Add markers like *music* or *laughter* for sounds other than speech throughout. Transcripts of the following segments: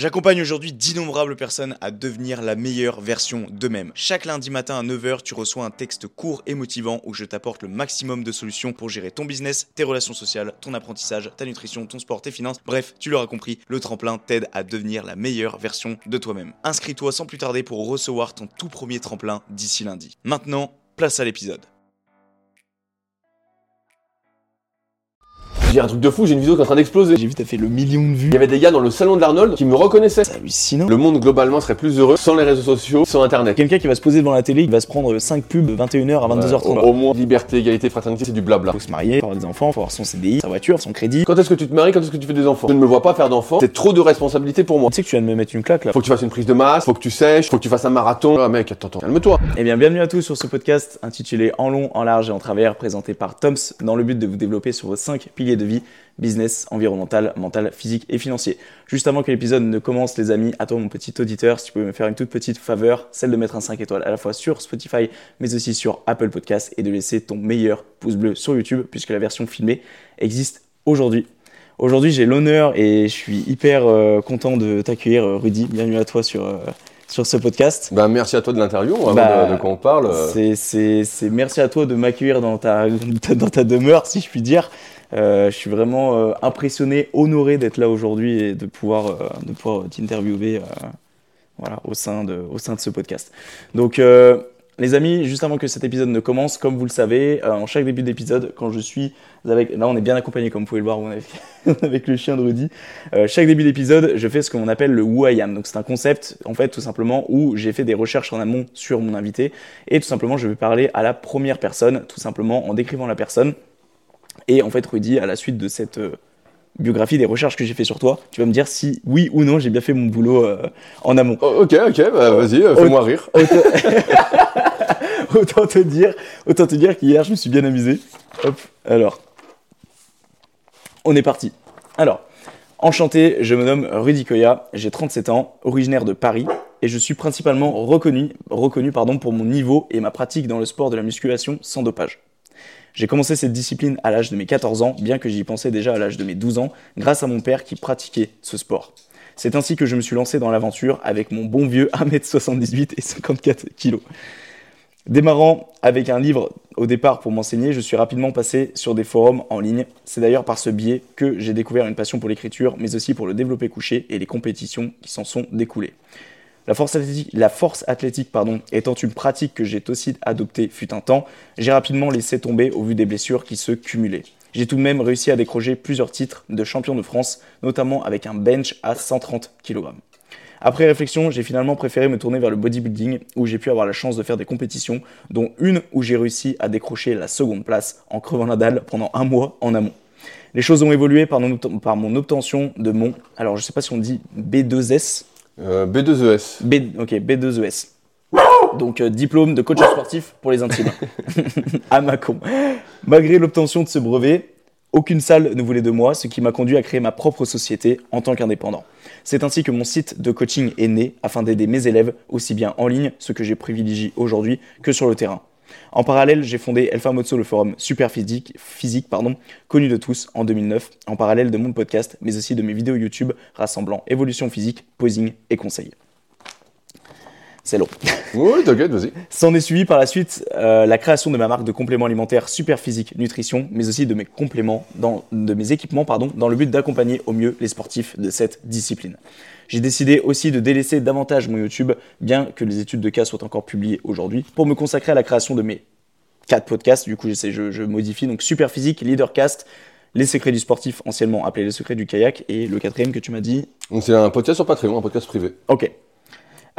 J'accompagne aujourd'hui d'innombrables personnes à devenir la meilleure version d'eux-mêmes. Chaque lundi matin à 9h, tu reçois un texte court et motivant où je t'apporte le maximum de solutions pour gérer ton business, tes relations sociales, ton apprentissage, ta nutrition, ton sport, tes finances. Bref, tu l'auras compris, le tremplin t'aide à devenir la meilleure version de toi-même. Inscris-toi sans plus tarder pour recevoir ton tout premier tremplin d'ici lundi. Maintenant, place à l'épisode. J'ai un truc de fou, j'ai une vidéo qui est en train d'exploser. J'ai vu, t'as fait le million de vues. Il y avait des gars dans le salon de l'Arnold qui me reconnaissaient. C'est hallucinant. Le monde globalement serait plus heureux sans les réseaux sociaux, sans internet. Quelqu'un qui va se poser devant la télé, il va se prendre 5 pubs de 21h à 22h30. Au, au moins, liberté, égalité, fraternité, c'est du blabla. Faut se marier, faut avoir des enfants, faut avoir son CDI, sa voiture, son crédit. Quand est-ce que tu te maries? Quand est-ce que tu fais des enfants? Je ne me vois pas faire d'enfants. C'est trop de responsabilité pour moi. Tu sais que tu viens de me mettre une claque là. Faut que tu fasses une prise de masse, faut que tu sèches, faut que tu fasses un marathon. Ah mec, attends, attends, calme-toi. Eh bien, bienvenue à tous sur ce podcast intitulé En long, en large et en travers, présenté par Toms, dans le but de vous développer sur vos 5 piliers de vie business, environnemental, mental, physique et financier. Juste avant que l'épisode ne commence, les amis, à toi, mon petit auditeur, si tu peux me faire une toute petite faveur, celle de mettre un 5 étoiles à la fois sur Spotify, mais aussi sur Apple Podcast et de laisser ton meilleur pouce bleu sur YouTube, puisque la version filmée existe aujourd'hui. Aujourd'hui, j'ai l'honneur et je suis hyper euh, content de t'accueillir, euh, Rudy. Bienvenue à toi sur. euh, sur ce podcast. Ben merci à toi de l'interview, avant Bah, de, de quoi on parle. euh. C'est- merci à toi de m'accueillir dans ta, *laughs* dans ta demeure, si je puis dire. Euh, je suis vraiment euh, impressionné, honoré d'être là aujourd'hui et de pouvoir, euh, de pouvoir t'interviewer voilà, au, sein de, au sein de ce podcast. Donc, les amis, juste avant que cet épisode ne commence, comme vous le savez, en chaque début d'épisode, quand je suis avec. Là, on est bien accompagné, comme vous pouvez le voir, on est avec, *laughs* le chien de Rudy. Chaque début d'épisode, je fais ce qu'on appelle le Who I Am. Donc, c'est un concept, en fait, tout simplement, où j'ai fait des recherches en amont sur mon invité. Et tout simplement, je vais parler à la première personne, tout simplement en décrivant la personne. Et en fait, Rudy, à la suite de cette euh, biographie, des recherches que j'ai fait sur toi, tu vas me dire si oui ou non j'ai bien fait mon boulot euh, en amont. Oh, ok, ok, bah, vas-y, euh, fais-moi rire. *laughs* Autant... *laughs* autant te dire, autant te dire qu'hier je me suis bien amusé. Hop, alors, on est parti. Alors, enchanté, je me nomme Rudy Koya, j'ai 37 ans, originaire de Paris, et je suis principalement reconnu, reconnu pardon, pour mon niveau et ma pratique dans le sport de la musculation sans dopage. J'ai commencé cette discipline à l'âge de mes 14 ans, bien que j'y pensais déjà à l'âge de mes 12 ans, grâce à mon père qui pratiquait ce sport. C'est ainsi que je me suis lancé dans l'aventure avec mon bon vieux *laughs* 1m78 et 54 kg. Démarrant avec un livre au départ pour m'enseigner, je suis rapidement passé sur des forums en ligne. C'est d'ailleurs par ce biais que j'ai découvert une passion pour l'écriture, mais aussi pour le développé couché et les compétitions qui s'en sont découlées. La force athlétique, étant une pratique que j'ai aussi adoptée fut un temps, j'ai rapidement laissé tomber au vu des blessures qui se cumulaient. J'ai tout de même réussi à décrocher plusieurs titres de champion de France, notamment avec un bench à 130 kg. Après réflexion, j'ai finalement préféré me tourner vers le bodybuilding où j'ai pu avoir la chance de faire des compétitions, dont une où j'ai réussi à décrocher la seconde place en crevant la dalle pendant un mois en amont. Les choses ont évolué par mon, obten- par mon obtention de mon, alors je sais pas si on dit B2S, Euh, B2ES. B, ok, B2ES. Donc euh, diplôme de coach sportif pour les intimes. *laughs* à Macon. Malgré l'obtention de ce brevet, aucune salle ne voulait de moi, ce qui m'a conduit à créer ma propre société en tant qu'indépendant. C'est ainsi que mon site de coaching est né afin d'aider mes élèves aussi bien en ligne, ce que j'ai privilégié aujourd'hui, que sur le terrain. En parallèle, j'ai fondé El Famoso, le forum super physique, physique pardon, connu de tous en 2009, en parallèle de mon podcast, mais aussi de mes vidéos YouTube rassemblant évolution physique, posing et conseils. C'est long. Oui, t'inquiète, vas-y. S'en est suivi par la suite euh, la création de ma marque de compléments alimentaires Super Physique Nutrition, mais aussi de mes compléments, dans, de mes équipements, pardon, dans le but d'accompagner au mieux les sportifs de cette discipline. J'ai décidé aussi de délaisser davantage mon YouTube, bien que les études de cas soient encore publiées aujourd'hui, pour me consacrer à la création de mes quatre podcasts. Du coup, j'essaie, je, je modifie donc Super Physique, Leadercast, Les secrets du sportif, anciennement appelé Les secrets du kayak, et le quatrième que tu m'as dit, Donc c'est un podcast sur Patreon, un podcast privé. Ok.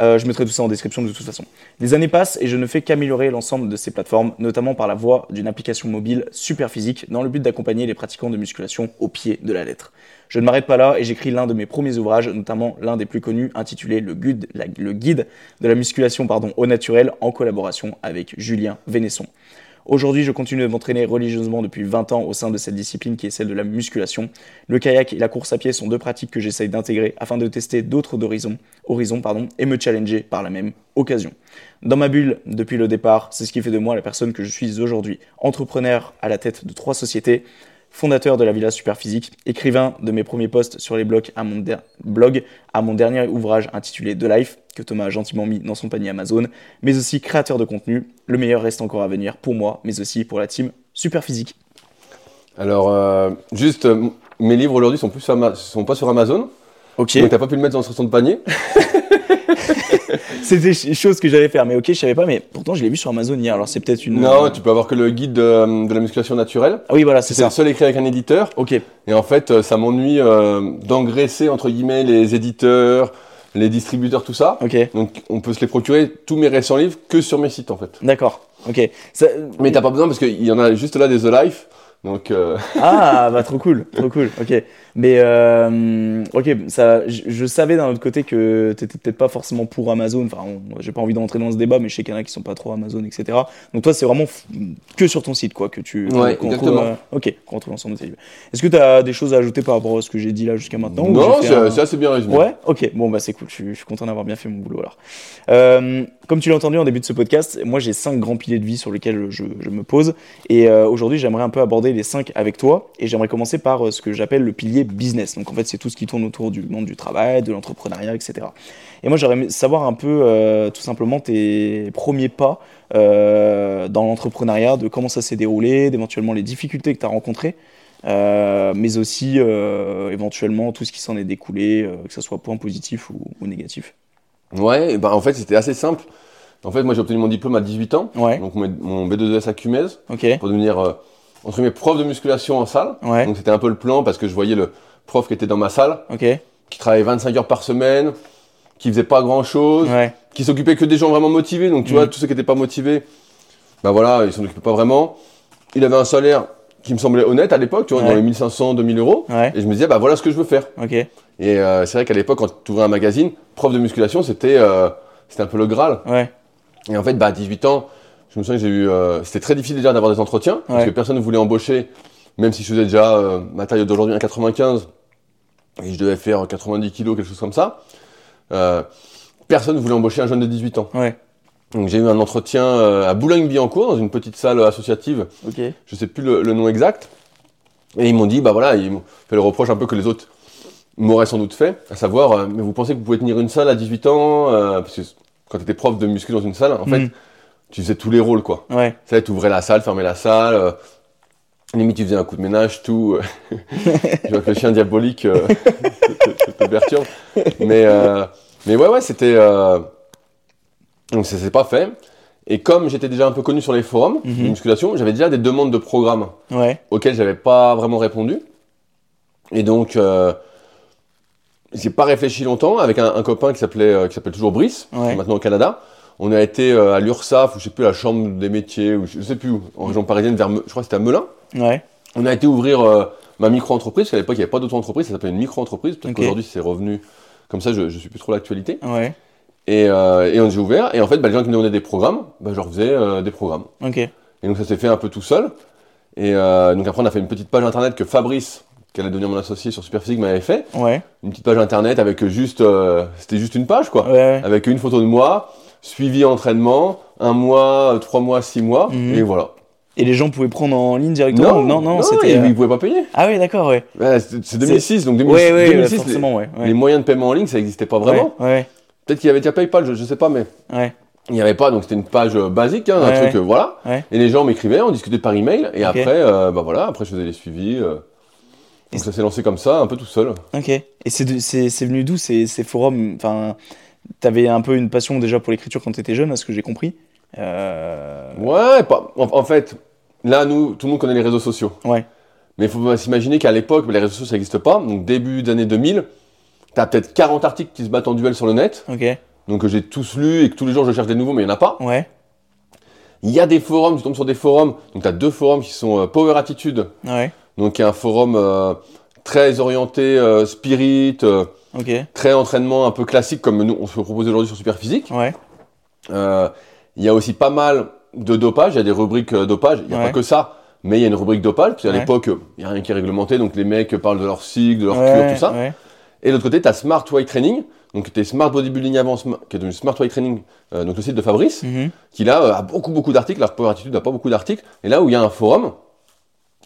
Euh, je mettrai tout ça en description de toute façon. Les années passent et je ne fais qu'améliorer l'ensemble de ces plateformes, notamment par la voie d'une application mobile super physique, dans le but d'accompagner les pratiquants de musculation au pied de la lettre. Je ne m'arrête pas là et j'écris l'un de mes premiers ouvrages, notamment l'un des plus connus, intitulé Le guide, de la musculation pardon, au naturel, en collaboration avec Julien Vénesson. Aujourd'hui, je continue de m'entraîner religieusement depuis 20 ans au sein de cette discipline qui est celle de la musculation. Le kayak et la course à pied sont deux pratiques que j'essaye d'intégrer afin de tester d'autres horizons, et me challenger par la même occasion. Dans ma bulle, depuis le départ, c'est ce qui fait de moi la personne que je suis aujourd'hui. Entrepreneur à la tête de trois sociétés, fondateur de la Villa Superphysique, écrivain de mes premiers posts sur les blogs à mon, blog à mon dernier ouvrage intitulé The Life, que Thomas a gentiment mis dans son panier Amazon, mais aussi créateur de contenu. Le meilleur reste encore à venir pour moi, mais aussi pour la team Superphysique. Alors, euh, juste, mes livres aujourd'hui sont, sont pas sur Amazon. Ok, Donc, t'as pas pu le mettre dans l'instruction de panier. *laughs* c'était ch- chose que j'allais faire, mais ok, je savais pas, mais pourtant je l'ai vu sur Amazon hier, alors c'est peut-être une... Non, tu peux avoir que le guide de, de la musculation naturelle. Ah oui, voilà, c'est C'est le ça. seul écrit avec un éditeur. Ok, Et en fait, euh, ça m'ennuie euh, d'engraisser, entre guillemets, les éditeurs, les distributeurs, tout ça. ok, Donc, on peut se les procurer, tous mes récents livres, que sur mes sites, en fait. d'accord, ok. Ça- Mais t'as pas besoin parce qu'il y en a juste là des The Life. Donc, euh, Ah, *laughs* bah trop cool, trop cool, ok. Mais euh, ok, ça, je, je savais d'un autre côté que t'étais peut-être pas forcément pour Amazon. Enfin, j'ai pas envie d'entrer dans ce débat, mais je sais qu'il y en a qui sont pas trop Amazon, etc. Donc toi, c'est vraiment que sur ton site, quoi, que tu. Ouais, exactement. retrouve, euh, ok, qu'on retrouve l'ensemble de tes livres. Est-ce que tu as des choses à ajouter par rapport à ce que j'ai dit là jusqu'à maintenant non, c'est un- assez bien résumé. Ouais, ok, bon bah c'est cool, je suis, je suis content d'avoir bien fait mon boulot alors. Euh, comme tu l'as entendu en début de ce podcast, moi j'ai cinq grands piliers de vie sur lesquels je, je me pose et aujourd'hui j'aimerais un peu aborder les cinq avec toi et j'aimerais commencer par ce que j'appelle le pilier business. Donc en fait c'est tout ce qui tourne autour du monde du travail, de l'entrepreneuriat, etc. Et moi j'aurais aimé savoir un peu euh, tout simplement tes premiers pas euh, dans l'entrepreneuriat, de comment ça s'est déroulé, d'éventuellement les difficultés que tu as rencontrées. Euh, mais aussi éventuellement tout ce qui s'en est découlé, que ce soit point positif ou, ou négatif. Ouais, ben en fait, c'était assez simple. En fait, moi, j'ai obtenu mon diplôme à 18 ans. Ouais, Donc, mon mon B2S à Cumez ok, pour devenir, entre guillemets, prof de musculation en salle. ouais, Donc, c'était un peu le plan parce que je voyais le prof qui était dans ma salle, qui travaillait 25 heures par semaine, qui faisait pas grand chose, ouais, qui s'occupait que des gens vraiment motivés. Donc, tu Mhm. vois, tous ceux qui étaient pas motivés, ben voilà, ils s'en occupaient pas vraiment. Il avait un salaire qui me semblait honnête à l'époque, tu vois, Ouais. dans les 1500, 2000 euros. ouais, Et je me disais, bah voilà ce que je veux faire. Et euh, c'est vrai qu'à l'époque, quand tu ouvrais un magazine, prof de musculation, c'était euh, c'était un peu le Graal. ouais, Et en fait, bah, à 18 ans, je me souviens que j'ai eu. euh, c'était très difficile déjà d'avoir des entretiens, parce que personne ne voulait embaucher, même si je faisais déjà euh, ma taille d'aujourd'hui 1,95 et je devais faire 90 kilos, quelque chose comme ça. Euh, personne ne voulait embaucher un jeune de 18 ans. ouais, Donc j'ai eu un entretien euh, à Boulogne-Billancourt, dans une petite salle associative, ok, je sais plus le, le nom exact. Et ils m'ont dit, bah voilà, ils m'ont fait le reproche un peu que les autres m'auraient sans doute fait, à savoir, euh, mais vous pensez que vous pouvez tenir une salle à 18 ans euh, Parce que quand tu étais prof de muscu dans une salle, en fait, Mhm. Tu faisais tous les rôles, quoi. ouais, Tu ouvrais la salle, fermais la salle, euh, limite tu faisais un coup de ménage, tout. euh, *laughs* je vois que le chien diabolique euh, *laughs* te, te- te perturbe. Mais, euh, mais ouais, ouais, c'était... euh, Donc ça s'est pas fait. Et comme j'étais déjà un peu connu sur les forums Mhm. de musculation, j'avais déjà des demandes de programmes ouais, auxquelles j'avais pas vraiment répondu. Et donc, j'ai pas réfléchi longtemps avec un, un copain qui s'appelait, qui s'appelle toujours Brice, qui Ouais. est maintenant au Canada. On a été euh, à l'URSAF, ou je sais plus, la chambre des métiers, ou je sais plus où, en région parisienne, vers, je crois que c'était à Melun. ouais, On a été ouvrir euh, ma micro-entreprise, parce qu'à l'époque, il n'y avait pas d'auto-entreprise, ça s'appelait une micro-entreprise. Peut-être qu'aujourd'hui, c'est revenu comme ça, je, je suis plus trop l'actualité. ouais, Et, euh, et on j'ai ouvert, et en fait, bah, les gens qui me demandaient des programmes, bah, je leur faisais euh, des programmes. ok, Et donc ça s'est fait un peu tout seul. Et donc après on a fait une petite page internet que Fabrice, qui allait devenir mon associé sur Superphysique, m'avait fait. ouais, Une petite page internet avec juste, euh, c'était juste une page quoi, ouais, avec une photo de moi, suivi entraînement, un mois, euh, trois mois, six mois, Mhm. et voilà. Et les gens pouvaient prendre en ligne directement ou non, non, c'était. ils, euh, ils pouvaient pas payer. Ah oui, d'accord, ouais. Ouais, c'est c'est 2006, donc 2006, Ouais, ouais, 2006, ouais, forcément, les, ouais. les moyens de paiement en ligne, ça n'existait pas vraiment. Peut-être qu'il y avait déjà PayPal, je, je sais pas, mais ouais, il n'y avait pas, donc c'était une page euh, basique, hein, un truc, euh, voilà. Et les gens m'écrivaient, on discutait par email, et après, euh, bah voilà, après je faisais les suivis. euh, donc ça s'est lancé comme ça, un peu tout seul. Ok. Et c'est venu d'où ces, ces forums Enfin, t'avais un peu une passion déjà pour l'écriture quand t'étais jeune, à ce que j'ai compris. Euh... Ouais, pas- en, en fait, là, nous, tout le monde connaît les réseaux sociaux. Ouais. Mais il faut s'imaginer qu'à l'époque, les réseaux sociaux, ça n'existe pas. Donc, début d'année 2000, t'as peut-être 40 articles qui se battent en duel sur le net. Ok. Donc, que j'ai tous lus et que tous les jours, je cherche des nouveaux, mais il n'y en a pas. Ouais. Il y a des forums, tu tombes sur des forums. Donc, t'as deux forums qui sont euh, Power Attitude. Ouais. Donc, qui est un forum euh, très orienté spirit, très entraînement un peu classique, comme nous, on se propose aujourd'hui sur Super Physique. Ouais. Euh, il y a aussi pas mal de dopage, il y a des rubriques euh, dopage, il n'y a Ouais. pas que ça, mais il y a une rubrique dopage, puis à Ouais. l'époque, il n'y a rien qui est réglementé, donc les mecs parlent de leur cycle, de leur cure, tout ça. Et de l'autre côté, tu as Smart Weight Training, donc tu es Smart Bodybuilding avant, qui est devenu Smart Weight Training, euh, donc le site de Fabrice, Mhm. qui là euh, a beaucoup beaucoup d'articles, alors Power Attitude n'a pas beaucoup d'articles, et là où il y a un forum,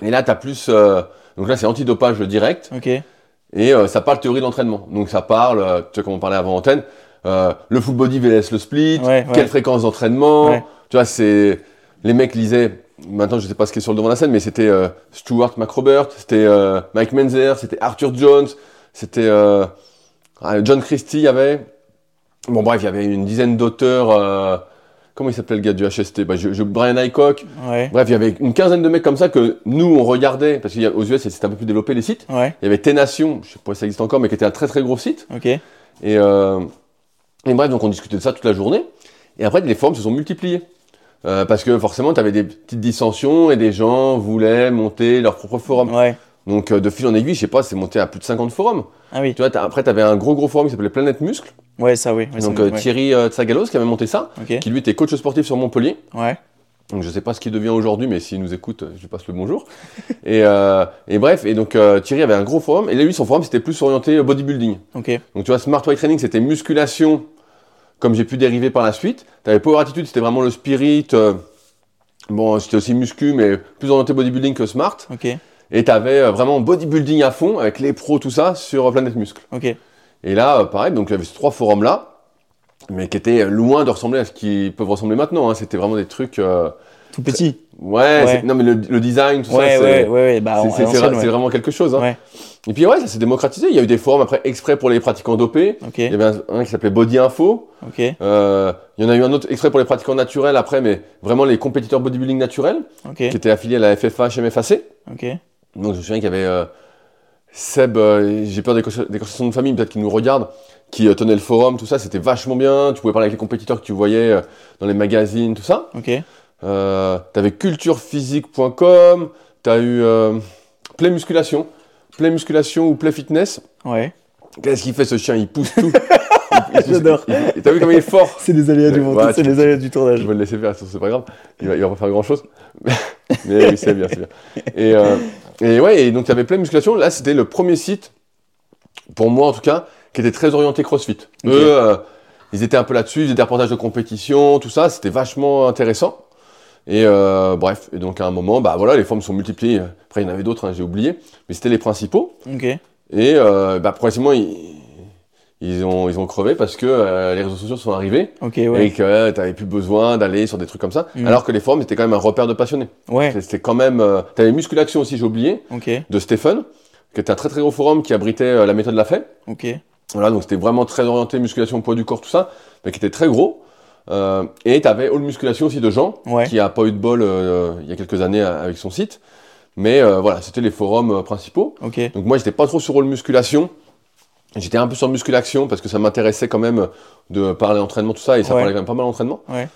et là tu as plus, euh, Donc là, c'est antidopage direct. Ok. Et euh, ça parle théorie d'entraînement. Donc ça parle, euh, tu vois, comme on parlait avant antenne, euh, le full body vs le split, Ouais, ouais. quelle fréquence d'entraînement. Ouais. Tu vois, c'est. Les mecs lisaient. Maintenant, je sais pas ce qui est sur le devant de la scène, mais c'était Stuart McRobert, c'était Mike Menzer, c'était Arthur Jones, c'était ah, John Christie, il y avait. Bon, bref, il y avait une dizaine d'auteurs. Comment il s'appelait le gars du HST bah, je, je- Brian Highcock. Ouais. Bref, il y avait une quinzaine de mecs comme ça que nous, on regardait, parce qu'aux US, c'était un peu plus développé les sites. Ouais. Il y avait T-Nation, je sais pas si ça existe encore, mais qui était un très très gros site. Et, euh, et bref, donc on discutait de ça toute la journée. Et après, les forums se sont multipliés. Euh, parce que forcément, tu avais des petites dissensions et des gens voulaient monter leur propre forum. Ouais. Donc euh, de fil en aiguille, je sais pas, c'est monté à plus de 50 forums. Ah oui. Tu vois, après, tu avais un gros gros forum qui s'appelait Planète Muscle. Ouais, ça oui. Ouais, donc euh, ouais. Thierry euh, Tsagalos qui avait monté ça, qui lui était coach sportif sur Montpellier. Ouais. Donc je sais pas ce qu'il devient aujourd'hui, mais s'il nous écoute, euh, je lui passe le bonjour. *laughs* et, euh, et bref, et donc Thierry avait un gros forum, et lui, son forum, c'était plus orienté bodybuilding. Ok. Donc tu vois, Smart Weight Training, c'était musculation, comme j'ai pu dériver par la suite. Tu avais Power Attitude, c'était vraiment le spirit. bon, c'était aussi muscu, mais plus orienté bodybuilding que Smart. Ok. Et tu avais vraiment bodybuilding à fond, avec les pros, tout ça, sur euh, Planète Muscle. Ok. Et là, euh, pareil, donc il y avait ces trois forums-là, mais qui étaient loin de ressembler à ce qu'ils peuvent ressembler maintenant. hein. C'était vraiment des trucs... euh, Tout petit. Ouais, non mais le, le design, tout Ouais, ça, c'est ouais. Bah, vraiment quelque chose. Hein. Ouais. Et puis ouais, ça s'est démocratisé. Il y a eu des forums après exprès pour les pratiquants dopés. Ok. Il y avait un, un qui s'appelait Body Info. Ok. Euh, il y en a eu un autre exprès pour les pratiquants naturels après, mais vraiment les compétiteurs bodybuilding naturels, Ok. qui étaient affiliés à la FFH MFAC. Donc je me souviens qu'il y avait euh, Seb, euh, j'ai peur des, des conversations de famille, peut-être qu'il nous regarde, qui euh, tenait le forum, tout ça, c'était vachement bien. Tu pouvais parler avec les compétiteurs que tu voyais euh, dans les magazines, tout ça. Ok. T'avais culturephysique.com, t'as eu Play Musculation, Play Musculation ou Play Fitness. Ouais. Qu'est-ce qu'il fait ce chien? Il pousse tout. *laughs* J'adore. T'as vu comme il est fort? C'est des aléas du montage. C'est des aléas du tournage. Je vais le laisser faire, c'est pas grave. Il va, il va pas faire grand chose. *laughs* Mais oui, c'est bien, c'est bien. Et, euh, et ouais, et donc t'avais Play Musculation. Là, c'était le premier site, pour moi en tout cas, qui était très orienté CrossFit. Eux, euh, ils étaient un peu là-dessus, ils faisaient des reportages de compétition, tout ça. C'était vachement intéressant. Et euh, bref, et donc à un moment, bah voilà, les formes sont multipliées. Après, il y en avait d'autres, hein, j'ai oublié, mais c'était les principaux. Et euh, bah, progressivement, ils, ils, ont, ils ont crevé parce que euh, les réseaux sociaux sont arrivés Ok. et Ouais. que tu n'avais plus besoin d'aller sur des trucs comme ça. Mm. Alors que les forums étaient quand même un repère de passionnés. Ouais. C'était quand même. Euh, tu avais Musculation aussi, j'ai oublié, Ok. de Stephen, qui était un très très gros forum qui abritait euh, la méthode La Fée. Ok. Voilà, donc c'était vraiment très orienté musculation, poids du corps, tout ça, mais qui était très gros. Euh, et tu avais All Musculation aussi de Jean, Ouais. qui a pas eu de bol euh, il y a quelques années euh, avec son site. Mais euh, voilà, c'était les forums euh, principaux. Ok. Donc moi, j'étais pas trop sur All Musculation. J'étais un peu sur Musculation parce que ça m'intéressait quand même de parler entraînement, tout ça, et ça Ouais. parlait quand même pas mal d'entraînement. Ouais.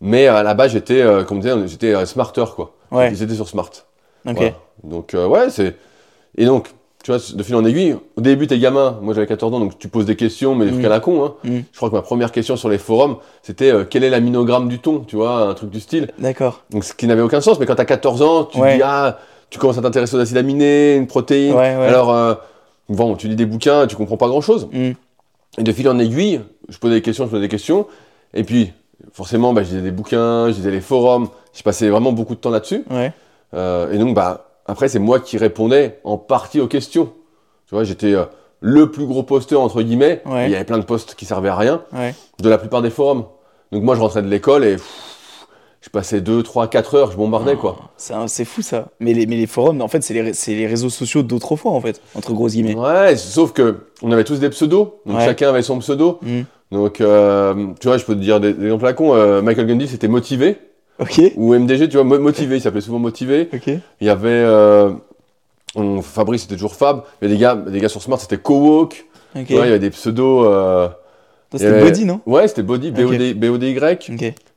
Mais à la base, j'étais, euh, comme on disait, j'étais euh, smarter, quoi. Ouais. J'étais sur Smart. Voilà. Donc, euh, ouais, c'est. Et donc, tu vois, de fil en aiguille, au début, t'es gamin. Moi, j'avais 14 ans, donc tu poses des questions, mais des trucs Mm. à la con, hein. Mm. Je crois que ma première question sur les forums, c'était euh, quel est l'aminogramme du thon, tu vois, un truc du style. D'accord. Donc, ce qui n'avait aucun sens, mais quand t'as 14 ans, tu Ouais. dis, ah, tu commences à t'intéresser aux acides aminés, une protéine. Ouais, ouais. Alors, euh, bon, tu lis des bouquins, tu comprends pas grand chose. Hmm. Et de fil en aiguille, je posais des questions, je posais des questions. Et puis, forcément, bah, je lisais des bouquins, je lisais les forums. J'ai passé vraiment beaucoup de temps là-dessus. Ouais. Euh, et donc, bah, après, c'est moi qui répondais en partie aux questions. Tu vois, j'étais euh, le plus gros posteur, entre guillemets. Ouais. Il y avait plein de posts qui servaient à rien, Ouais. de la plupart des forums. Donc, moi, je rentrais de l'école et pff, je passais 2, 3, 4 heures, je bombardais, quoi. C'est fou ça. Mais les, mais les forums, en fait, c'est les, réseaux sociaux d'autrefois, en fait, entre grosses guillemets. Ouais, sauf que on avait tous des pseudos. Donc, Ouais. chacun avait son pseudo. Hmm. Donc, euh, tu vois, je peux te dire des, des exemples à con. Euh, Michael Gundy, c'était Motivé. Ok. Ou MDG, tu vois, Mo- Motivé, il s'appelait souvent Motivé. Ok. Il y avait. Euh, on- Fabrice, c'était toujours Fab. Il y des gars, des gars sur Smart, c'était Co-Walk. Ok. Tu vois, il y avait des pseudos. c'était avait- Body, non? Ouais, c'était Body, BODY.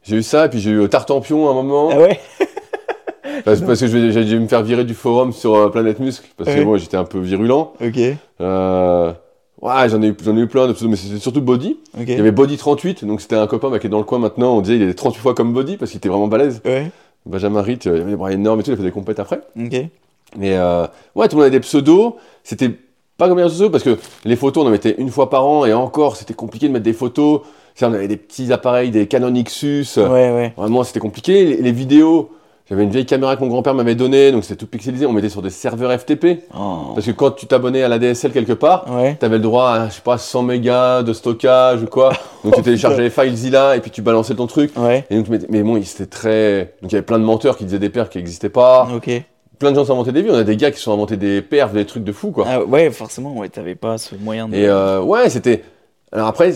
J'ai eu ça, et puis j'ai eu Tartampion à un moment. Ah ouais *laughs* parce, parce que je vais- j'ai dû me faire virer du forum sur euh, Planète Muscle. Parce que Ouais. bon, j'étais un peu virulent. Ok. Euh, ouais, j'en ai, eu- j'en ai eu plein de pseudos, mais c'était surtout Body. Ok. Il y avait Body 38, donc c'était un copain bah, qui est dans le coin maintenant. On disait il est 38 fois comme Body parce qu'il était vraiment balèze. Ouais. Benjamin Ritt, euh, il avait des bras énormes et tout, il a fait des compètes après. Ok. Euh, ouais, tout le monde avait des pseudos. C'était pas comme les réseaux parce que les photos, on en mettait une fois par an et encore, c'était compliqué de mettre des photos. On avait des petits appareils, des Canon Xus. Ouais, ouais. Vraiment, c'était compliqué. Les, les vidéos, J'avais une vieille caméra que mon grand-père m'avait donnée, donc c'était tout pixelisé. On mettait sur des serveurs FTP. Oh. Parce que quand tu t'abonnais à la DSL quelque part, Ouais. T'avais le droit à, je sais pas, 100 mégas de stockage ou quoi. *laughs* Donc tu Oh, téléchargeais les FileZilla et puis tu balançais ton truc. Ouais. Et donc, mais, bon, c'était très. Donc il y avait plein de menteurs qui disaient des perfs qui n'existaient pas. Ok. Plein de gens s'inventaient des vies. On a des gars qui se sont inventés des perfs, des trucs de fou quoi. Ah, ouais, forcément, ouais, t'avais pas ce moyen de. Et euh, ouais, c'était. Alors après,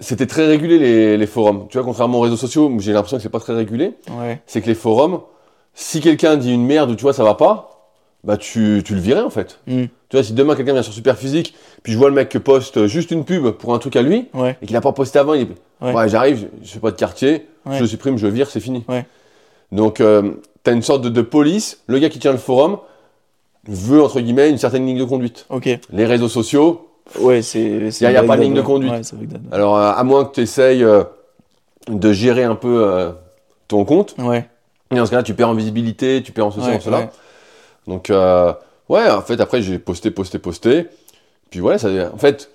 c'était très régulé les, les forums. Tu vois, contrairement aux réseaux sociaux, j'ai l'impression que c'est pas très régulé. Ouais. C'est que les forums, si quelqu'un dit une merde ou tu vois, ça va pas, bah tu, tu le virais en fait. Hmm. Tu vois, si demain quelqu'un vient sur Superphysique, puis je vois le mec qui poste juste une pub pour un truc à lui, Ouais. et qu'il a pas posté avant, il dit Ouais. Ouais, j'arrive, je, je fais pas de quartier, je le supprime, je vire, c'est fini. Donc, euh, t'as une sorte de, de police, le gars qui tient le forum veut, entre guillemets, une certaine ligne de conduite. Les réseaux sociaux, Ouais, c'est. Y a- y a pas de ligne de conduite. Ouais, alors euh, à moins que tu essayes de gérer un peu euh, ton compte, Ouais. et dans ce cas-là, tu perds en visibilité, tu perds en ceci, Ouais, en cela. Donc, euh, ouais, en fait, après, j'ai posté, posté, posté. Puis ouais, ça, en fait,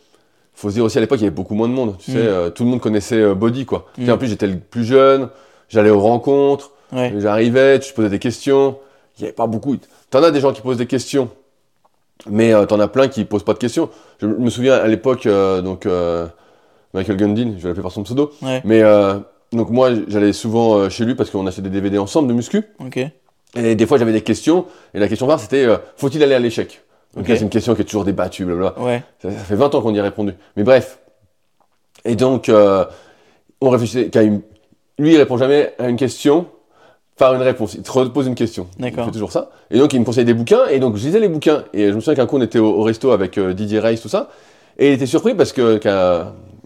faut se dire aussi à l'époque, il y avait beaucoup moins de monde. Tu Mm. sais, euh, tout le monde connaissait euh, Body, quoi. Mm. en plus, j'étais le plus jeune, j'allais aux rencontres, j'arrivais, tu posais des questions. Il n'y avait pas beaucoup. T'en as des gens qui posent des questions, mais euh, t'en as plein qui posent pas de questions. Je me souviens à l'époque, euh, donc, euh, Michael Gundin, je vais l'appeler par son pseudo, Ouais. mais donc moi, j'allais souvent chez lui parce qu'on achetait des DVD ensemble de muscu. Et des fois, j'avais des questions, et la question phare, c'était faut-il aller à l'échec? Donc Ok. là, c'est une question qui est toujours débattue, blablabla. Ouais. Ça, ça fait 20 ans qu'on y a répondu. Mais bref. Et donc, on réfléchissait. lui, il répond jamais à une question par une réponse. Il te repose une question. Il D'accord. fait toujours ça. Et donc, il me conseillait des bouquins, et donc, je lisais les bouquins. Et je me souviens qu'un coup, on était au, au resto avec euh, Didier Reis, tout ça. Et il était surpris parce que.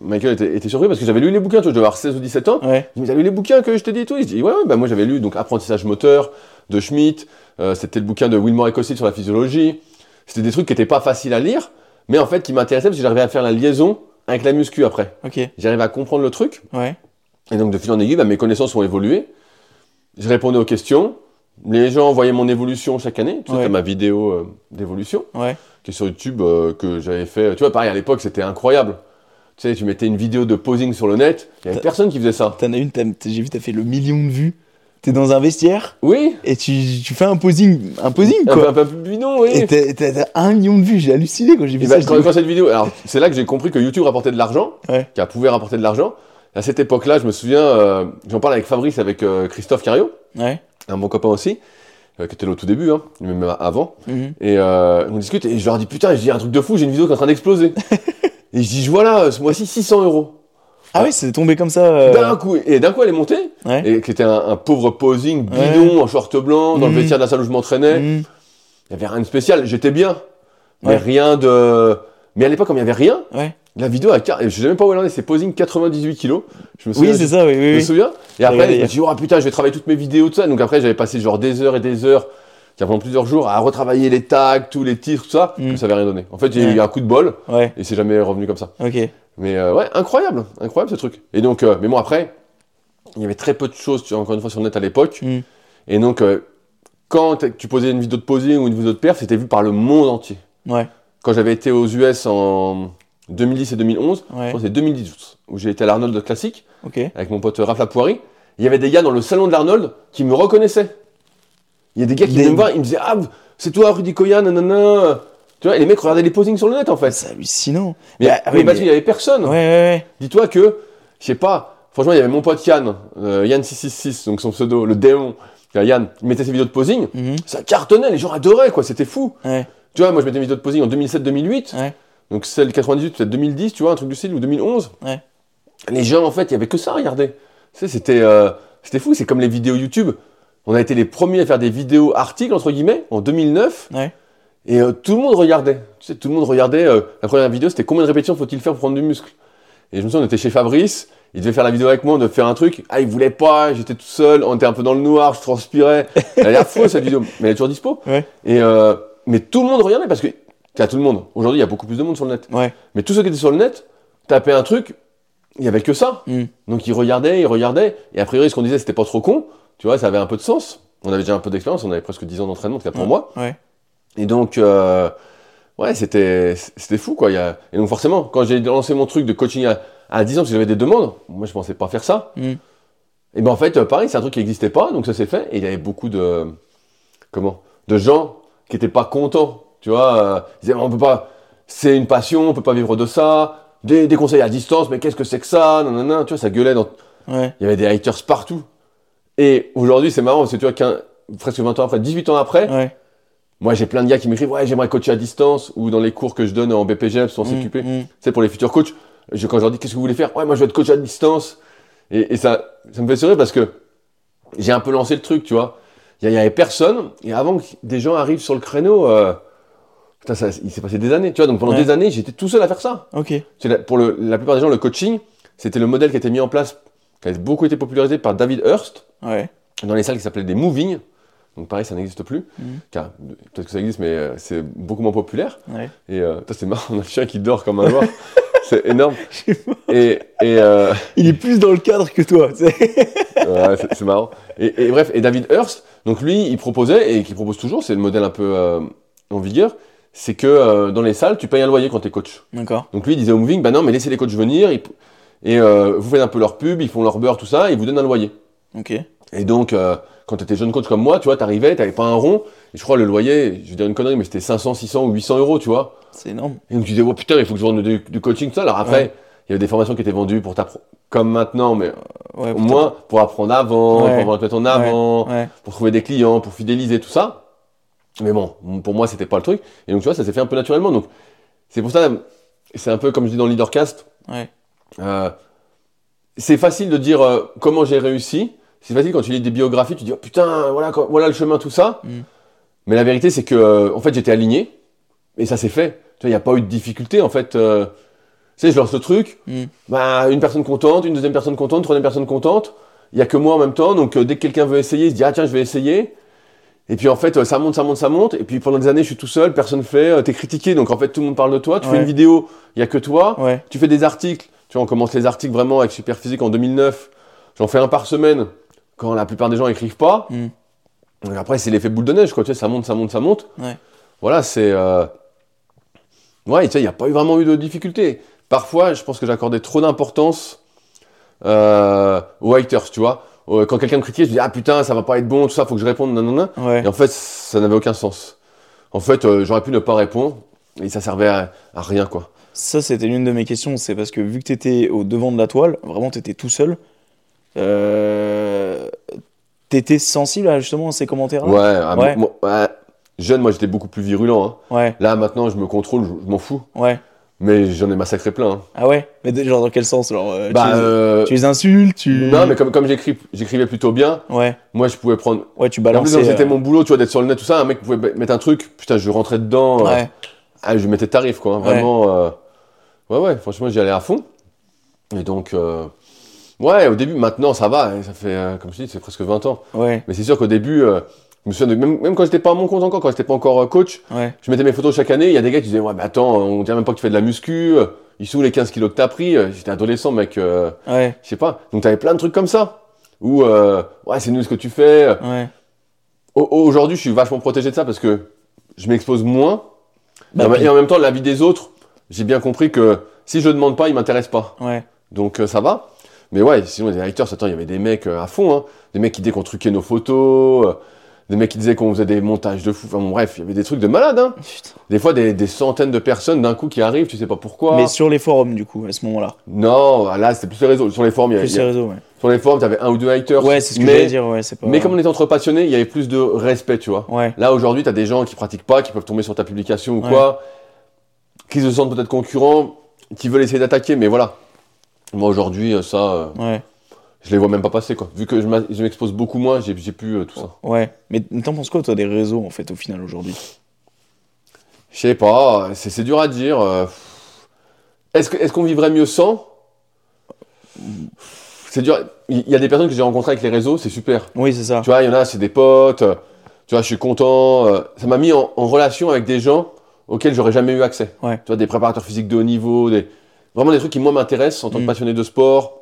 Michael était, était surpris parce que j'avais lu les bouquins, tu vois, je devais avoir 16 ou 17 ans. Ouais. Il me dit, t'as lu les bouquins que je t'ai dit et tout? Il dit, ouais, ouais, bah moi j'avais lu donc Apprentissage moteur de Schmitt, euh, c'était le bouquin de Wilmore et Cossit sur la physiologie. C'était des trucs qui étaient pas faciles à lire, mais en fait qui m'intéressaient parce que j'arrivais à faire la liaison avec la muscu après. Ok. J'arrivais à comprendre le truc, Ouais. et donc de fil en aiguille, bah, mes connaissances ont évolué. Je répondais aux questions, les gens voyaient mon évolution chaque année. Tu sais, Ouais. t'as ma vidéo euh, d'évolution Ouais. qui est sur YouTube euh, que j'avais fait. Tu vois, pareil à l'époque, c'était incroyable. Tu sais, tu mettais une vidéo de posing sur le net, il y avait personne qui faisait ça. T'en as une, j'ai vu, t'as fait le million de vues. T'es dans un vestiaire Oui, et tu, tu fais un posing, un posing quoi. un peu plus oui. Et t'as- un million de vues, j'ai halluciné quand j'ai vu Et ça. bah, quand, quand cette vidéo, alors c'est là que j'ai compris que YouTube rapportait de l'argent, Ouais. qu'elle pouvait rapporter de l'argent. À cette époque-là, je me souviens, euh, j'en parle avec Fabrice, avec euh, Christophe Cario, Ouais. un bon copain aussi, euh, qui était là au tout début, hein, même avant. Mhm. Et on discute et je leur dis putain, je dis un truc de fou, j'ai une vidéo qui est en train d'exploser. *laughs* et je dis voilà, ce mois-ci 600 euros. Ah ouais, c'est tombé comme ça. D'un coup, et d'un coup elle est montée, Ouais. et qui était un, un pauvre posing bidon en short blanc dans le Mhm. vestiaire de la salle où je m'entraînais. Mhm. Il y avait rien de spécial, j'étais bien, mais rien de. Mais à l'époque, comme il y avait rien, Ouais. La vidéo car... Je sais même pas où elle en est, c'est posing 98 kilos. Je me souviens. Oui, c'est ça, oui, Je oui. me oui. souviens. Et après, regardé je me suis dit, oh putain, je vais travailler toutes mes vidéos, tout ça. Donc après, j'avais passé genre des heures et des heures, pendant plusieurs jours, à retravailler les tags, tous les titres, tout ça. Mm. Ça avait rien donné. En fait, j'ai Ouais. eu un coup de bol Ouais, et c'est jamais revenu comme ça. ok. Mais euh, ouais, incroyable, incroyable ce truc. Et donc, euh, mais bon, après, il y avait très peu de choses, tu vois, encore une fois, sur le net à l'époque. Mm. Et donc, euh, quand tu posais une vidéo de posing ou une vidéo de perf, c'était vu par le monde entier. Ouais, Quand j'avais été aux US en 2010 et 2011, ouais. c'est 2018, où j'ai été à l'Arnold Classic avec mon pote Raph Lapoirie. Il y avait des gars dans le salon de l'Arnold qui me reconnaissaient. Il y a des gars qui venaient me voir, ils me disaient Ah, c'est toi Rudy Koya, nanana. Tu vois, et les mecs regardaient les posings sur le net en fait. C'est hallucinant. Mais, Bah, mais oui, parce mais- qu'il avait personne. Ouais, ouais, ouais. Dis-toi que, je sais pas, franchement, il y avait mon pote Yann, euh, Yann666, donc son pseudo, le démon. Yann, il mettait ses vidéos de posing, Mhm. ça cartonnait, les gens adoraient quoi, c'était fou. Ouais, Tu vois, moi je mettais mes vidéos de posing en 2007-2008, ouais. donc celle 98, peut-être 2010, tu vois, un truc du style, ou 2011. Ouais. Les gens, en fait, il y avait que ça à regarder. Tu sais, c'était euh, c'était fou, c'est comme les vidéos YouTube. On a été les premiers à faire des vidéos articles, entre guillemets, en 2009, Ouais. et euh, tout le monde regardait. Tu sais, tout le monde regardait. euh, la première vidéo, c'était combien de répétitions faut-il faire pour prendre du muscle? Et je me souviens, on était chez Fabrice, il devait faire la vidéo avec moi, on devait faire un truc. Ah, il voulait pas, j'étais tout seul, on était un peu dans le noir, je transpirais. Elle a l'air faux cette vidéo, mais elle est toujours dispo. Ouais. Et euh, mais tout le monde regardait parce que, tiens, tout le monde. Aujourd'hui, il y a beaucoup plus de monde sur le net. Ouais. Mais tous ceux qui étaient sur le net tapaient un truc, il y avait que ça. Mm. Donc ils regardaient, ils regardaient, et a priori, ce qu'on disait, c'était pas trop con. Tu vois, ça avait un peu de sens. On avait déjà un peu d'expérience, on avait presque 10 ans d'entraînement, en tout cas pour moi. Ouais. Et donc, euh, ouais, c'était, c'était fou, quoi. Il y a... Et donc, forcément, quand j'ai lancé mon truc de coaching à, à 10 ans, parce que j'avais des demandes, moi, je pensais pas faire ça. Mm. Et ben en fait, euh, pareil, c'est un truc qui n'existait pas, donc ça s'est fait. Et il y avait beaucoup de comment de gens qui étaient pas contents, tu vois. euh, ils disaient on peut pas, c'est une passion, on peut pas vivre de ça. Des, des conseils à distance, mais qu'est-ce que c'est que ça? Nanana, tu vois, ça gueulait. Dans... Ouais. Il y avait des haters partout. Et aujourd'hui, c'est marrant, parce que tu vois, presque 20 ans après, 18 ans après, Ouais. moi j'ai plein de gars qui m'écrivent ouais j'aimerais coacher à distance ou dans les cours que je donne en BPGEP sans Mm, s'occuper. mm. Tu sais, pour les futurs coachs, je, quand je leur dis qu'est-ce que vous voulez faire? Ouais, moi je veux être coach à distance. Et, et ça, ça me fait sourire parce que j'ai un peu lancé le truc, tu vois. Il y, avait personne, et avant que des gens arrivent sur le créneau, euh, putain, ça, il s'est passé des années, tu vois. Donc pendant Ouais. des années, j'étais tout seul à faire ça. Ok. La- pour le- la plupart des gens, le coaching, c'était le modèle qui a été mis en place, qui a beaucoup été popularisé par David Hurst Ouais. dans les salles qui s'appelaient des moving. Donc pareil, ça n'existe plus. Car peut-être que ça existe, mais euh, c'est beaucoup moins populaire. Ouais. Et euh, c'est marrant, on a le chien qui dort comme un loir. *laughs* c'est énorme. Et, et euh, Il est plus dans le cadre que toi. ouais, c'est marrant. Et, et bref, et David Hurst, donc lui, il proposait, et qui propose toujours, c'est le modèle un peu euh, en vigueur, c'est que euh, dans les salles, tu payes un loyer quand t'es coach. D'accord. Donc lui, il disait au moving, bah non, mais laissez les coachs venir, ils- et euh, vous faites un peu leur pub, ils font leur beurre, tout ça, et ils vous donnent un loyer. Ok. Et donc, euh, quand tu étais jeune coach comme moi, tu vois, t'arrivais, t'avais pas un rond, et je crois le loyer, je vais dire une connerie, mais c'était 500, 600 ou 800 euros, tu vois. C'est énorme. Et donc tu disais, oh putain, il faut que je vende du, du coaching, tout ça. Alors après, Ouais. Il y avait des formations qui étaient vendues pour t'apprendre, comme maintenant, mais Ouais. au moins pour apprendre avant, Ouais. pour mettre en avant, Ouais. pour trouver des clients, pour fidéliser, tout ça. Mais bon, pour moi, c'était pas le truc. Et donc, tu vois, ça s'est fait un peu naturellement. Donc, c'est pour ça, c'est un peu comme je dis dans Leadercast, Ouais. euh, c'est facile de dire euh, comment j'ai réussi. C'est facile quand tu lis des biographies, tu dis oh, putain, voilà, voilà le chemin, tout ça. Mm. Mais la vérité, c'est que euh, en fait, j'étais aligné et ça s'est fait. Tu vois, il n'y a pas eu de difficulté en fait. Tu sais, je lance le truc, Mm. bah, une personne contente, une deuxième personne contente, une troisième personne contente. Il y a que moi en même temps, donc euh, dès que quelqu'un veut essayer, il se dit ah tiens, je vais essayer. Et puis en fait, euh, ça monte, ça monte, ça monte. Et puis pendant des années, je suis tout seul, personne fait, euh, t'es critiqué, donc en fait tout le monde parle de toi. Tu Ouais. fais une vidéo, il y a que toi. Ouais. Tu fais des articles, tu vois, on commence les articles vraiment avec Superphysique en 2009. J'en fais un par semaine quand la plupart des gens écrivent pas. Mm. Donc après, c'est l'effet boule de neige, quoi. Tu sais, ça monte, ça monte, ça monte. Ouais. Voilà, c'est. euh, Ouais, tu sais, il n'y a pas eu vraiment eu de difficulté. Parfois, je pense que j'accordais trop d'importance euh, aux haters, tu vois. Euh, Quand quelqu'un me critiquait, je dis Ah putain, ça va pas être bon, tout ça, faut que je réponde, non, non, non. Ouais. Et en fait, ça n'avait aucun sens. En fait, euh, j'aurais pu ne pas répondre et ça servait à, à rien, quoi. Ça, c'était l'une de mes questions. C'est parce que vu que tu étais au devant de la toile, vraiment, tu étais tout seul. Euh... Tu étais sensible à justement ces commentaires-là? Ouais, Ouais. moi- ouais, jeune, moi j'étais beaucoup plus virulent. hein. Ouais. Là maintenant, je me contrôle, je, je m'en fous. Ouais. Mais j'en ai massacré plein. hein. Ah ouais? Mais de- genre dans quel sens genre, euh, Bah, tu, les, euh, tu les insultes tu... non, mais comme, comme j'écris, j'écrivais plutôt bien, Ouais. moi je pouvais prendre. Ouais, tu En plus, c'était euh, mon boulot, tu vois, d'être sur le net, tout ça, un mec pouvait mettre un truc, putain, je rentrais dedans. euh, Ouais. ah, je mettais tarif, quoi. hein, Ouais. Vraiment. euh, ouais, ouais, franchement, j'y allais à fond. Et donc, euh, ouais, au début, maintenant ça va, hein, ça fait, euh, comme je dis, c'est presque 20 ans. Ouais. Mais c'est sûr qu'au début, euh, je me souviens de- même, même quand j'étais pas à mon compte encore, quand j'étais pas encore euh, coach, Ouais. Je mettais mes photos chaque année, il y a des gars qui disaient Ouais, mais attends, on dirait même pas que tu fais de la muscu, euh, ils sont où les 15 kilos que t'as pris Euh, J'étais adolescent, mec, euh, Ouais. je sais pas. Donc t'avais plein de trucs comme ça. Ou euh, Ouais, c'est nul ce que tu fais. Ouais. Au- Aujourd'hui, je suis vachement protégé de ça parce que je m'expose moins. Bah, et, en, puis- et en même temps, la vie des autres, j'ai bien compris que si je demande pas, ils m'intéressent pas. Ouais. Donc euh, ça va. Mais ouais, sinon, les haters, attends, il y avait des mecs à fond, hein. Des mecs qui disaient qu'on truquait nos photos, des mecs qui disaient qu'on faisait des montages de fou. Enfin bon, bref, il y avait des trucs de malade, hein. Des fois, des, des centaines de personnes d'un coup qui arrivent, tu sais pas pourquoi. Mais sur les forums, du coup, à ce moment-là. Non, là, c'était plus les réseaux. Sur les forums, il y avait, Plus les a- réseaux, ouais. sur les forums, t'avais un ou deux haters. Ouais, c'est ce que mais, j'allais dire, ouais. C'est pas... mais comme on était entre passionnés, il y avait plus de respect, tu vois. Ouais. Là, aujourd'hui, t'as des gens qui pratiquent pas, qui peuvent tomber sur ta publication ou Ouais. quoi, qui se sentent peut-être concurrents, qui veulent essayer d'attaquer, mais voilà. Moi, aujourd'hui, ça, euh, Ouais. Je les vois même pas passer, quoi. Vu que je m'expose beaucoup moins, j'ai plus euh, tout ça. Ouais. Mais t'en penses quoi, toi, des réseaux, en fait, au final, aujourd'hui? Je sais pas, c'est dur à dire. euh, Est-ce qu'on vivrait mieux sans? C'est dur. Il y a des personnes que j'ai rencontrées avec les réseaux, c'est super. Oui, c'est ça. Tu vois, il y en a, c'est des potes. Tu vois, je suis content. euh, Ça m'a mis en, en relation avec des gens auxquels j'aurais jamais eu accès. Ouais. Tu vois, des préparateurs physiques de haut niveau, des... vraiment des trucs qui, moi, m'intéressent en tant que Mm. passionné de sport.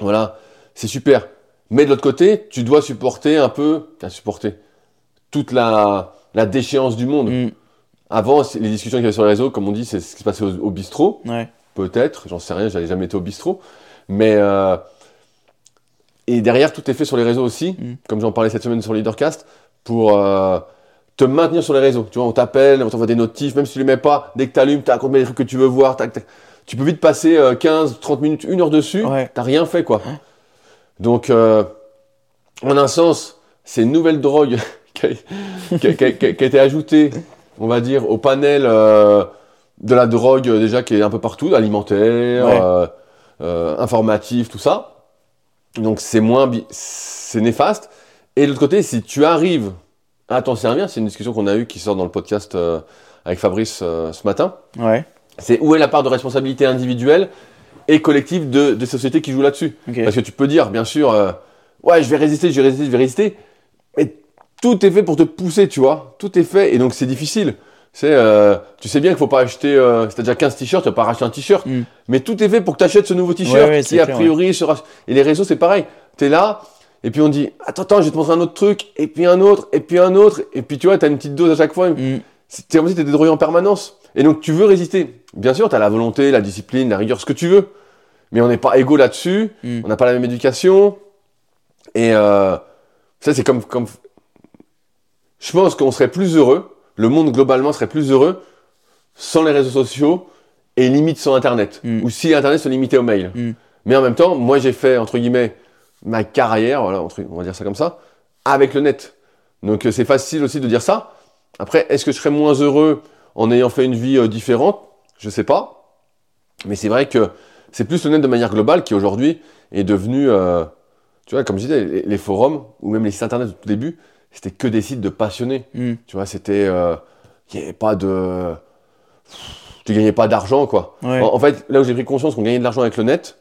Voilà, c'est super. Mais de l'autre côté, tu dois supporter un peu, supporter toute la, la déchéance du monde. Mm. Avant, les discussions qu'il y avait sur les réseaux, comme on dit, c'est ce qui se passait au, au bistrot. Ouais. peut-être. J'en sais rien, j'avais jamais été au bistrot. Mais, euh, et derrière, tout est fait sur les réseaux aussi, Mm. comme j'en parlais cette semaine sur Leadercast, pour euh, te maintenir sur les réseaux. Tu vois, on t'appelle, on t'envoie des notifs, même si tu les mets pas, dès que tu allumes, tu as combien de trucs que tu veux voir, tac, tac. tu peux vite passer euh, 15, 30 minutes, une heure dessus, Ouais. t'as rien fait quoi. Donc, euh, en un sens, c'est une nouvelle drogue *laughs* qui, a, qui a- qui a- qui a- qui a été ajoutée, on va dire, au panel euh, de la drogue euh, déjà qui est un peu partout, alimentaire, Ouais. euh, informatif, tout ça. Donc c'est moins, c'est néfaste. Et de l'autre côté, si tu arrives à t'en servir, c'est une discussion qu'on a eue qui sort dans le podcast avec Fabrice ce matin. Ouais. C'est où est la part de responsabilité individuelle et collective de, des sociétés qui jouent là-dessus. Parce que tu peux dire, bien sûr, euh, ouais, je vais résister, je vais résister, je vais résister. Mais tout est fait pour te pousser, tu vois. Tout est fait. Et donc, c'est difficile. C'est, euh, tu sais bien qu'il faut pas acheter, euh, si t'as déjà 15 t-shirts, tu vas pas racheter un t-shirt. Mm. Mais tout est fait pour que tu achètes ce nouveau t-shirt Ouais, a priori, sera. Et les réseaux, c'est pareil. Tu es là, et puis on dit, attends, attends, je vais te montrer un autre truc, et puis un autre, et puis un autre. Et puis, tu vois, tu as une petite dose à chaque fois. Mm. C'est comme si tu drogué en permanence. Et donc, tu veux résister. Bien sûr, tu as la volonté, la discipline, la rigueur, ce que tu veux. Mais on n'est pas égaux là-dessus. Mm. On n'a pas la même éducation. Et euh, ça, c'est comme, comme. Je pense qu'on serait plus heureux. Le monde globalement serait plus heureux sans les réseaux sociaux et limite sans Internet. Mm. Ou si Internet se limitait au mail. Mm. Mais en même temps, moi, j'ai fait, entre guillemets, ma carrière, voilà, on va dire ça comme ça, avec le net. Donc, euh, c'est facile aussi de dire ça. Après, est-ce que je serais moins heureux en ayant fait une vie euh, différente Je sais pas. Mais c'est vrai que c'est plus le net de manière globale qui aujourd'hui est devenu, euh, tu vois, comme je disais, les, les forums ou même les sites internet au tout début, c'était que des sites de passionnés. Mm. Tu vois, c'était, euh, il n'y avait pas de, tu gagnais pas d'argent quoi. Ouais. En, en fait, là où j'ai pris conscience qu'on gagnait de l'argent avec le net,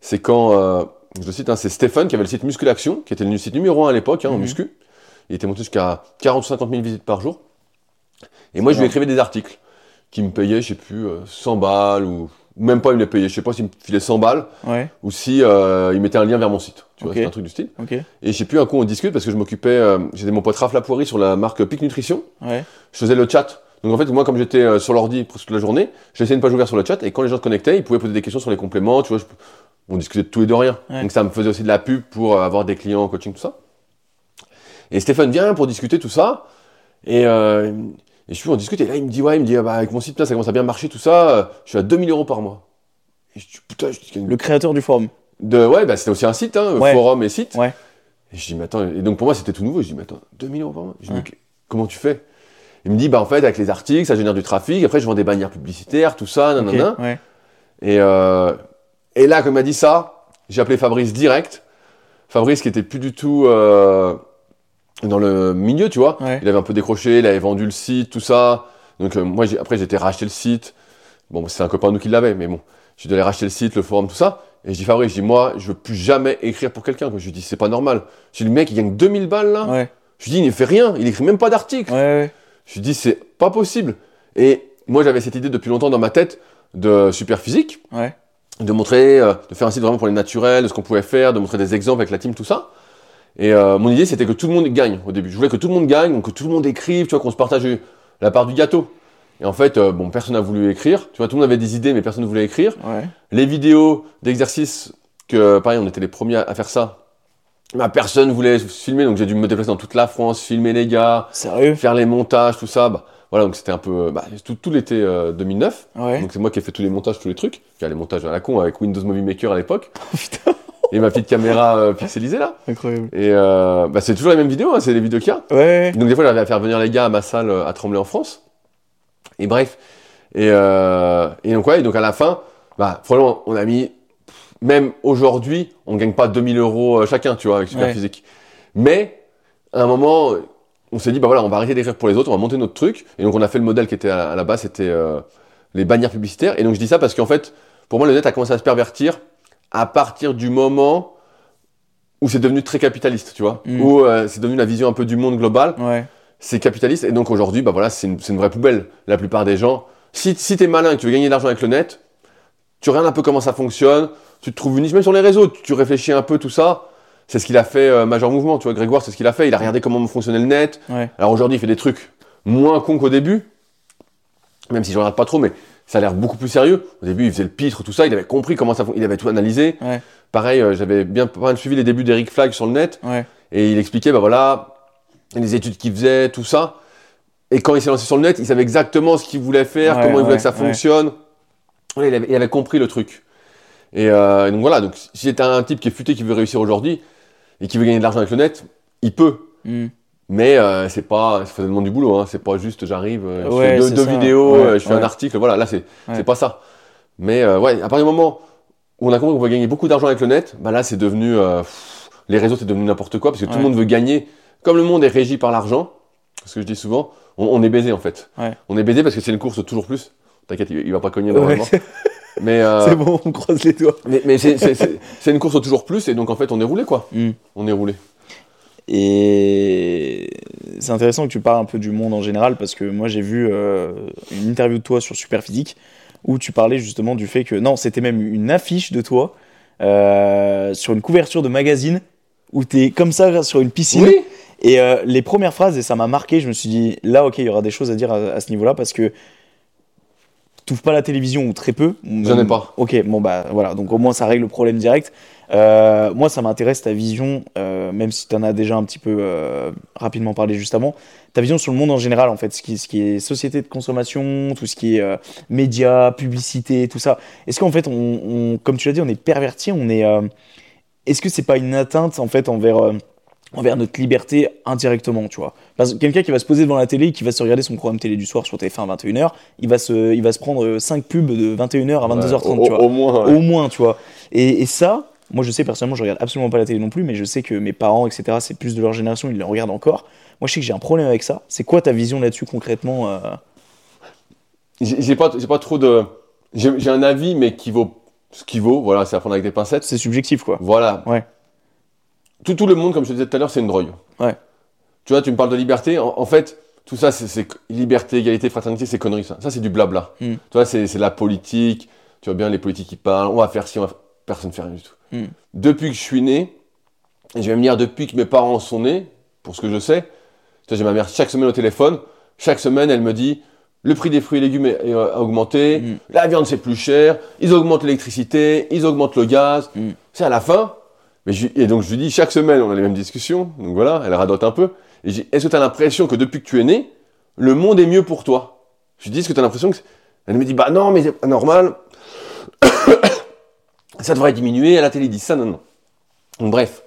c'est quand, euh, je le cite, hein, c'est Stéphane qui avait le site Musculation, qui était le site numéro 1 à l'époque, hein, en Mhm. muscu. Il était monté jusqu'à 40 ou 50 000 visites par jour. Et moi, je lui écrivais des articles qui me payaient, je sais plus, euh, 100 balles ou, même pas, il me les payait. Je sais pas s'il me filait 100 balles Ouais. ou si euh, il mettait un lien vers mon site. Tu vois, Ok. c'est un truc du style. Et je sais plus, un coup, on discute parce que je m'occupais, euh, j'étais mon pote Raph Lapoirie sur la marque Pic Nutrition Ouais. je faisais le chat. Donc en fait, moi, comme j'étais euh, sur l'ordi presque toute la journée, je laissais une page ouverte sur le chat et quand les gens se connectaient, ils pouvaient poser des questions sur les compléments, tu vois, je- on discutait de tout et de rien. Ouais. Donc ça me faisait aussi de la pub pour euh, avoir des clients en coaching, tout ça. Et Stéphane vient pour discuter tout ça et, euh, et je suis on discute et là il me dit ouais, il me dit ah bah, avec mon site là, ça commence à bien marcher tout ça, euh, je suis à 2000 euros par mois. Et je dis putain, je dis, Le créateur du forum. de ouais, bah c'était aussi un site, hein, Ouais. forum et site. Ouais. Et je dis, mais attends, et donc pour moi c'était tout nouveau. Je dis, mais attends, 2000 euros par mois? Je dis, Ouais. mais comment tu fais? Il me dit, bah en fait, avec les articles, ça génère du trafic. Après, je vends des bannières publicitaires, tout ça, nanana. Ouais. Et, euh, et là, comme il m'a dit ça, j'ai appelé Fabrice direct. Fabrice qui était plus du tout euh, dans le milieu, tu vois. Ouais. Il avait un peu décroché, il avait vendu le site, tout ça. Donc euh, moi, après, j'ai été racheter le site. Bon, c'est un copain de nous qui l'avait, mais bon, j'ai dû aller racheter le site, le forum, tout ça. Et je dis, Fabrice, je dis, moi, je veux plus jamais écrire pour quelqu'un. Je lui dis, c'est pas normal. Je dis, le mec, il gagne 2000 balles là. Ouais. Je lui dis, il ne fait rien, il écrit même pas d'article. Ouais. Je lui dis, c'est pas possible. Et moi, j'avais cette idée depuis longtemps dans ma tête de super physique, de montrer, euh, de faire un site vraiment pour les naturels, de ce qu'on pouvait faire, de montrer des exemples avec la team, tout ça. Et euh, mon idée, c'était que tout le monde gagne au début. Je voulais que tout le monde gagne, donc que tout le monde écrive, tu vois, qu'on se partage la part du gâteau. Et en fait, euh, bon, personne n'a voulu écrire. Tu vois, tout le monde avait des idées, mais personne ne voulait écrire. Ouais. Les vidéos d'exercices, que pareil, on était les premiers à faire ça. Bah, personne voulait se filmer, donc j'ai dû me déplacer dans toute la France, filmer les gars, Sérieux? faire les montages, tout ça. Bah, voilà, donc c'était un peu bah, tout, tout l'été euh, 2009. Ouais. Donc c'est moi qui ai fait tous les montages, tous les trucs. Faire les montages à la con avec Windows Movie Maker à l'époque. *laughs* Putain. Et ma petite caméra euh, pixelisée là. Incroyable. Et euh, bah, c'est toujours les mêmes vidéos, hein, c'est les vidéos qu'il y a. Ouais. Donc des fois j'avais à faire venir les gars à ma salle euh, à Tremblay en France. Et bref. Et, euh, et donc ouais, et donc à la fin, bah franchement, on a mis, même aujourd'hui, on gagne pas 2000 euros chacun, tu vois, avec Super Ouais. Physique. Mais à un moment, on s'est dit, bah voilà, on va arrêter d'écrire pour les autres, on va monter notre truc. Et donc on a fait le modèle qui était à, à la base, c'était les bannières publicitaires. Et donc je dis ça parce qu'en fait, pour moi, le net a commencé à se pervertir à partir du moment où c'est devenu très capitaliste, tu vois, Mm. où euh, c'est devenu la vision un peu du monde global Ouais. c'est capitaliste et donc aujourd'hui bah voilà c'est une, vraie poubelle la plupart des gens si, si t'es malin et que tu veux gagner de l'argent avec le net tu regardes un peu comment ça fonctionne tu te trouves une niche même sur les réseaux tu, tu réfléchis un peu tout ça c'est ce qu'il a fait euh, Major Mouvement tu vois Grégoire c'est ce qu'il a fait il a regardé comment fonctionnait le net Ouais. alors aujourd'hui il fait des trucs moins cons qu'au début même si je regarde pas trop mais ça a l'air beaucoup plus sérieux. Au début, il faisait le pitre, tout ça, il avait compris comment ça il avait tout analysé. Ouais. Pareil, euh, j'avais bien pas mal suivi les débuts d'Eric Flag sur le net, Ouais. et il expliquait, bah voilà, les études qu'il faisait, tout ça. Et quand il s'est lancé sur le net, il savait exactement ce qu'il voulait faire, Ouais, comment il voulait que ça fonctionne. Il, avait, il avait compris le truc. Et euh, donc voilà, donc si j'étais un type qui est futé, qui veut réussir aujourd'hui, et qui veut gagner de l'argent avec le net, il peut. Hmm. Mais euh, c'est pas, ça demande du boulot, hein. c'est pas juste j'arrive, euh, je Ouais, fais deux, vidéos, Ouais, euh, je fais un article, voilà, là c'est c'est pas ça. Mais euh, ouais, à partir du moment où on a compris qu'on va gagner beaucoup d'argent avec le net, bah là c'est devenu, euh, pff, les réseaux c'est devenu n'importe quoi, parce que tout le monde veut gagner. Comme le monde est régi par l'argent, ce que je dis souvent, on, on est baisé en fait. On est baisé parce que c'est une course toujours plus. T'inquiète, il, il va pas cogner normalement. Mais, euh, *laughs* c'est bon, on croise les doigts. mais, mais c'est- une course au toujours plus, et donc en fait on est roulé quoi. Hmm. On est roulé. Et c'est intéressant que tu parles un peu du monde en général parce que moi j'ai vu euh, une interview de toi sur Superphysique où tu parlais justement du fait que non, c'était même une affiche de toi euh, sur une couverture de magazine où tu es comme ça sur une piscine Oui et euh, les premières phrases et ça m'a marqué, je me suis dit là OK, il y aura des choses à dire à, à ce niveau-là parce que t'ouvres pas la télévision ou très peu. J'en ai pas. Ok, bon bah voilà, donc au moins ça règle le problème direct. Euh, moi, ça m'intéresse ta vision, euh, même si tu en as déjà un petit peu euh, rapidement parlé juste avant, ta vision sur le monde en général, en fait, ce qui, ce qui est société de consommation, tout ce qui est médias, publicité, tout ça. Est-ce qu'en fait, on, on- comme tu l'as dit, on est perverti, on est. Est-ce que c'est pas une atteinte en fait envers envers notre liberté indirectement, tu vois? Parce que quelqu'un qui va se poser devant la télé, qui va se regarder son programme télé du soir sur TF1 à 21h, il va se, il va se prendre 5 pubs de 21h à 22h30, Ouais, tu au, vois au moins. ouais. au moins, tu vois. Et, et ça, moi je sais personnellement, je regarde absolument pas la télé non plus, mais je sais que mes parents, etc., c'est plus de leur génération, ils le regardent encore. Moi je sais que j'ai un problème avec ça. C'est quoi ta vision là-dessus concrètement euh? J'ai pas, j'ai pas trop de. J'ai un avis, mais qui vaut ce qui vaut. Voilà, c'est à prendre avec des pincettes. C'est subjectif quoi. Voilà. Ouais. Tout, tout le monde, comme je te disais tout à l'heure, c'est une drogue. Ouais. Tu vois, tu me parles de liberté. En, en fait, tout ça, c'est- liberté, égalité, fraternité, c'est conneries. Ça, ça c'est du blabla. Mm. Tu vois, c'est la politique. Tu vois bien les politiques qui parlent. On va faire ci, on va faire- Personne fait rien du tout. Mm. Depuis que je suis né, et je vais me dire depuis que mes parents sont nés, pour ce que je sais, j'ai ma mère chaque semaine au téléphone. Chaque semaine, elle me dit le prix des fruits et légumes est- a augmenté, Mm. la viande c'est plus cher, ils augmentent l'électricité, ils augmentent le gaz. Mm. C'est à la fin. Mais je- et donc je lui dis chaque semaine on a les mêmes discussions. Donc voilà, elle radote un peu. Et je dis est-ce que tu as l'impression que depuis que tu es né, le monde est mieux pour toi? Je lui dis est-ce que tu as l'impression que elle me dit bah non mais c'est pas normal. Ça devrait diminuer. À la télé ils disent ça non non. Donc, bref,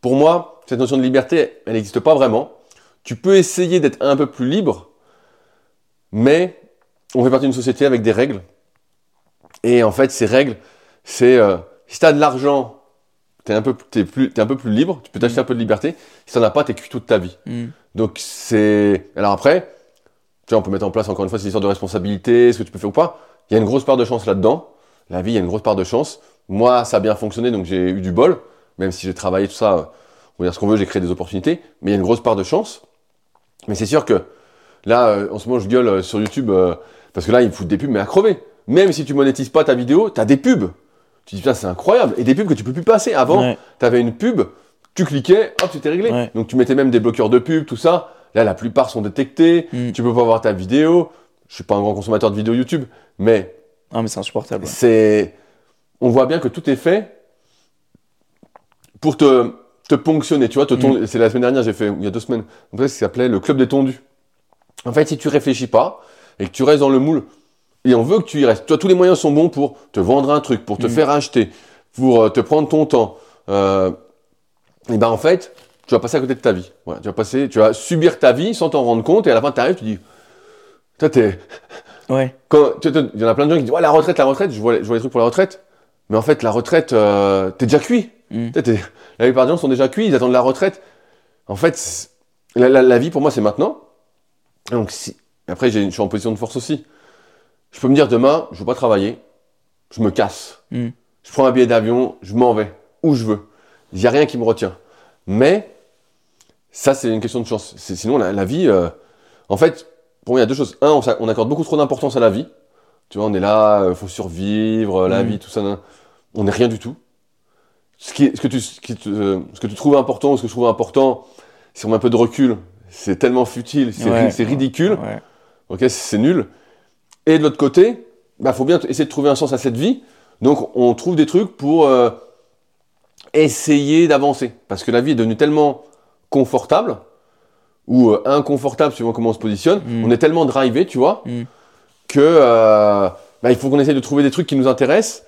pour moi cette notion de liberté elle n'existe pas vraiment. Tu peux essayer d'être un peu plus libre, mais on fait partie d'une société avec des règles. Et en fait, ces règles, c'est euh, si tu as de l'argent, tu es, un peu t'es plus, t'es un peu plus libre, tu peux t'acheter un peu de liberté. Si tu n'en as pas, tu es cuit toute ta vie. Mm. Donc c'est. Alors après, tu vois, on peut mettre en place encore une fois ces histoires de responsabilité, ce que tu peux faire ou pas. Il y a une grosse part de chance là-dedans. La vie, il y a une grosse part de chance. Moi, ça a bien fonctionné, donc j'ai eu du bol. Même si j'ai travaillé tout ça, on va dire ce qu'on veut, j'ai créé des opportunités. Mais il y a une grosse part de chance. Mais c'est sûr que là, euh, en ce moment, je gueule euh, sur YouTube euh, parce que là, ils me foutent des pubs, mais à crever. Même si tu monétises pas ta vidéo, tu as des pubs. Tu dis, putain, c'est incroyable. Et des pubs que tu peux plus passer. Avant, Ouais. tu avais une pub, tu cliquais, hop, c'était réglé. Ouais. Donc tu mettais même des bloqueurs de pub, tout ça. Là, la plupart sont détectés. Mm. Tu peux pas voir ta vidéo. Je suis pas un grand consommateur de vidéos YouTube, mais Ah mais c'est insupportable. c'est. On voit bien que tout est fait pour te, te ponctionner. Tu vois, te ton- c'est la semaine dernière, j'ai fait, il y a deux semaines, un podcast qui s'appelait Le Club des Tondus. En fait, si tu réfléchis pas et que tu restes dans le moule, et on veut que tu y restes, toi, tous les moyens sont bons pour te vendre un truc, pour te Mm. faire acheter, pour euh, te prendre ton temps. Euh, et ben en fait, tu vas passer à côté de ta vie. Voilà, tu vas passer, tu vas subir ta vie sans t'en rendre compte, et à la fin, tu arrives, tu dis, toi, t'es, Ouais. il y en a plein de gens qui disent ouais la retraite la retraite je vois, je vois les trucs pour la retraite. Mais en fait la retraite euh, t'es déjà cuit. Mm. T'es- la plupart des gens sont déjà cuits ils attendent la retraite. En fait la, la- la vie pour moi c'est maintenant. Donc si après j'ai- je suis en position de force aussi. Je peux me dire demain je veux pas travailler. Je me casse. Mm. je prends un billet d'avion je m'en vais où je veux. Il y a rien qui me retient. Mais ça c'est une question de chance. C'est- sinon la, la vie euh, en fait pour moi, il y a deux choses. Un, on, accorde beaucoup trop d'importance à la vie. Tu vois, on est là, il faut survivre, euh, la Mm. vie, tout ça. On n'est rien du tout. Ce, qui ce, que tu, ce, qui te- euh, ce que tu trouves important ou ce que je trouve important, si on met un peu de recul, c'est tellement futile, c'est Ouais. ri- c'est ridicule. Ouais. Ok, c'est nul. Et de l'autre côté, bah, faut bien essayer de trouver un sens à cette vie. Donc, on trouve des trucs pour euh, essayer d'avancer. Parce que la vie est devenue tellement confortable, ou euh, inconfortable, suivant comment on se positionne. Mm. On est tellement drivé, tu vois, Mm. que euh, bah, il faut qu'on essaye de trouver des trucs qui nous intéressent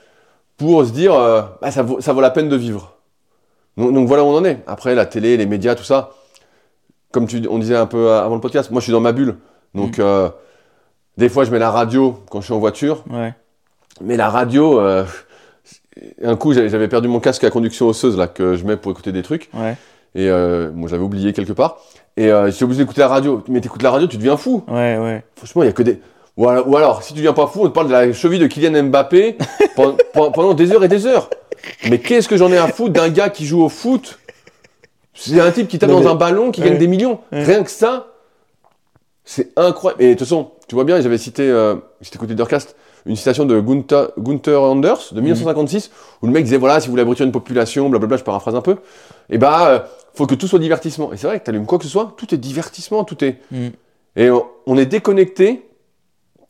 pour se dire, euh, bah, ça, vaut, ça vaut la peine de vivre. Donc, donc voilà où on en est. Après, la télé, les médias, tout ça, comme tu, on disait un peu avant le podcast, moi je suis dans ma bulle. Donc, euh, des fois, je mets la radio quand je suis en voiture. Ouais. Mais la radio, un coup, j'avais perdu mon casque à conduction osseuse là que je mets pour écouter des trucs. Ouais. Et euh, bon, j'avais oublié quelque part. Et euh, j'étais obligé d'écouter la radio. Mais t'écoutes la radio, tu deviens fou. Ouais, ouais. Franchement, il y a que des. Ou alors, ou alors, si tu deviens pas fou, on te parle de la cheville de Kylian Mbappé *laughs* pendant, des heures et des heures. Mais qu'est-ce que j'en ai à foutre d'un gars qui joue au foot? C'est un type qui tape Non, dans mais- un ballon, qui Ouais. gagne des millions. Ouais. Rien que ça, c'est incroyable. Et de toute façon, tu vois bien, j'avais cité, euh, j'étais écouté Durcast, une citation de Gunther, Gunther Anders de 1956, où le mec disait voilà, si vous voulez abrutir une population, blablabla, je paraphrase un peu, et bah, euh, faut que tout soit divertissement. Et c'est vrai que t'allumes quoi que ce soit, tout est divertissement, tout est. Mm. Et on, on est déconnecté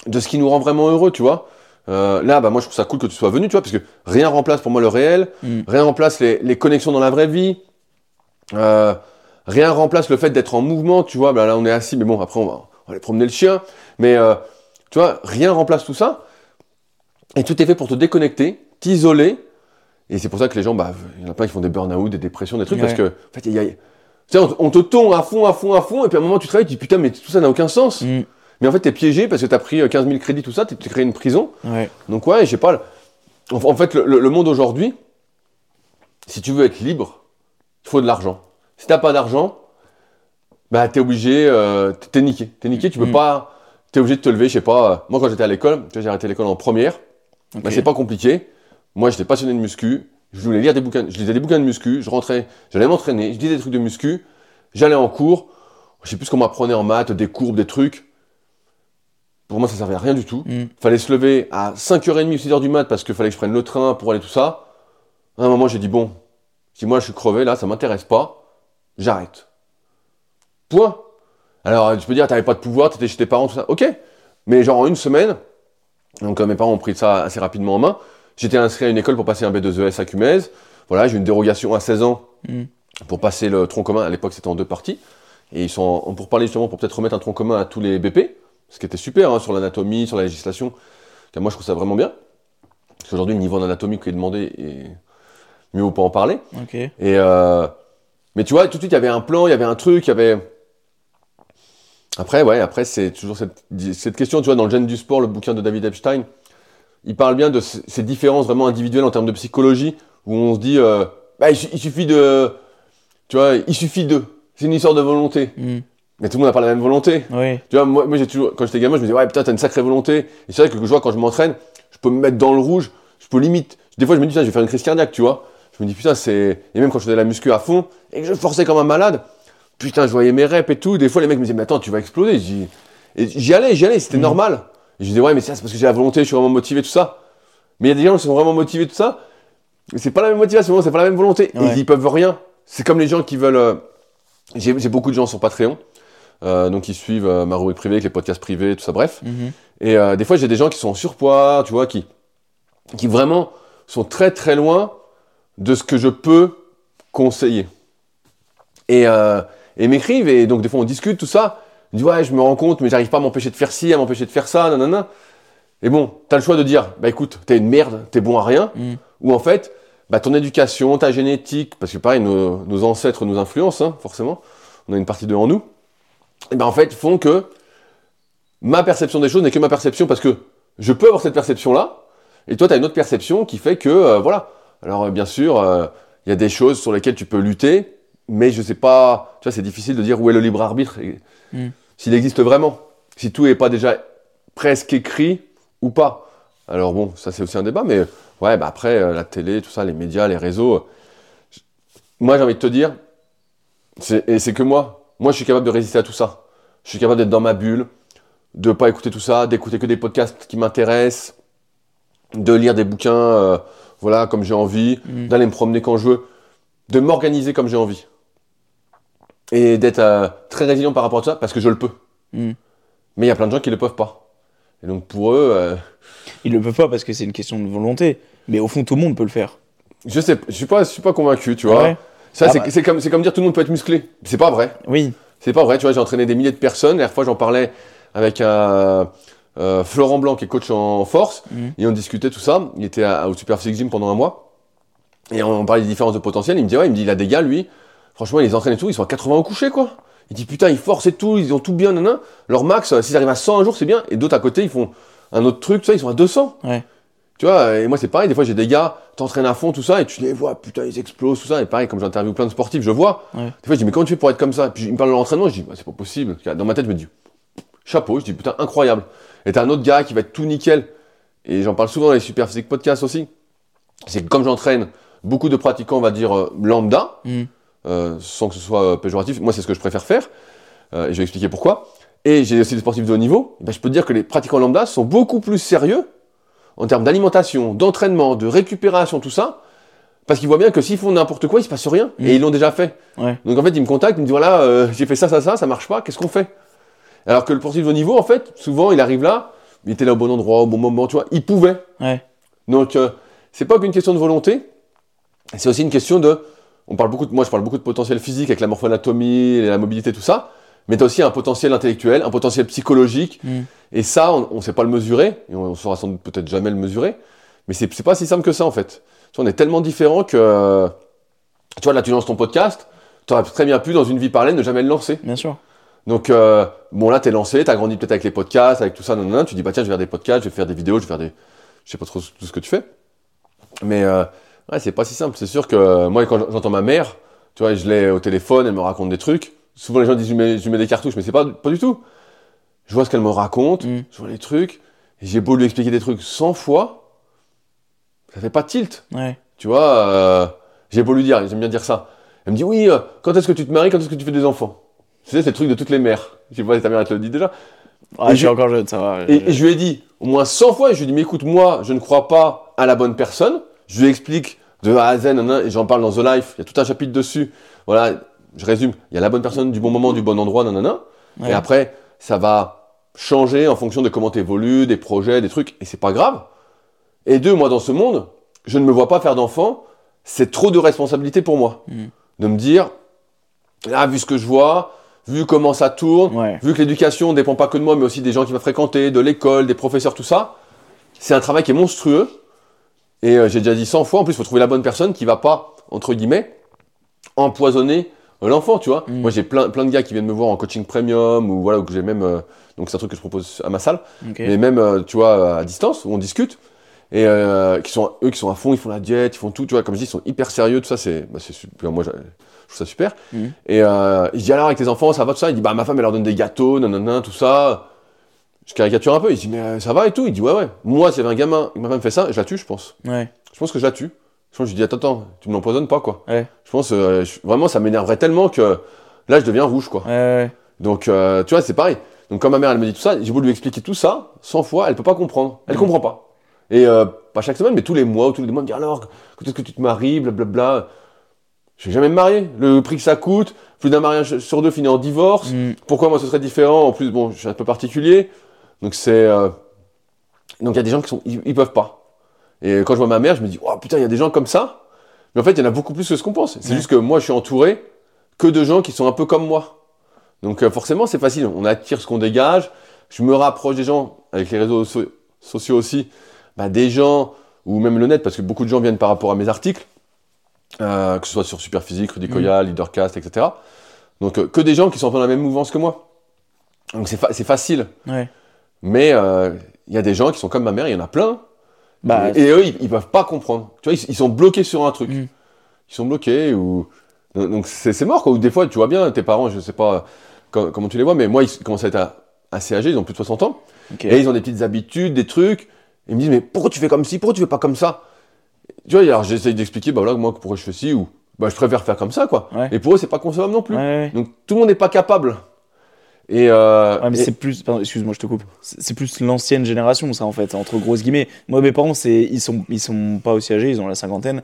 de ce qui nous rend vraiment heureux, tu vois. Euh, là, bah, moi, je trouve ça cool que tu sois venu, tu vois, parce que rien remplace pour moi le réel, Mm. rien remplace les, les connexions dans la vraie vie, euh, rien remplace le fait d'être en mouvement, tu vois. Bah, là, on est assis, mais bon, après, on va, on va aller promener le chien. Mais, euh, tu vois, rien remplace tout ça. Et tout est fait pour te déconnecter, t'isoler. Et c'est pour ça que les gens, bah, il y en a plein qui font des burn-out, des dépressions, des trucs, parce que, en fait, y a, tu sais, on, on te tond à fond, à fond, à fond, et puis à un moment, tu travailles, tu dis, putain, mais tout ça n'a aucun sens. Mm. Mais en fait, t'es piégé parce que t'as pris euh, 15 000 crédits, tout ça, t'es créé une prison. Ouais. Donc ouais, je sais pas. En, en fait, le, monde aujourd'hui, si tu veux être libre, il faut de l'argent. Si t'as pas d'argent, bah t'es obligé, euh, t'es- niqué. T'es niqué, tu peux Mm. pas, t'es obligé de te lever, je sais pas. euh, Moi, quand j'étais à l'école, j'ai arrêté l'école en première. Bah, c'est pas compliqué. Moi, j'étais passionné de muscu. Je voulais lire des bouquins. Je lisais des bouquins de muscu. Je rentrais, j'allais m'entraîner. Je disais des trucs de muscu. J'allais en cours. Je sais plus ce qu'on m'apprenait en maths, des courbes, des trucs. Pour moi, ça servait à rien du tout. Mm. Fallait se lever à 5h30 ou 6h du mat parce qu'il fallait que je prenne le train pour aller tout ça. À un moment, j'ai dit bon, si moi je suis crevé là, ça m'intéresse pas. J'arrête. Point. Alors, tu peux dire, t'avais pas de pouvoir, t'étais chez tes parents, tout ça. Ok. Mais genre en une semaine, donc euh, mes parents ont pris ça assez rapidement en main. J'étais inscrit à une école pour passer un B2ES à Cumez. Voilà, j'ai eu une dérogation à 16 ans Mm. pour passer le tronc commun. À l'époque, c'était en deux parties. Et ils sont en, pour parler justement pour peut-être remettre un tronc commun à tous les BP, ce qui était super hein, sur l'anatomie, sur la législation. Car moi, je trouve ça vraiment bien. Parce qu'aujourd'hui, le niveau d'anatomie qui est demandé est mieux vaut pas en parler. Et euh, mais tu vois, tout de suite, il y avait un plan, il y avait un truc, il y avait. Après, ouais, après, c'est toujours cette, cette question, tu vois, dans le gène du sport, le bouquin de David Epstein, il parle bien de ces différences vraiment individuelles en termes de psychologie, où on se dit, euh, bah, il, su- il suffit de. Tu vois, il suffit de. C'est une histoire de volonté. Mm. Mais tout le monde n'a pas la même volonté. Oui. Tu vois, moi, moi j'ai toujours, quand j'étais gamin, je me disais, ouais, putain, t'as une sacrée volonté. Et c'est vrai que je vois, quand je m'entraîne, je peux me mettre dans le rouge, je peux limite. Des fois, je me dis, putain, je vais faire une crise cardiaque, tu vois. Je me dis, putain, c'est. Et même quand je faisais la muscu à fond, et que je forçais comme un malade, putain, je voyais mes reps et tout. Des fois, les mecs me disaient, mais attends, tu vas exploser. J'y et j'y allais, j'y allais, c'était Mhm. normal. Et je disais, ouais, mais ça, c'est parce que j'ai la volonté, je suis vraiment motivé, tout ça. Mais il y a des gens qui sont vraiment motivés, tout ça. Mais c'est pas la même motivation, c'est pas la même volonté. Ouais. Et ils peuvent rien. C'est comme les gens qui veulent. euh, J'ai beaucoup de gens sur Patreon. Euh, donc ils suivent euh, ma rubrique privée avec les podcasts privés, tout ça, bref. Mhm. Et euh, des fois, j'ai des gens qui sont en surpoids, tu vois, qui, qui vraiment sont très très loin de ce que je peux conseiller. Et, euh, et m'écrivent, et donc des fois on discute, tout ça. Ils disent, ouais, je me rends compte, mais j'arrive pas à m'empêcher de faire ci, à m'empêcher de faire ça, nanana. Et bon, t'as le choix de dire, bah écoute, t'es une merde, t'es bon à rien. Mm. Ou en fait, bah, ton éducation, ta génétique, parce que pareil, nos, nos ancêtres nous influencent, hein, forcément. On a une partie de en nous. Et ben en fait, font que ma perception des choses n'est que ma perception parce que je peux avoir cette perception-là, et toi, tu as une autre perception qui fait que, euh, voilà. Alors, euh, bien sûr, euh, il y a des choses sur lesquelles tu peux lutter, mais je sais pas, tu vois, c'est difficile de dire où est le libre arbitre, et- Mm. s'il existe vraiment, si tout n'est pas déjà presque écrit ou pas. Alors bon, ça c'est aussi un débat, mais ouais, bah après, euh, la télé, tout ça, les médias, les réseaux, euh, moi j'ai envie de te dire, et c'est que moi, moi je suis capable de résister à tout ça. Je suis capable d'être dans ma bulle, de pas écouter tout ça, d'écouter que des podcasts qui m'intéressent, de lire des bouquins, euh, voilà, comme j'ai envie, Mm. d'aller me promener quand je veux, de m'organiser comme j'ai envie. Et d'être euh, très résilient par rapport à ça, parce que je le peux. Mm. Mais il y a plein de gens qui le peuvent pas. Et donc pour eux, euh, Ils le peuvent pas parce que c'est une question de volonté. Mais au fond, tout le monde peut le faire. je sais, je suis pas, je suis pas convaincu, tu vois. Ouais. Ça, Ah c'est bah. comme, comme dire tout le monde peut être musclé. C'est pas vrai. Oui. C'est pas vrai, tu vois, j'ai entraîné des milliers de personnes. La dernière fois, j'en parlais avec un euh, Florent Blanc, qui est coach en force, Mhm. et on discutait tout ça. Il était à- au Super Physique Gym pendant un mois, et on parlait des différences de potentiel. Il me dit, ouais, il me dit, il a des gars, lui, franchement, il les entraîne et tout, ils sont à 80 au coucher, quoi. Il dit, putain, ils forcent et tout, ils ont tout bien, nanana. Leur max, euh, s'ils arrivent à 100 un jour, c'est bien. Et d'autres à côté, ils font un autre truc, tu sais, ils sont à 200. Ouais. Tu vois, et moi, c'est pareil, des fois, j'ai des gars, t'entraînes à fond, tout ça, et tu les vois, putain, ils explosent, tout ça. Et pareil, comme j'interviewe plein de sportifs, je vois. Ouais. Des fois, je dis, mais comment tu fais pour être comme ça? Puis il me parle de l'entraînement, je dis, bah, c'est pas possible. Dans ma tête, je me dis, chapeau, je dis, putain, incroyable. Et t'as un autre gars qui va être tout nickel. Et j'en parle souvent dans les Super Physique Podcasts aussi. C'est que comme j'entraîne beaucoup de pratiquants, on va dire, euh, lambda, Mhm. Euh, sans que ce soit euh, péjoratif, moi, c'est ce que je préfère faire. Euh, et je vais expliquer pourquoi. Et j'ai aussi des sportifs de haut niveau. Ben, je peux te dire que les pratiquants lambda sont beaucoup plus sérieux en termes d'alimentation, d'entraînement, de récupération, tout ça. Parce qu'ils voient bien que s'ils font n'importe quoi, il se passe rien. Mhm. Et ils l'ont déjà fait. Ouais. Donc en fait, ils me contactent, ils me disent voilà, euh, j'ai fait ça, ça, ça, ça marche pas, qu'est-ce qu'on fait? Alors que le sportif de haut niveau, en fait, souvent, il arrive là, il était là au bon endroit, au bon moment, tu vois, il pouvait. Ouais. Donc euh, c'est pas qu'une question de volonté, c'est aussi une question de. On parle beaucoup de, moi, je parle beaucoup de potentiel physique avec la morphoanatomie, la mobilité, tout ça. Mais tu as aussi un potentiel intellectuel, un potentiel psychologique. Mm. Et ça, on ne sait pas le mesurer, et on ne saura sans doute peut-être jamais le mesurer. Mais c'est pas si simple que ça, en fait. Tu vois, on est tellement différents que. Tu vois, là, tu lances ton podcast, tu aurais très bien pu, dans une vie parallèle, ne jamais le lancer. Bien sûr. Donc, euh, bon, là, t'es lancé, t'as grandi peut-être avec les podcasts, avec tout ça, non, non, non, tu dis, bah tiens, je vais faire des podcasts, je vais faire des vidéos, je vais faire des. Je sais pas trop tout ce que tu fais. Mais, euh, ouais, c'est pas si simple. C'est sûr que euh, moi, quand j'entends ma mère, tu vois, je l'ai au téléphone, elle me raconte des trucs. Souvent, les gens disent, je mets, je mets des cartouches, mais c'est pas, pas du tout. Je vois ce qu'elle me raconte, Mm. je vois les trucs, et j'ai beau lui expliquer des trucs 100 fois, ça fait pas tilt. Ouais. Tu vois, euh, j'ai beau lui dire, j'aime bien dire ça. Elle me dit, oui, euh, quand est-ce que tu te maries, quand est-ce que tu fais des enfants? C'est le truc de toutes les mères. Je sais pas si ta mère elle te le dit déjà. Ah, je suis je- encore jeune, ça va. Et, et je lui ai dit au moins 100 fois, je lui ai dit, mais écoute, moi, je ne crois pas à la bonne personne. Je lui explique de A à Z, et j'en parle dans The Life, il y a tout un chapitre dessus. Voilà, je résume, il y a la bonne personne du bon moment, du bon endroit, nanana. Ouais. Et après, ça va changer en fonction de comment tu évolues, des projets, des trucs, et c'est pas grave. Et deux, moi, dans ce monde, je ne me vois pas faire d'enfant, c'est trop de responsabilité pour moi. Mm. De me dire, là, vu ce que je vois, vu comment ça tourne, Ouais. vu que l'éducation ne dépend pas que de moi, mais aussi des gens qui vont fréquenter, de l'école, des professeurs, tout ça, c'est un travail qui est monstrueux. Et euh, j'ai déjà dit 100 fois, en plus, il faut trouver la bonne personne qui va pas, entre guillemets, empoisonner euh, l'enfant, tu vois. Mm. Moi, j'ai plein, plein de gars qui viennent me voir en coaching premium, ou voilà, ou que j'ai même, euh, donc c'est un truc que je propose à ma salle, mais même, euh, tu vois, à distance, où on discute, et euh, qui sont, eux qui sont à fond, ils font la diète, ils font tout, tu vois, comme je dis, ils sont hyper sérieux, tout ça, c'est bah, super, moi, je je trouve ça super. Mhm. Et il dit alors avec tes enfants, ça va, tout ça? Il dit, bah ma femme, elle leur donne des gâteaux, nanana, tout ça. Je caricature un peu, il dit, mais euh, ça va et tout Il dit, ouais, ouais. Moi, s'il y avait un gamin, que ma femme fait ça, je la tue, je pense. Ouais. Je pense que je la tue. Je pense que je dis, attends, attends, tu me l'empoisonnes pas, quoi. Ouais. Je pense, euh, je- vraiment, ça m'énerverait tellement que là, je deviens rouge, quoi. Ouais, ouais. Donc, euh, tu vois, c'est pareil. Donc, quand ma mère, elle me dit tout ça, j'ai voulu lui expliquer tout ça, 100 fois, elle peut pas comprendre. Elle Mhm. comprend pas. Et euh, pas chaque semaine, mais tous les mois ou tous les mois, elle me dit alors, quand est-ce que tu te maries, blablabla. Je vais jamais me marier. Le prix que ça coûte, plus d'un mariage sur deux finit en divorce. Mm. Pourquoi moi ce serait différent? En plus, bon, je suis un peu particulier. Donc, c'est. euh, Donc, il y a des gens qui sont. Ils, ils peuvent pas. Et quand je vois ma mère, je me dis, oh putain, il y a des gens comme ça. Mais en fait, il y en a beaucoup plus que ce qu'on pense. C'est Ouais. juste que moi, je suis entouré que de gens qui sont un peu comme moi. Donc euh, forcément, c'est facile. On attire ce qu'on dégage. Je me rapproche des gens, avec les réseaux so- sociaux aussi, bah, des gens, ou même le net, parce que beaucoup de gens viennent par rapport à mes articles, euh, que ce soit sur Superphysique, Rudicoya, Leadercast, etc. Donc euh, que des gens qui sont un peu dans la même mouvance que moi. Donc c'est fa- c'est facile. Ouais. Mais euh, il y a des gens qui sont comme ma mère, il y en a plein. Bah, et, et eux, ils, ils peuvent pas comprendre. Tu vois, ils, ils sont bloqués sur un truc. Mm. Ils sont bloqués ou donc c'est mort quoi. Ou des fois, tu vois bien tes parents, je sais pas co- comment tu les vois, mais moi ils commencent à être assez âgés, ils ont plus de 60 ans, et ils ont des petites habitudes, des trucs. Ils me disent mais pourquoi tu fais comme ci, pourquoi tu fais pas comme ça? Tu vois, alors j'essaye d'expliquer bah voilà moi pourquoi je fais ci ou bah je préfère faire comme ça quoi. Ouais. Et pour eux c'est pas concevable non plus. Ouais, ouais. Donc tout le monde n'est pas capable. Et, euh, Ouais, mais et- c'est plus, excuse-moi, je te coupe. C'est plus l'ancienne génération, ça, en fait, entre grosses guillemets. Moi, mes parents, c'est, ils sont, ils sont pas aussi âgés, ils ont la cinquantaine.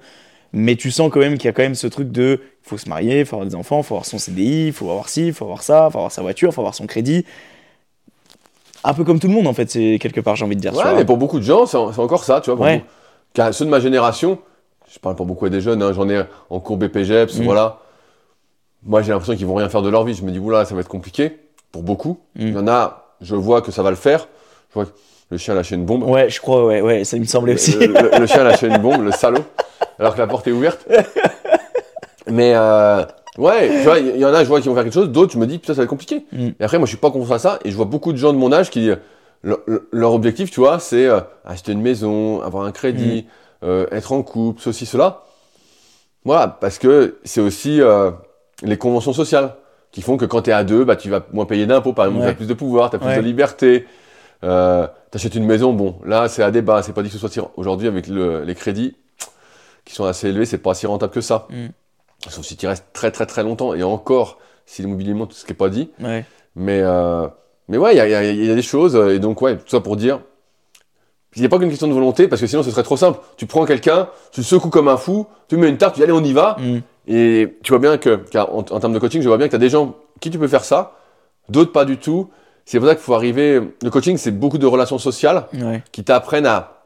Mais tu sens quand même qu'il y a quand même ce truc de, il faut se marier, il faut avoir des enfants, il faut avoir son CDI, il faut avoir ci, il faut avoir ça, il faut avoir sa voiture, il faut avoir son crédit. un peu comme tout le monde en fait, c'est quelque part, j'ai envie de dire. Ouais, vois. mais pour beaucoup de gens, c'est encore ça, tu vois. Pour Ouais. beaucoup- car ceux de ma génération, je parle pour beaucoup des jeunes, hein, j'en ai en cours BPGEPS, Mm. voilà. Moi, j'ai l'impression qu'ils vont rien faire de leur vie. Je me dis, oula, ça va être compliqué pour beaucoup. Mm. Il y en a, je vois que ça va le faire. Je vois que le chien a lâché une bombe. Ouais, je crois, ouais, ouais, ça me semblait aussi. Le, le- le chien a lâché une *laughs* bombe, le salaud, alors que la porte est ouverte. Mais euh, ouais, tu vois, il y, en a, je vois qui vont faire quelque chose, d'autres, je me dis, putain, ça va être compliqué. Mm. Et après, moi, je suis pas contre à ça, et je vois beaucoup de gens de mon âge qui, leur, leur objectif, tu vois, c'est euh, acheter une maison, avoir un crédit, euh, être en couple, ceci, cela. Voilà, parce que c'est aussi les conventions sociales qui font que quand tu es à deux, bah, tu vas moins payer d'impôts, par exemple, Ouais. tu as plus de pouvoir, tu as plus Ouais. de liberté. Euh, T'achètes une maison, bon, là, c'est à débat, c'est pas dit que ce soit si... Aujourd'hui, avec le- les crédits qui sont assez élevés, c'est pas si rentable que ça. Mm. Sauf si tu restes très très très longtemps, et encore, si l'immobilier monte, ce qui est pas dit. Ouais. Mais, euh, mais ouais, il y a, il y a- il y a des choses, euh, et donc ouais, tout ça pour dire, il n'y a pas qu'une question de volonté, parce que sinon ce serait trop simple. Tu prends quelqu'un, tu le secoues comme un fou, tu mets une tarte, tu dis allez on y va, Mm. Et tu vois bien que, car en, en termes de coaching, je vois bien que tu as des gens qui tu peux faire ça, d'autres pas du tout. C'est pour ça qu'il faut arriver. Le coaching, c'est beaucoup de relations sociales Ouais. qui t'apprennent à,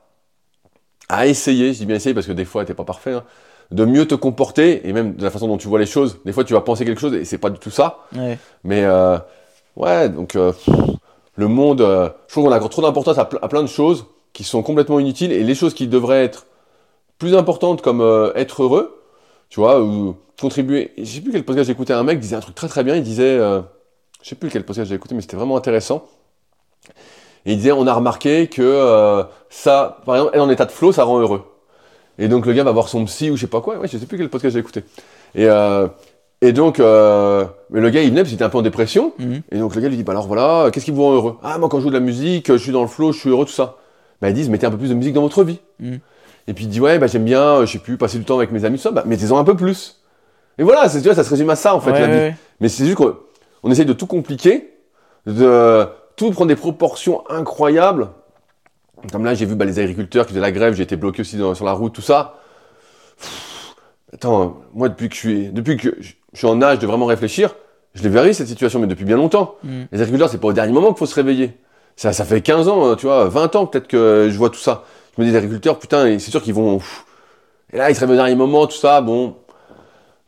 à essayer, je dis bien essayer parce que des fois t'es pas parfait, hein, de mieux te comporter et même de la façon dont tu vois les choses. Des fois tu vas penser quelque chose et c'est pas du tout ça. Ouais. Mais euh, ouais, donc euh, le monde, euh, je trouve qu'on accorde trop d'importance à plein de choses qui sont complètement inutiles et les choses qui devraient être plus importantes comme euh, être heureux, tu vois, ou contribuer. Je sais plus quel podcast j'ai écouté, un mec disait un truc très très bien, il disait, euh, je sais plus quel podcast j'ai écouté, mais c'était vraiment intéressant. Et il disait, on a remarqué que euh, ça, par exemple, être en état de flow, ça rend heureux. Et donc le gars va voir son psy ou je sais pas quoi, ouais, je sais plus quel podcast j'ai écouté. Et, euh, et donc, euh, mais le gars il venait parce qu'il était un peu en dépression. Mhm. Et donc le gars lui dit, bah alors voilà, qu'est-ce qui vous rend heureux? Ah moi quand je joue de la musique, je suis dans le flow, je suis heureux, tout ça. Bah ils disent, mettez un peu plus de musique dans votre vie. Mhm. Et puis il dit, ouais, bah j'aime bien, euh, je sais plus, passer du temps avec mes amis, tout ça, bah mettez-en un peu plus. Et voilà, c'est- tu vois, ça se résume à ça en fait Ouais, la vie. ouais, Mais c'est juste qu'on on essaye de tout compliquer, de tout prendre des proportions incroyables. Comme là, j'ai vu bah, les agriculteurs qui faisaient la grève, j'ai été bloqué aussi dans- sur la route, tout ça. Pff, attends, moi depuis que je suis, depuis que je suis en âge de vraiment réfléchir, je l'ai verrai cette situation, mais depuis bien longtemps. Mm. Les agriculteurs, c'est pas au dernier moment qu'il faut se réveiller. Ça, ça fait 15 ans, hein, tu vois, 20 ans peut-être que je vois tout ça. Je me dis, les agriculteurs, putain, c'est sûr qu'ils vont. Et là, ils se au dernier moment, tout ça, bon.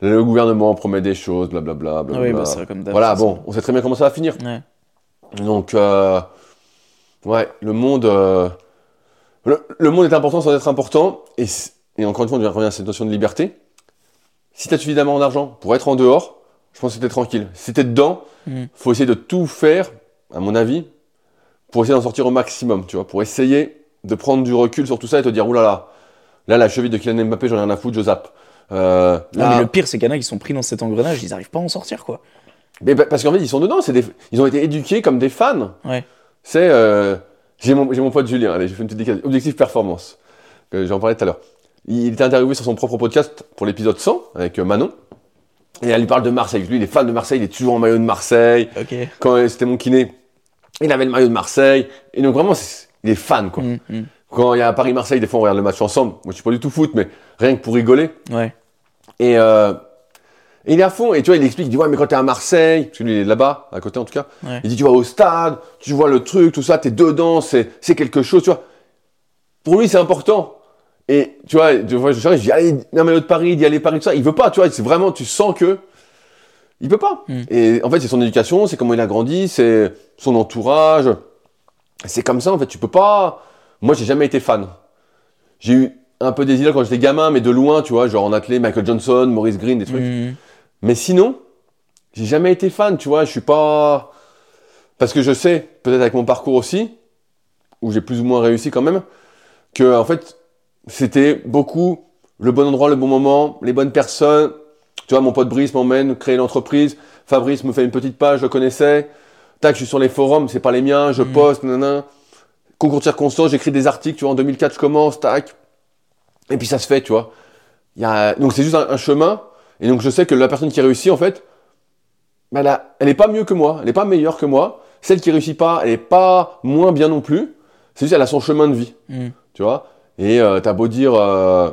Le gouvernement promet des choses, blablabla. Ah blablabla. oui, bah, comme. Voilà, bon, on sait très bien comment ça va finir. Ouais. Donc, euh, ouais, le monde, euh, le, le monde est important sans être important. Et, et encore une fois, on revient à cette notion de liberté. Si tu as suffisamment d'argent pour être en dehors, je pense que t'es tranquille. Si t'es dedans, Mm. faut essayer de tout faire, à mon avis, pour essayer d'en sortir au maximum, tu vois, pour essayer de prendre du recul sur tout ça et te dire, oulala, là, la cheville de Kylian Mbappé, j'en ai rien à foutre, je zappe. Euh, Non, là- mais le pire, c'est qu'il y en a qui sont pris dans cet engrenage, ils arrivent pas à en sortir, quoi. Mais pa- parce qu'en fait, ils sont dedans, c'est des, ils ont été éduqués comme des fans. Ouais. C'est, euh, j'ai mon, mon pote Julien, allez, je fais une petite décalage. Objectif performance, que j'en parlais tout à l'heure. Il était interviewé sur son propre podcast pour l'épisode 100 avec euh, Manon. Et elle lui parle de Marseille. Lui, il est fan de Marseille, il est toujours en maillot de Marseille. Quand euh, c'était mon kiné, il avait le maillot de Marseille. Et donc vraiment, c'est- il est fan, quoi. Mm, mm. Quand il y a Paris-Marseille, des fois, on regarde le match ensemble. Moi, je suis pas du tout foot, mais rien que pour rigoler. Ouais. Et, euh, et il est à fond, et tu vois, il explique, il dit, ouais, mais quand t'es à Marseille, parce que lui, il est là-bas, à côté en tout cas, Ouais. il dit, tu vas au stade, tu vois le truc, tout ça, t'es dedans, c'est, c'est quelque chose, tu vois. Pour lui, c'est important. Et tu vois, tu vois je charge, je dis, allez, un maillot de Paris, d'y aller Paris, tout ça. Il veut pas, tu vois, c'est vraiment, tu sens que. Il peut pas. Mm. Et en fait, c'est son éducation, c'est comment il a grandi, c'est son entourage. C'est comme ça, en fait, tu peux pas. Moi, j'ai jamais été fan. J'ai eu un peu des idoles quand j'étais gamin, mais de loin, tu vois, genre en athlète, Michael Johnson, Maurice Green, des trucs. Mm. Mais sinon, j'ai jamais été fan, tu vois, je suis pas. Parce que je sais, peut-être avec mon parcours aussi, où j'ai plus ou moins réussi quand même, que en fait, c'était beaucoup le bon endroit, le bon moment, les bonnes personnes. Tu vois, mon pote Brice m'emmène créer l'entreprise, Fabrice me fait une petite page, je le connaissais. Tac, je suis sur les forums, c'est pas les miens, je Mhm. poste, nanana. Concours de circonstances, j'écris des articles, tu vois, en 2004, je commence, tac. Et puis ça se fait, tu vois. Il y a... Donc c'est juste un, un chemin. Et donc je sais que la personne qui réussit, en fait, bah, elle, a- elle est pas mieux que moi, elle est pas meilleure que moi. Celle qui réussit pas, elle est pas moins bien non plus. C'est juste elle a son chemin de vie, Mm. tu vois. Et euh, t'as beau dire euh,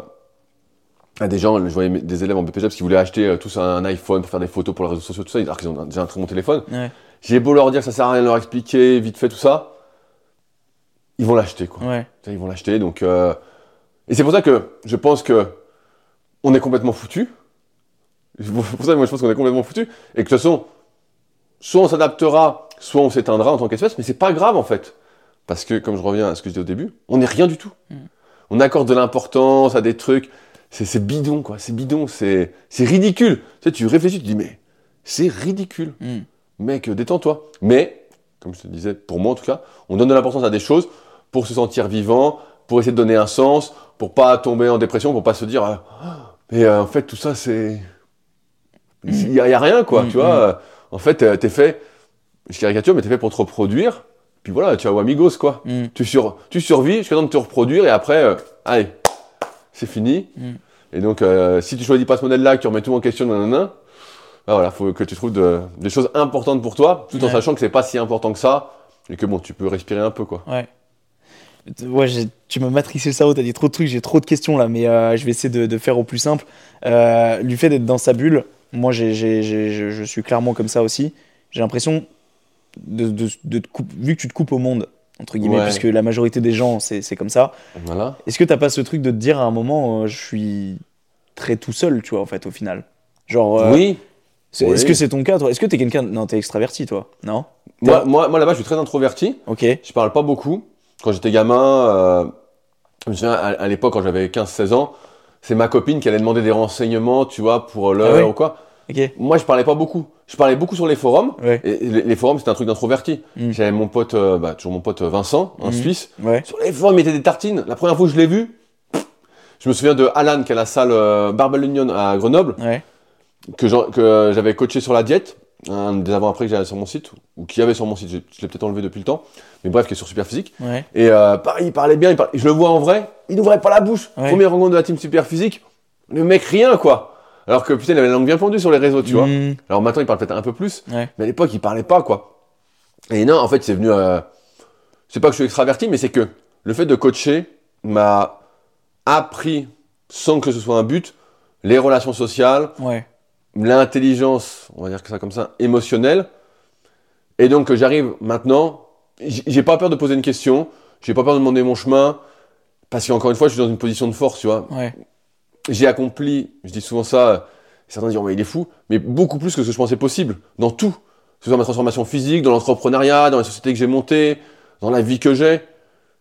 à des gens, je voyais des élèves en BPGEPS qui voulaient acheter euh, tous un iPhone pour faire des photos pour les réseaux sociaux, tout ça, alors qu'ils ont déjà un très bon téléphone. Ouais. J'ai beau leur dire ça sert à rien de leur expliquer vite fait tout ça. ils vont l'acheter, quoi. Ouais. Ils vont l'acheter, donc. euh, Et c'est pour ça que je pense que on est complètement foutu. C'est pour ça que moi je pense qu'on est complètement foutu. Et que de toute façon, soit on s'adaptera, soit on s'éteindra en tant qu'espèce, mais c'est pas grave en fait. Parce que, comme je reviens à ce que je disais au début, on n'est rien du tout. Mm. On accorde de l'importance à des trucs. C'est bidon, quoi. C'est bidon, c'est c'est ridicule. Tu sais, tu réfléchis, tu te dis, mais c'est ridicule. Mm. Mec, détends-toi. Mais, comme je te disais, pour moi en tout cas, on donne de l'importance à des choses pour se sentir vivant, pour essayer de donner un sens, pour pas tomber en dépression, pour pas se dire, ah, mais euh, en fait tout ça c'est, il y, a rien quoi, Mm, tu vois. mm. En fait, euh, t'es fait, je caricature, mais t'es fait pour te reproduire. Puis voilà, tu as amigos quoi. Mm. Tu, sur, tu survis jusqu'à temps de te reproduire et après, euh, allez, c'est fini. Et donc, euh, si tu choisis pas ce modèle-là, que tu remets tout en question, nanana, bah voilà, faut que tu trouves de- des choses importantes pour toi, tout en Ouais. sachant que c'est pas si important que ça, et que bon, tu peux respirer un peu, quoi. Ouais. Ouais, tu m'as matrixé le cerveau, t'as dit trop de trucs, j'ai trop de questions là, mais euh, je vais essayer de, de faire au plus simple. Euh, du fait d'être dans sa bulle, moi j'ai- j'ai- je, je suis clairement comme ça aussi. J'ai l'impression de, de, de te couper- vu que tu te coupes au monde, entre guillemets, Ouais. puisque la majorité des gens c'est, c'est comme ça. Voilà. Est-ce que t'as pas ce truc de te dire à un moment, euh, je suis très tout seul, tu vois, en fait, au final? Genre, euh, oui. Oui. est-ce que c'est ton cas, toi? Est-ce que t'es quelqu'un. Non, t'es extraverti, toi Non? Moi, moi, moi là-bas, je suis très introverti. Ok. Je parle pas beaucoup. Quand j'étais gamin, euh, je me souviens, à, à l'époque, quand j'avais 15-16 ans, c'est ma copine qui allait demander des renseignements, tu vois, pour l'heure Ah ou quoi. Ok. Moi, je parlais pas beaucoup. Je parlais beaucoup sur les forums. Ouais. Et les, forums, c'était un truc d'introverti. Mm. J'avais mon pote, euh, bah, toujours mon pote Vincent, un Mm. Suisse. Ouais. Sur les forums, il mettait des tartines. La première fois que je l'ai vu, je me souviens de Alan, qui a la salle euh, Union à Grenoble, Ouais. Que j'avais coaché sur la diète. Un des avant-après que j'avais sur mon site, ou qui avait sur mon site, je, je l'ai peut-être enlevé depuis le temps, mais bref, qui est sur Superphysique. Ouais. Et euh, pareil, il parlait bien, il parlait- je le vois en vrai, il n'ouvrait pas la bouche. Ouais. Première rencontre de la team Superphysique, le mec rien quoi. Alors que putain, il avait la langue bien pendue sur les réseaux, tu vois. Mm. Alors maintenant, il parle peut-être un peu plus, Ouais. mais à l'époque, il parlait pas, quoi. Et non, en fait, c'est venu. euh, C'est pas que je suis extraverti, mais c'est que le fait de coacher m'a appris, sans que ce soit un but, les relations sociales, Ouais. L'intelligence, on va dire que ça comme ça, émotionnelle. Et donc, que j'arrive maintenant, j'ai pas peur de poser une question, j'ai pas peur de demander mon chemin, parce qu'encore une fois, je suis dans une position de force, tu vois Ouais. j'ai accompli, je dis souvent ça, euh, certains diront mais il est fou, mais beaucoup plus que ce que je pensais possible, dans tout. Que ce soit ma transformation physique, dans l'entrepreneuriat, dans la société que j'ai montée, dans la vie que j'ai.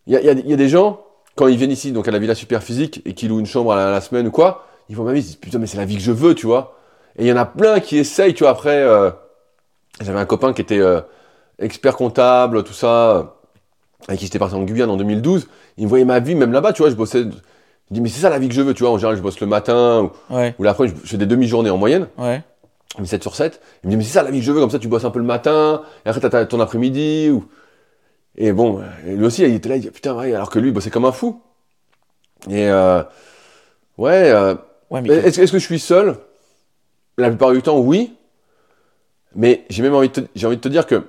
Il y a, il y a- il y a des gens, quand ils viennent ici, donc à la Villa Super Physique, et qui louent une chambre à la, à la semaine ou quoi, ils voient ma vie, ils se disent putain mais c'est la vie que je veux, tu vois. Et il y en a plein qui essayent, tu vois, après, euh, j'avais un copain qui était euh, expert comptable, tout ça, avec qui j'étais parti en Guyane en 2012, il me voyait ma vie, même là-bas, tu vois, je bossais, il dit mais c'est ça la vie que je veux, tu vois, en général je bosse le matin, ou, Ouais. ou l'après je je fais des demi-journées en moyenne, Ouais. mais 7 sur 7. Il me dit, mais c'est ça la vie que je veux, comme ça tu bosses un peu le matin, et après t'as ta- ton après-midi. Ou... Et bon, et lui aussi, il était là, il dit, putain, ouais, alors que lui, il bossait comme un fou. Et euh, ouais, euh, Ouais, mais. est-ce est-ce que je suis seul? La plupart du temps, oui. Mais j'ai même envie de, te, j'ai envie de te dire que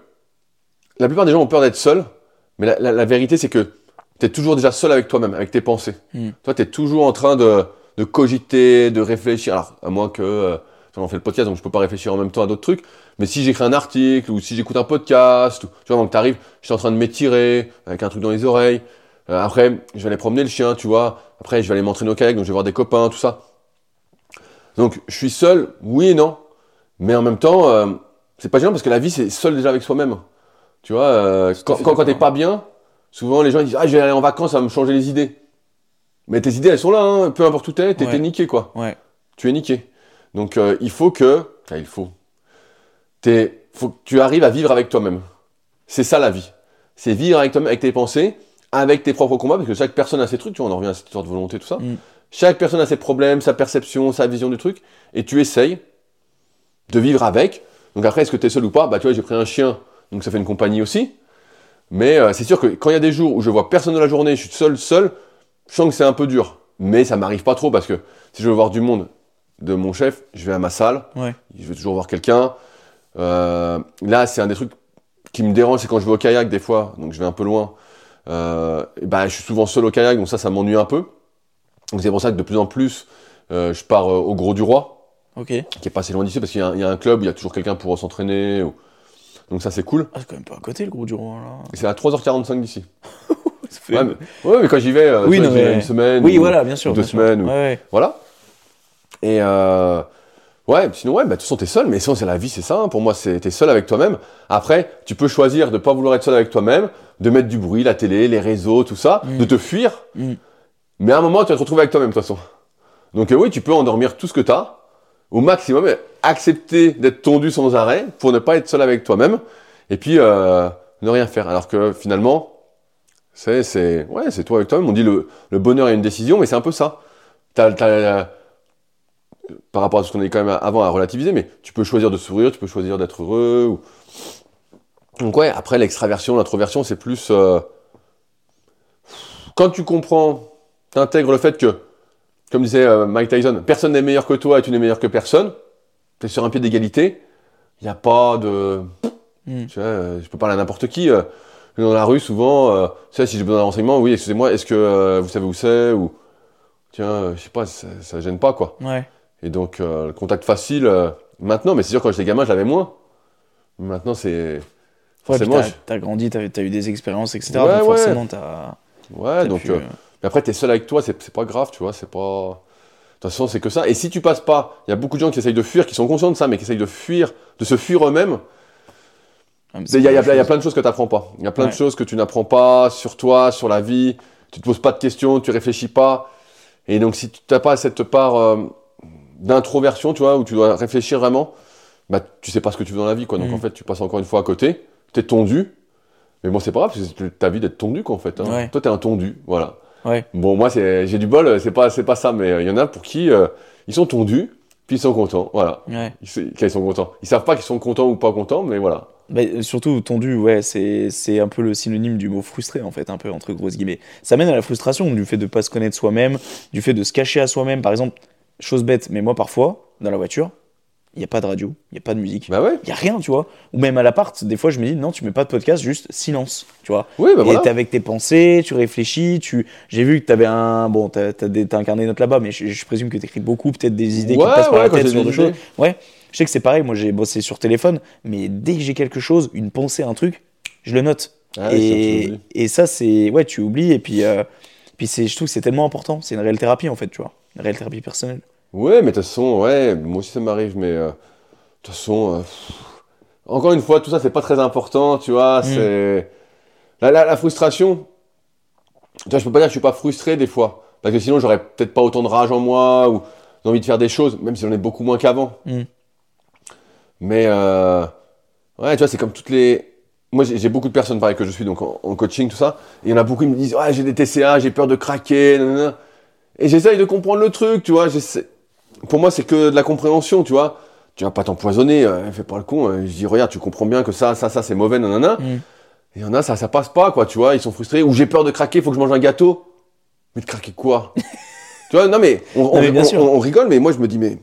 la plupart des gens ont peur d'être seul, mais la, la- la vérité, c'est que tu es toujours déjà seul avec toi-même, avec tes pensées. Hmm. Toi, tu es toujours en train de, de cogiter, de réfléchir. Alors, à moins que. Euh, on fait le podcast, donc je peux pas réfléchir en même temps à d'autres trucs. Mais si j'écris un article, ou si j'écoute un podcast, ou, tu vois, avant que tu arrives, je suis en train de m'étirer, avec un truc dans les oreilles. Euh, après, je vais aller promener le chien, tu vois. Après, je vais aller m'entraîner au kayak, donc je vais voir des copains, tout ça. Donc, je suis seul, oui et non. Mais en même temps, euh, c'est pas gênant parce que la vie, c'est seul déjà avec soi-même. Tu vois, euh, quand, fait quand, quand t'es pas bien, souvent les gens ils disent Ah, je vais aller en vacances, ça va me changer les idées. Mais tes idées, elles sont là, hein, peu importe où t'es, t'es Ouais. niqué, quoi. Ouais. Tu es niqué. Donc, euh, il faut que. Enfin, il faut. T'es, faut que tu arrives à vivre avec toi-même. C'est ça la vie. C'est vivre avec toi-même, avec tes pensées, avec tes propres combats, parce que chaque personne a ses trucs, tu vois, on en revient à cette histoire de volonté, tout ça. Mm. Chaque personne a ses problèmes, sa perception, sa vision du truc, et tu essayes de vivre avec. Donc après, est-ce que tu es seul ou pas? Bah tu vois, j'ai pris un chien, donc ça fait une compagnie aussi. Mais euh, c'est sûr que quand il y a des jours où je vois personne de la journée, je suis seul, seul, je sens que c'est un peu dur. Mais ça m'arrive pas trop parce que si je veux voir du monde de mon chef, je vais à ma salle, Ouais. je vais toujours voir quelqu'un. Euh, là, c'est un des trucs qui me dérange, c'est quand je vais au kayak des fois, donc je vais un peu loin. Euh, et bah, je suis souvent seul au kayak, donc ça, ça m'ennuie un peu. Donc c'est pour ça que de plus en plus, euh, je pars euh, au Gros du Roi, qui est pas assez loin d'ici, parce qu'il y, a un- il y a un club où il y a toujours quelqu'un pour s'entraîner. ou- Donc ça, c'est cool. Ah, c'est quand même pas à côté le gros du roi c'est à 3h45 d'ici. *laughs* Fait- Ouais, mais, ouais, mais quand j'y vais, euh, Oui, non, vais une semaine. Oui, ou- voilà, bien sûr. deux bien sûr. semaines ou- Ouais, ouais. Voilà. Et euh, ouais, sinon, ouais, bah, de toute façon, t'es seul, mais sinon, c'est la vie, c'est ça. hein. Pour moi, c'est t'es seul avec toi-même. Après, tu peux choisir de pas vouloir être seul avec toi-même, de mettre du bruit, la télé, les réseaux, tout ça, Mm. de te fuir. Mm. Mais à un moment, tu vas te retrouver avec toi-même, de toute façon. Donc, euh, oui, tu peux endormir tout ce que t'as, au maximum, accepter d'être tondu sans arrêt pour ne pas être seul avec toi-même, et puis euh, ne rien faire. Alors que finalement, c'est, ouais, c'est toi avec toi-même. On dit le, bonheur est une décision, mais c'est un peu ça. Par rapport à ce qu'on est quand même avant à relativiser, mais tu peux choisir de sourire, tu peux choisir d'être heureux. Donc ouais, après l'extraversion, l'introversion, c'est plus... euh, Quand tu comprends, t'intègres le fait que, comme disait euh, Mike Tyson, personne n'est meilleur que toi et tu n'es meilleur que personne, t'es sur un pied d'égalité, il n'y a pas de... Mm. Tu vois, euh, je peux parler à n'importe qui. euh, dans la rue, souvent, tu sais, si j'ai besoin d'un renseignement, oui, excusez-moi, est-ce que vous savez où c'est Ou, tiens, je sais pas, ça, ça gêne pas, quoi. Ouais. Et donc, euh, le contact facile, euh, maintenant, mais c'est sûr, quand j'étais gamin, je l'avais moins. Maintenant, c'est. Ouais, Forcément, puis t'as, grandi, t'as, t'as eu des expériences, etc. Ouais, donc ouais. forcément, t'as. Ouais, t'as donc. pu, euh, mais après, t'es seul avec toi, c'est pas grave, tu vois, c'est pas. De toute façon, c'est que ça. Et si tu passes pas, il y a beaucoup de gens qui essayent de fuir, qui sont conscients de ça, mais qui essayent de fuir, de se fuir eux-mêmes. ah, Il y, y a- y plein de choses que tu n'apprends pas. Il y a plein de choses que tu n'apprends pas sur toi, sur la vie. Tu te poses pas de questions, tu réfléchis pas. Et donc, si tu n'as pas cette part euh, d'introversion, tu vois, où tu dois réfléchir vraiment, bah, tu sais pas ce que tu veux dans la vie, quoi. Donc, Mm. en fait, tu passes encore une fois à côté. Tu es tondu. Mais bon, c'est pas grave, c'est ta vie d'être tondu, quoi, en fait. hein. Ouais. Toi, tu es un tondu, voilà. Ouais. Bon, moi, c'est- j'ai du bol, c'est pas, c'est pas ça, mais euh, il y en a pour qui euh, ils sont tondus, puis ils sont contents, voilà. Ouais. Ils, sont contents. Ils savent pas qu'ils sont contents ou pas contents, mais voilà. Bah, surtout tondu, ouais, c'est, c'est un peu le synonyme du mot frustré, en fait, un peu entre grosses guillemets. Ça mène à la frustration du fait de pas se connaître soi-même, du fait de se cacher à soi-même. Par exemple, chose bête, mais moi parfois, dans la voiture, il n'y a pas de radio, il n'y a pas de musique. Bah ouais. Il n'y a rien, tu vois. Ou même à l'appart, des fois, je me dis, non, tu mets pas de podcast, juste silence, tu vois. Oui, bah et voilà. t'es avec tes pensées, tu réfléchis, tu... j'ai vu que t'avais un... Bon, t'as, t'as, des- t'as un carnet de notes là-bas, mais je, je présume que t'écris beaucoup, peut-être des idées qui Ouais, passent par la tête, ce genre de choses. Ouais, je sais que c'est pareil, moi j'ai bossé sur téléphone, mais dès que j'ai quelque chose, une pensée, un truc, je le note. Ah tu et, oublies. et ça, c'est... Ouais, tu oublies, et puis, euh, puis je trouve que c'est tellement important, c'est une réelle thérapie, en fait, tu vois. Une réelle thérapie personnelle. Ouais, mais de toute façon, ouais, moi aussi ça m'arrive, mais euh, de toute façon, euh, pff, encore une fois, tout ça c'est pas très important, tu vois, Mm. c'est. La, la, la frustration, tu vois, je peux pas dire que je suis pas frustré des fois, parce que sinon j'aurais peut-être pas autant de rage en moi ou envie de faire des choses, même si j'en ai beaucoup moins qu'avant. Mm. Mais, euh, ouais, tu vois, c'est comme toutes les. Moi j'ai beaucoup de personnes pareil que je suis donc en, en coaching, tout ça, et il y en a beaucoup qui me disent, ouais, j'ai des TCA, j'ai peur de craquer, nanana. Et j'essaye de comprendre le truc, tu vois, j'essaie pour moi, c'est que de la compréhension, tu vois. Tu vas pas t'empoisonner, euh, fais pas le con. euh, je dis, regarde, tu comprends bien que ça, ça, ça, c'est mauvais, nanana. Mm. Et il y en a, ça, ça passe pas, quoi, tu vois. Ils sont frustrés. Ou j'ai peur de craquer, faut que je mange un gâteau. Mais de craquer quoi? *laughs* Tu vois, non, mais on, on- mais bien on- sûr. on- on rigole, mais moi, je me dis, mais.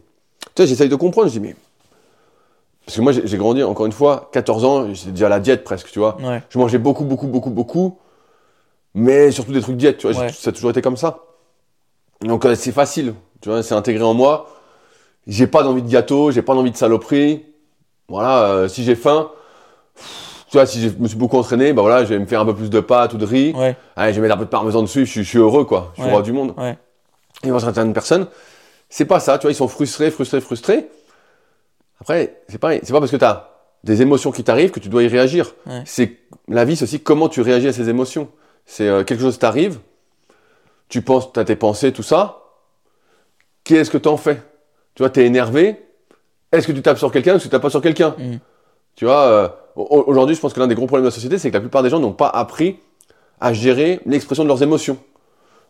Tu sais, j'essaye de comprendre. Je dis, mais. Parce que moi, j'ai grandi, encore une fois, 14 ans, j'étais déjà à la diète presque, tu vois. Ouais. Je mangeais beaucoup, beaucoup, beaucoup, beaucoup. Mais surtout des trucs diète, tu vois. Ouais. Ça a toujours été comme ça. Donc euh, c'est facile, tu vois, c'est intégré en moi. J'ai pas d'envie de gâteau, j'ai pas d'envie de saloperie. Voilà, euh, si j'ai faim, pff, tu vois, si je me suis beaucoup entraîné, bah voilà, je vais me faire un peu plus de pâtes ou de riz. Ouais, Allez, je vais mettre un peu de parmesan dessus, je suis, je suis heureux, quoi. Je suis Ouais. roi du monde. ouais. Et dans certaines personnes, c'est pas ça, tu vois, ils sont frustrés, frustrés, frustrés. Après, c'est pareil, c'est pas parce que tu as des émotions qui t'arrivent que tu dois y réagir. Ouais. C'est la vie, c'est aussi comment tu réagis à ces émotions. C'est euh, quelque chose t'arrive, tu penses, as tes pensées, tout ça. Qu'est-ce que t'en fais? Tu vois, t'es énervé. Est-ce que tu tapes sur quelqu'un ou est-ce que tu tapes pas sur quelqu'un? Mm. Tu vois, euh, au- aujourd'hui, je pense que l'un des gros problèmes de la société, c'est que la plupart des gens n'ont pas appris à gérer l'expression de leurs émotions.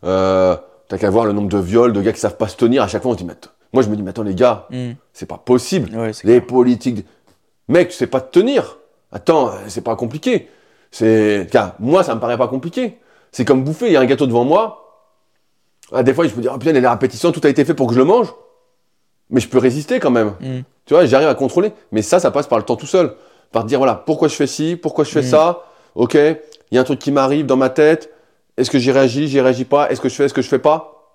Euh, T'as qu'à voir le nombre de viols, de gars qui savent pas se tenir. À chaque fois, on se dit, mais moi, je me dis, mais attends, les gars, Mm. c'est pas possible. Ouais, Les politiques. Mec, tu sais pas te tenir. Attends, euh, c'est pas compliqué. C'est. Moi, ça me paraît pas compliqué. C'est comme bouffer. Il y a un gâteau devant moi. Ah, des fois, je me dis, oh putain, il y a des répétitions, tout a été fait pour que je le mange. Mais je peux résister quand même. Mm. Tu vois, j'arrive à contrôler. Mais ça, ça passe par le temps tout seul. Par dire, voilà, pourquoi je fais ci, pourquoi je fais Mm. ça? Ok, il y a un truc qui m'arrive dans ma tête. Est-ce que j'y réagis, j'y réagis pas? Est-ce que je fais, est-ce que je fais pas?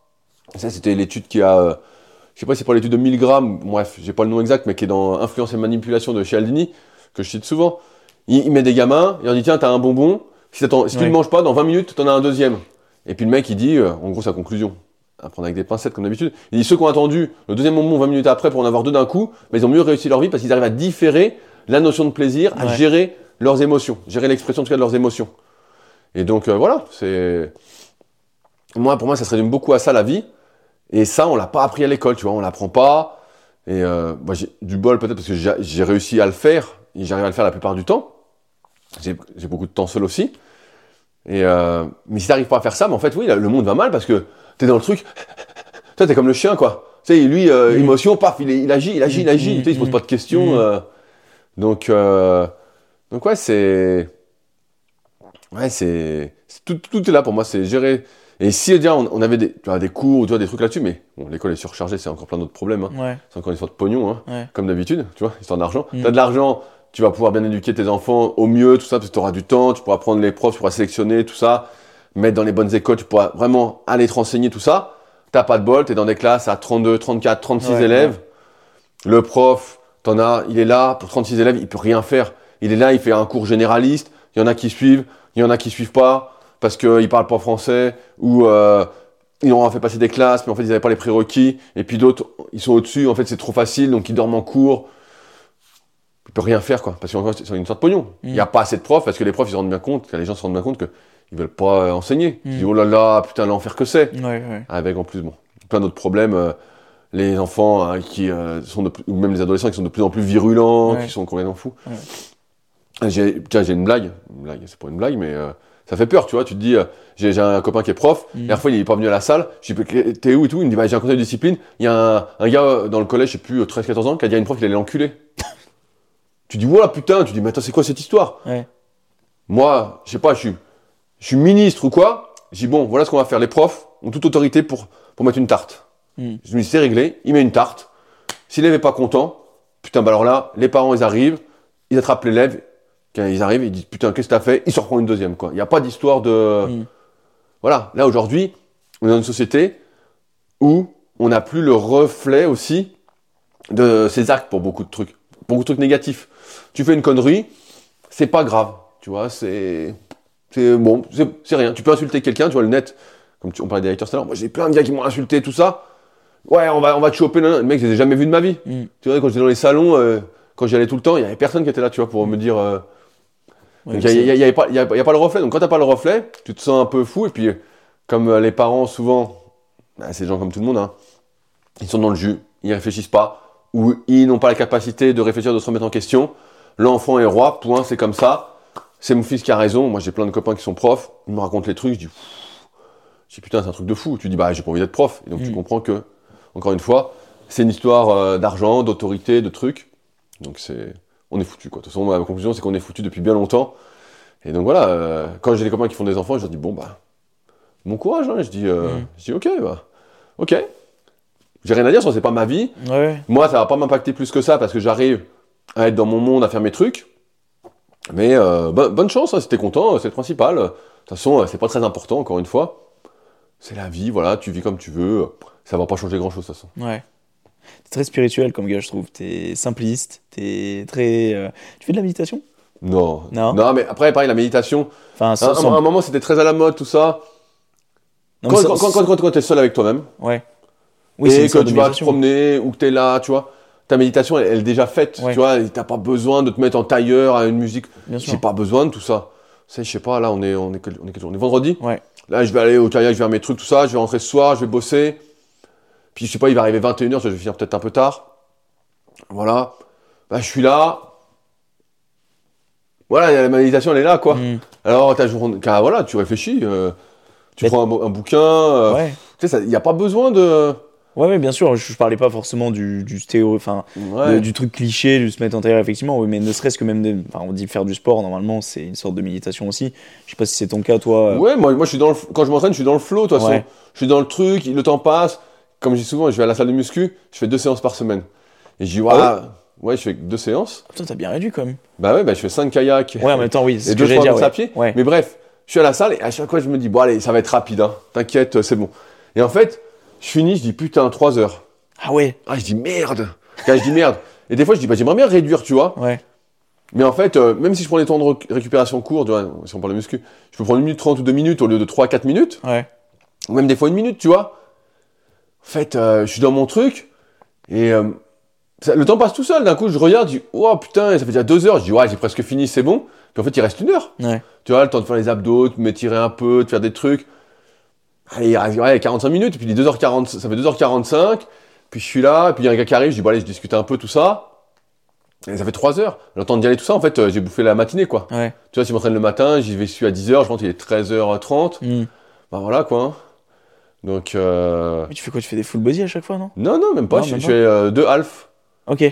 Ça, c'était l'étude qui a. euh, je sais pas si c'est pour l'étude de Milgram, bref, j'ai pas le nom exact, mais qui est dans Influence et manipulation de Cialdini, que je cite souvent. Il, il met des gamins, il leur dit tiens, t'as un bonbon, Si, tu ne manges pas, dans 20 minutes, t'en as un deuxième. Et puis le mec, il dit, euh, en gros, sa conclusion, à prendre avec des pincettes comme d'habitude, il dit ceux qui ont attendu le deuxième moment 20 minutes après pour en avoir deux d'un coup, mais ils ont mieux réussi leur vie parce qu'ils arrivent à différer la notion de plaisir, à Ouais. gérer leurs émotions, gérer l'expression en tout cas de leurs émotions. Et donc euh, voilà, c'est. Moi, pour moi, ça se résume beaucoup à ça la vie. Et ça, on l'a pas appris à l'école, tu vois, on l'apprend pas. Et euh, moi, j'ai du bol peut-être parce que j'ai réussi à le faire, et j'arrive à le faire la plupart du temps. J'ai beaucoup de temps seul aussi. Et euh, mais si t'arrives pas à faire ça, mais en fait, oui, là, le monde va mal parce que t'es dans le truc. Toi, t'es comme le chien, quoi. Tu sais, lui, euh, émotion, paf, il, agit, il agit, il agit. Mm, Tu sais, il se pose mm, pas de questions. mm. euh. donc, donc ouais, c'est, ouais, c'est, tout, tout est là pour moi. C'est gérer. Et si déjà on, on avait des, tu vois, des cours, tu vois, des trucs là-dessus, mais bon, l'école est surchargée, c'est encore plein d'autres problèmes. hein. Ouais. C'est encore une histoire de pognon, hein, Ouais. comme d'habitude, tu vois, histoire d'argent. Mm. T'as de l'argent, tu vas pouvoir bien éduquer tes enfants au mieux, tout ça, parce que tu auras du temps, tu pourras prendre les profs, tu pourras sélectionner, tout ça, mettre dans les bonnes écoles, tu pourras vraiment aller te renseigner, tout ça. T'as pas de bol, t'es dans des classes à 32, 34, 36 Ouais, élèves. Le prof, t'en as, il est là, pour 36 élèves, il peut rien faire. Il est là, il fait un cours généraliste, il y en a qui suivent, il y en a qui suivent pas, parce qu'ils parlent pas français, ou euh, ils ont fait passer des classes, mais en fait ils n'avaient pas les prérequis, et puis d'autres, ils sont au-dessus, en fait c'est trop facile, donc ils dorment en cours. Il peut rien faire, quoi, parce qu'encore c'est une sorte de pognon. Il n'y a pas assez de profs, parce que les profs ils se rendent bien compte, que les gens se rendent bien compte qu'ils veulent pas euh, enseigner. Ils Mm. disent, oh là là, putain, l'enfer que c'est. Ouais, ouais. Avec en plus, bon, plein d'autres problèmes. euh, les enfants hein, qui euh, sont de plus- ou même les adolescents qui sont de plus en plus virulents, Ouais. qui sont complètement fous. J'ai, tiens, j'ai une blague, une blague, c'est pas une blague, mais euh, ça fait peur, tu vois. Tu te dis, j'ai, j'ai un copain qui est prof, Mm. la fois il est pas venu à la salle, je dis, t'es où et tout, il me dit, bah, j'ai un conseil de discipline, il y a un, un gars dans le collège, je sais plus, 13-14 ans, qui a dit à une prof qu'il allait l'enculer. *laughs* tu dis, voilà, putain, tu dis, mais attends, c'est quoi cette histoire? Ouais. Moi, je sais pas, je suis, je suis ministre ou quoi. Je dis, bon, voilà ce qu'on va faire. Les profs ont toute autorité pour, pour mettre une tarte. Mm. Je me dis, c'est réglé, il met une tarte. Si l'élève est pas content, putain, bah alors là, les parents, ils arrivent, ils attrapent l'élève, quand ils arrivent, ils disent, putain, qu'est-ce que t'as fait? Il se reprend une deuxième, quoi. Il n'y a pas d'histoire de. Mm. Voilà, là, aujourd'hui, on est dans une société où on n'a plus le reflet aussi de ces actes pour beaucoup de trucs, beaucoup de trucs négatifs. Tu fais une connerie, c'est pas grave, tu vois, c'est. C'est bon, c'est rien. Tu peux insulter quelqu'un, tu vois, le net, comme tu, on parlait des haters tout à l'heure, moi j'ai plein de gars qui m'ont insulté, tout ça. Ouais, on va, on va te choper, le mec, je les ai jamais vus de ma vie. Mm. Tu vois, quand j'étais dans les salons, euh, quand j'y allais tout le temps, il y avait personne qui était là, tu vois, pour me dire. euh, Ouais, il n'y a, a- pas le reflet. Donc quand t'as pas le reflet, tu te sens un peu fou. Et puis, comme euh, les parents, souvent, bah, c'est des gens comme tout le monde, hein, ils sont dans le jus, ils réfléchissent pas, ou ils n'ont pas la capacité de réfléchir, de se remettre en question. L'enfant est roi, point, c'est comme ça. C'est mon fils qui a raison. Moi, j'ai plein de copains qui sont profs. Ils me racontent les trucs. Je dis, je dis putain, c'est un truc de fou. Tu dis, bah, j'ai pas envie d'être prof. Et donc, tu Mm. comprends que, encore une fois, c'est une histoire euh, d'argent, d'autorité, de trucs. Donc, c'est, on est foutu, quoi. De toute façon, ma conclusion, c'est qu'on est foutu depuis bien longtemps. Et donc, voilà, euh, quand j'ai des copains qui font des enfants, je leur dis, bon, bah, bon courage, hein. Je dis, euh, Mm. je dis, ok, bah, ok. J'ai rien à dire, ça, c'est pas ma vie. Ouais. Moi, ça va pas m'impacter plus que ça parce que j'arrive à être dans mon monde, à faire mes trucs. Mais euh, bo- bonne chance, hein, si t'es content, c'est le principal. De toute façon, euh, c'est pas très important, encore une fois. C'est la vie, voilà, tu vis comme tu veux. Ça va pas changer grand chose, de toute façon. Ouais. T'es très spirituel comme gars, je trouve. T'es simpliste. T'es très. euh, Tu fais de la méditation? Non. Non. mais après, pareil, la méditation. Enfin, À un, sans- à un moment, c'était très à la mode, tout ça. Non, quand quand, quand, quand, quand t'es seul avec toi-même, Ouais. Oui, et que tu vas te promener, ou que t'es là, tu vois, ta méditation, elle, elle est déjà faite, Ouais. tu vois, t'as pas besoin de te mettre en tailleur à une musique. J'ai pas besoin de tout ça. Je sais pas, là, on est, on est, quel, on est quel jour? On est vendredi Ouais. Là, je vais aller au kayak, je vais faire mes trucs, tout ça, je vais rentrer ce soir, je vais bosser. Puis, je sais pas, il va arriver 21h, je vais finir peut-être un peu tard. Voilà. Bah, je suis là. Voilà, la méditation, elle est là, quoi. Mm. Alors, ta journée, voilà, tu réfléchis, euh, tu Mais- prends un bouquin. euh, Ouais. Tu sais, il n'y a pas besoin de. Ouais, ouais, bien sûr. Je, je parlais pas forcément du, du stéo, enfin, Ouais. du truc cliché, de se mettre en tailleur, effectivement. Oui, mais ne serait-ce que même, des- on dit faire du sport, normalement, c'est une sorte de méditation aussi. Je sais pas si c'est ton cas, toi. euh, Ouais, moi, moi je suis dans le, quand je m'entraîne, je suis dans le flow, de toute façon. Ouais. Je suis dans le truc, le temps passe. Comme je dis souvent, je vais à la salle de muscu, je fais deux séances par semaine. Et je dis, voilà, ouais, je fais deux séances. Putain, t'as bien réduit quand même. Bah ouais, bah, je fais cinq kayaks. Ouais, en même temps, oui. C'est et deux, trois à pied. Mais bref, je suis à la salle et à chaque fois, je me dis, bon, allez, ça va être rapide, hein. T'inquiète, c'est bon. Et en fait, je finis, je dis, putain, trois heures. Ah ouais. Ah, je dis, merde. Quand je dis merde. Et des fois, je dis, bah, j'aimerais bien réduire, tu vois. Ouais. Mais en fait, euh, même si je prends des temps de rec- récupération courts, tu vois, si on parle de muscu, je peux prendre une minute 30 ou 2 minutes au lieu de 3-4 minutes, Ouais. ou même des fois une minute, tu vois. En fait, euh, je suis dans mon truc, et euh, ça- le temps passe tout seul. D'un coup, je regarde, je dis, oh putain, ça fait déjà 2 heures. Je dis, ouais, j'ai presque fini, c'est bon. Puis en fait, il reste une heure. Ouais. Tu vois, le temps de faire les abdos, de m'étirer un peu, de faire des trucs. Allez, il reste ouais, 45 minutes, et puis il est 2h40, ça fait 2h45, puis je suis là, et puis il y a un gars qui arrive, je dis, bon allez, je discute un peu, tout ça. Et ça fait 3 heures. Le temps d'y aller, tout ça, en fait, euh, j'ai bouffé la matinée, quoi. Ouais. Tu vois, si je m'entraîne le matin, j'y vais, je suis à 10h, je rentre, il est 13h30. Hmm. Bah voilà, quoi. Donc, euh... Mais tu fais quoi Tu fais des full body à chaque fois, non? Non, non, même pas, Non, je, même je pas. fais euh, deux half. Ok.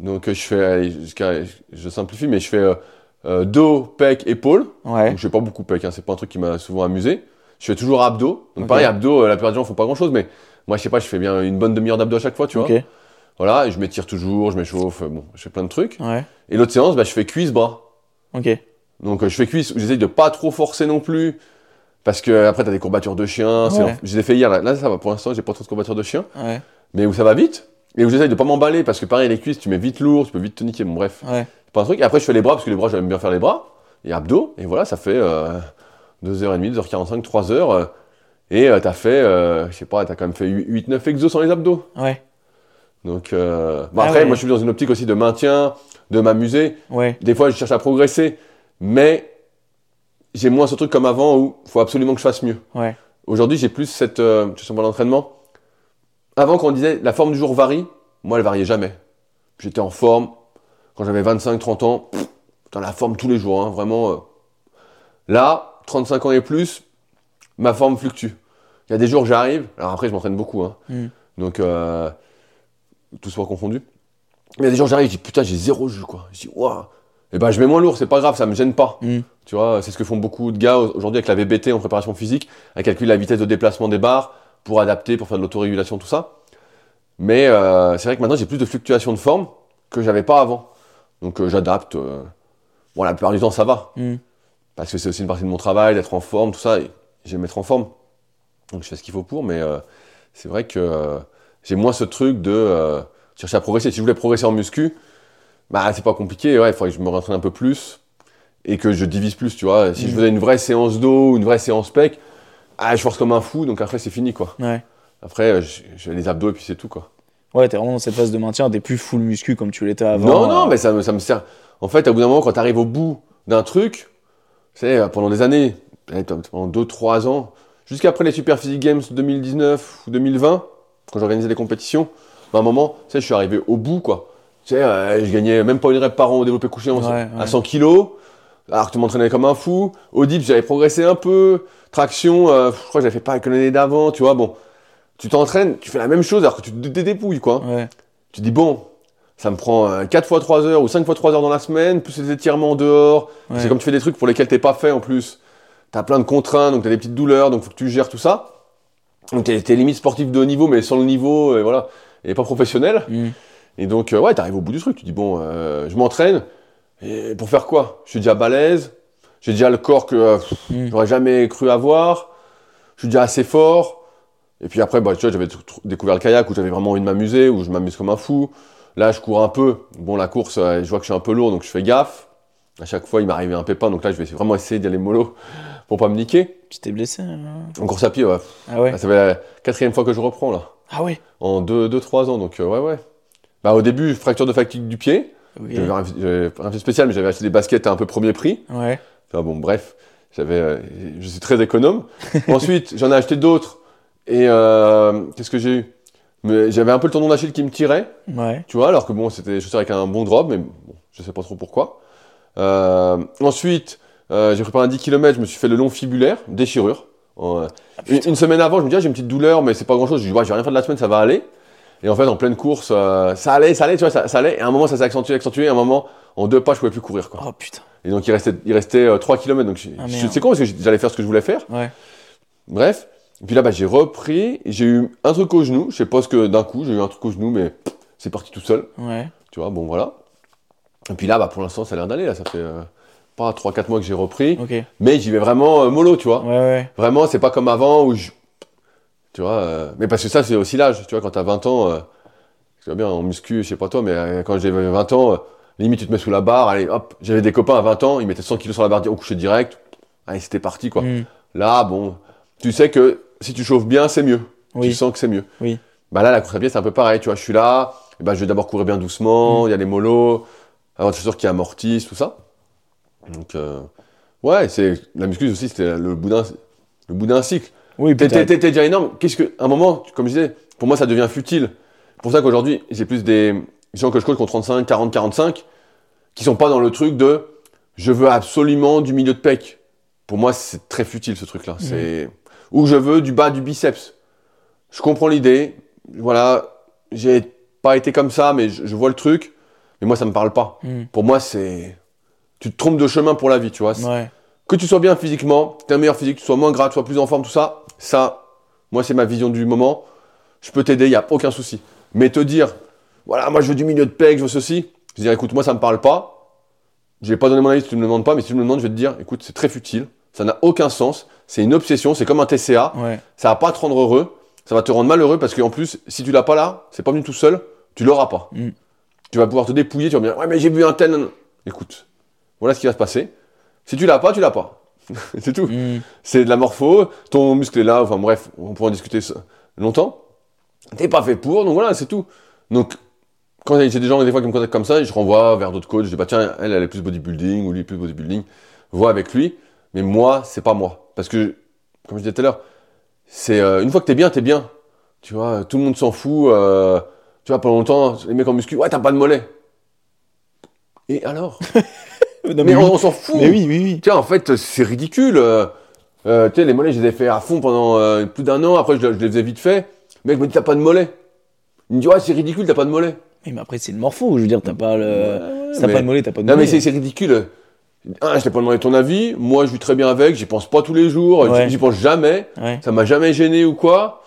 Donc, euh, je fais, jusqu'à- je simplifie, mais je fais dos, pec, épaule. Ouais. Donc je fais pas beaucoup pec, hein, c'est pas un truc qui m'a souvent amusé. Je fais toujours abdos. Donc pareil, abdos, euh, la plupart des gens font pas grand chose, mais moi je sais pas, je fais bien une bonne demi-heure d'abdos à chaque fois, tu vois. Voilà, et je m'étire toujours, je m'échauffe, euh, bon, je fais plein de trucs. Ouais. Et l'autre séance, bah, je fais cuisse, bras. Ok. Donc euh, je fais cuisse, où j'essaye de pas trop forcer non plus. Parce que après t'as des courbatures de chien, Ouais. je les ai fait hier, là, là ça va pour l'instant, j'ai pas trop de courbatures de chien, Ouais. mais où ça va vite, et où j'essaye de pas m'emballer, parce que pareil les cuisses, tu mets vite lourd, tu peux vite te niquer, bon bref. Pas un truc. Et après, je fais les bras, parce que les bras, j'aime bien faire les bras. Et abdos. Et voilà, ça fait euh, 2h30, 2h45, 3h. euh, et euh, t'as fait, euh, je sais pas, t'as quand même fait 8-9 exos sans les abdos. Ouais. Donc, euh, bon, Ah après, ouais. moi, je suis dans une optique aussi de maintien, de m'amuser. Ouais. Des fois, je cherche à progresser. Mais j'ai moins ce truc comme avant où il faut absolument que je fasse mieux. Ouais. Aujourd'hui, j'ai plus cette euh, par l'entraînement. Avant, quand on disait la forme du jour varie, moi, elle variait jamais. J'étais en forme. Quand j'avais 25-30 ans, pff, dans la forme tous les jours, hein, vraiment. euh. Là, 35 ans et plus, ma forme fluctue. Il y a des jours, j'arrive. Alors après, je m'entraîne beaucoup. Hein. Mm. Donc, euh, tout sport confondu. Mais il y a des jours, j'arrive, je dis putain, j'ai zéro jus, quoi. Je dis, waouh. Et ben, je mets moins lourd, c'est pas grave, ça me gêne pas. Hmm. Tu vois, c'est ce que font beaucoup de gars aujourd'hui avec la VBT en préparation physique, à calculer la vitesse de déplacement des barres pour adapter, pour faire de l'autorégulation, tout ça. Mais euh, c'est vrai que maintenant j'ai plus de fluctuations de forme que j'avais pas avant. Donc euh, j'adapte. euh. Bon, la plupart du temps ça va, Hmm. Parce que c'est aussi une partie de mon travail d'être en forme, tout ça. J'aime être en forme, donc je fais ce qu'il faut pour. Mais euh, c'est vrai que euh, j'ai moins ce truc de euh, chercher à progresser. Si je voulais progresser en muscu, bah c'est pas compliqué. Ouais, il faudrait que je me rentraîne un peu plus et que je divise plus, tu vois. Si je Mm. faisais une vraie séance d'eau ou une vraie séance pec, ah, je force comme un fou, donc après c'est fini, quoi. Ouais. Après, fais les abdos et puis c'est tout, quoi. Ouais, t'es vraiment dans cette phase de maintien, t'es plus full muscu comme tu l'étais avant. non, non, mais ça me, ça me sert. En fait, à bout d'un moment, quand t'arrives au bout d'un truc, euh, pendant des années, peut-être pendant 2-3 ans, jusqu'après les Super Physique Games 2019 ou 2020, quand j'organisais des compétitions, bah, à un moment, je suis arrivé au bout, quoi. Tu sais, euh, je gagnais même pas une rep par an au développé couché Ouais, à ouais. 100 kilos, alors que tu m'entraînais comme un fou. Au dips, j'avais progressé un peu. Traction, euh, je crois que j'avais fait pas avec l'année d'avant, tu vois, bon. Tu t'entraînes, tu fais la même chose alors que tu te dé- dépouilles, quoi. Ouais. Tu dis, bon, ça me prend euh, 4 fois 3 heures ou 5 fois 3 heures dans la semaine, plus les étirements en dehors. Ouais. C'est comme tu fais des trucs pour lesquels t'es pas fait en plus. T'as plein de contraintes, donc t'as des petites douleurs, donc faut que tu gères tout ça. Donc t'es, t'es limite sportif de haut niveau, mais sans le niveau, et voilà, et pas professionnel. Hmm. Et donc, euh, ouais, t'arrives au bout du truc. Tu dis, bon, euh, je m'entraîne, et pour faire quoi? Je suis déjà balèze, j'ai déjà le corps que euh, Mm. j'aurais jamais cru avoir, je suis déjà assez fort. Et puis après, bah, tu vois, j'avais découvert le kayak où j'avais vraiment envie de m'amuser, où je m'amuse comme un fou. Là, je cours un peu. Bon, la course, euh, je vois que je suis un peu lourd, donc je fais gaffe. À chaque fois, il m'arrivait un pépin, donc là, je vais vraiment essayer d'y aller mollo *laughs* pour pas me niquer. Tu t'es blessé hein En course à pied, ouais. Ah ouais Là, ça fait la quatrième fois que je reprends, là. Ah ouais En 2-3 ans, donc euh, ouais, ouais. Bah, au début, fracture de fatigue du pied. Ok. J'avais fait de spécial, mais j'avais acheté des baskets à un peu premier prix. Ouais. Enfin bon, bref, j'avais, euh, je suis très économe. *laughs* Ensuite, j'en ai acheté d'autres. Et euh, qu'est-ce que j'ai eu? Mais J'avais un peu le tendon d'Achille qui me tirait, Ouais. tu vois, alors que bon, c'était des chaussures avec un bon drop, mais bon, je sais pas trop pourquoi. Euh, ensuite, euh, j'ai préparé un 10 km, je me suis fait le long fibulaire, déchirure. Euh, Ah, une, semaine avant, je me dis, ah, j'ai une petite douleur, mais c'est pas grand chose. Je dis, ouais, j'ai rien fait de la semaine, ça va aller. Et en fait, en pleine course, euh, ça allait, ça allait, tu vois, ça, ça allait. Et à un moment, ça s'est accentué, accentué. Et à un moment, en deux pas, je pouvais plus courir, quoi. Oh putain. Et donc, il restait, il restait euh, 3 km. Donc, je- Ah, je- c'est con parce que j'allais faire ce que je voulais faire. Ouais. Bref. Et puis là, bah, j'ai repris. J'ai eu un truc au genou. Je sais pas ce que d'un coup, j'ai eu un truc au genou, mais c'est parti tout seul. Ouais. Tu vois, bon, voilà. Et puis là, bah, pour l'instant, ça a l'air d'aller. Là, ça fait euh, pas 3-4 mois que j'ai repris. Mais j'y vais vraiment euh, mollo, tu vois. ouais. Vraiment, c'est pas comme avant où je. Tu vois, euh, mais parce que ça, c'est aussi l'âge. Tu vois, quand t'as 20 ans, tu vois bien, en muscu, je sais pas toi, mais quand j'avais 20 ans, limite tu te mets sous la barre, allez hop, j'avais des copains à 20 ans, ils mettaient 100 kilos sur la barre au coucher direct, allez c'était parti quoi. Mm. Là, bon, tu sais que si tu chauffes bien, c'est mieux. Oui. Tu sens que c'est mieux. Oui. Bah là, la course à pied, c'est un peu pareil. Tu vois, je suis là, et bah, je vais d'abord courir bien doucement, il y a les mollos, avant de sûr qui amortissent, tout ça. Donc, euh, ouais, c'est la muscu aussi, c'était le bout d'un le bout d'un cycle. Oui, T'es, déjà énorme. Qu'est-ce que, à un moment, comme je disais, pour moi, ça devient futile. C'est pour ça qu'aujourd'hui, j'ai plus des gens que je coach qui ont 35, 40, 45, qui sont pas dans le truc de je veux absolument du milieu de pec. Pour moi, c'est très futile ce truc-là. C'est ou je veux du bas du biceps. Je comprends l'idée. Voilà, j'ai pas été comme ça, mais je, je vois le truc. Mais moi, ça me parle pas. Mm. Pour moi, c'est tu te trompes de chemin pour la vie, tu vois. Ouais. Que tu sois bien physiquement, que tu aies un meilleur physique, que tu sois moins gras, que tu sois plus en forme, tout ça, ça, moi, c'est ma vision du moment. Je peux t'aider, il n'y a aucun souci. Mais te dire, voilà, moi, je veux du milieu de pec, je veux ceci, je dire, écoute, moi, ça me parle pas. Je vais pas donner mon avis si tu me le demandes pas, mais si tu me le demandes, je vais te dire, écoute, c'est très futile, ça n'a aucun sens, c'est une obsession, c'est comme un TCA, Ouais. ça va pas te rendre heureux, ça va te rendre malheureux parce qu'en plus, si tu l'as pas là, c'est pas venu tout seul, tu l'auras pas. Mm. Tu vas pouvoir te dépouiller, tu vas me dire, ouais, mais j'ai vu un tel. Écoute, voilà ce qui va se passer. Si tu l'as pas, tu l'as pas. *laughs* c'est tout. Mm. C'est de la morpho, ton muscle est là, enfin bref, on pourra en discuter longtemps. T'es pas fait pour, donc voilà, c'est tout. Donc, quand j'ai des gens des fois qui me contactent comme ça, je renvoie vers d'autres coachs, je dis bah tiens, elle, elle est plus bodybuilding, ou lui plus bodybuilding, vois avec lui, mais moi, c'est pas moi. Parce que, comme je disais tout à l'heure, c'est euh, une fois que t'es bien, t'es bien. Tu vois, tout le monde s'en fout. euh, tu vois, pendant longtemps, les mecs en muscu, ouais, t'as pas de mollet. Et alors *laughs* Non, Mais mais, on, s'en fout Mais oui, oui, oui. Tiens, en fait, c'est ridicule. Euh, tu sais, les mollets, je les ai fait à fond pendant plus d'un an. Après, je, je les faisais vite fait. Le mec me dit, t'as pas de mollet. Il me dit, ouais, c'est ridicule, t'as pas de mollet. Mais après, c'est le morpho. Je veux dire, t'as pas le. t'as mais- pas de mollet, t'as pas de Non, mais mollet. c'est ridicule. Ah, je t'ai pas demandé ton avis. Moi, je vis très bien avec. J'y pense pas tous les jours. Ouais. J'y pense jamais. Ouais. Ça m'a jamais gêné ou quoi.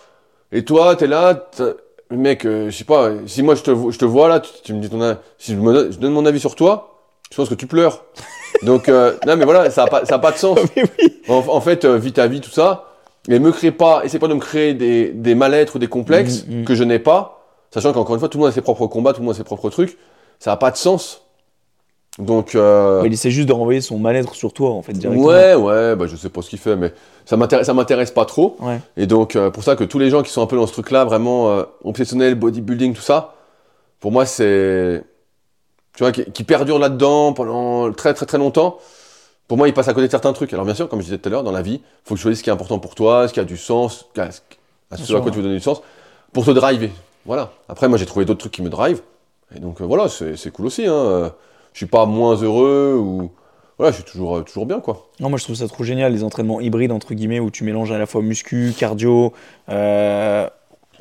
Et toi, t'es là. t'as- Mec, euh, je sais pas. Si moi, je te, je te vois là, tu, tu me dis ton avis. Si je, me donne, je donne mon avis sur toi, je pense que tu pleures. *laughs* Donc, euh, non, mais voilà, ça a pas, ça a pas de sens. *laughs* Oui. En, en fait, euh, vis ta vie, tout ça. Mais me crée pas, essaie pas de me créer des, des mal-être ou des complexes Mhm, mhm. que je n'ai pas. Sachant qu'encore une fois, tout le monde a ses propres combats, tout le monde a ses propres trucs. Ça n'a pas de sens. Donc, euh, Il essaie juste de renvoyer son mal-être sur toi, en fait, directement. ouais, ouais, bah, je sais pas ce qu'il fait, mais ça m'intéresse, ça m'intéresse pas trop. Ouais. Et donc, euh, pour ça que tous les gens qui sont un peu dans ce truc-là, vraiment euh, obsessionnels, bodybuilding, tout ça, pour moi, c'est. Tu vois, qui, qui perdurent là-dedans pendant très, très, très longtemps. Pour moi, ils passent à côté de certains trucs. Alors, bien sûr, comme je disais tout à l'heure, dans la vie, il faut que tu choisisses ce qui est important pour toi, ce qui a du sens, à ce à ce Bien à quoi tu veux donner du sens, pour te driver. Voilà. Après, moi, j'ai trouvé d'autres trucs qui me drivent. Et donc, voilà, c'est c'est cool aussi. Hein. Je suis pas moins heureux ou. Voilà, je suis toujours, euh, toujours bien, quoi. Non, moi je trouve ça trop génial, les entraînements hybrides, entre guillemets, où tu mélanges à la fois muscu, cardio. euh,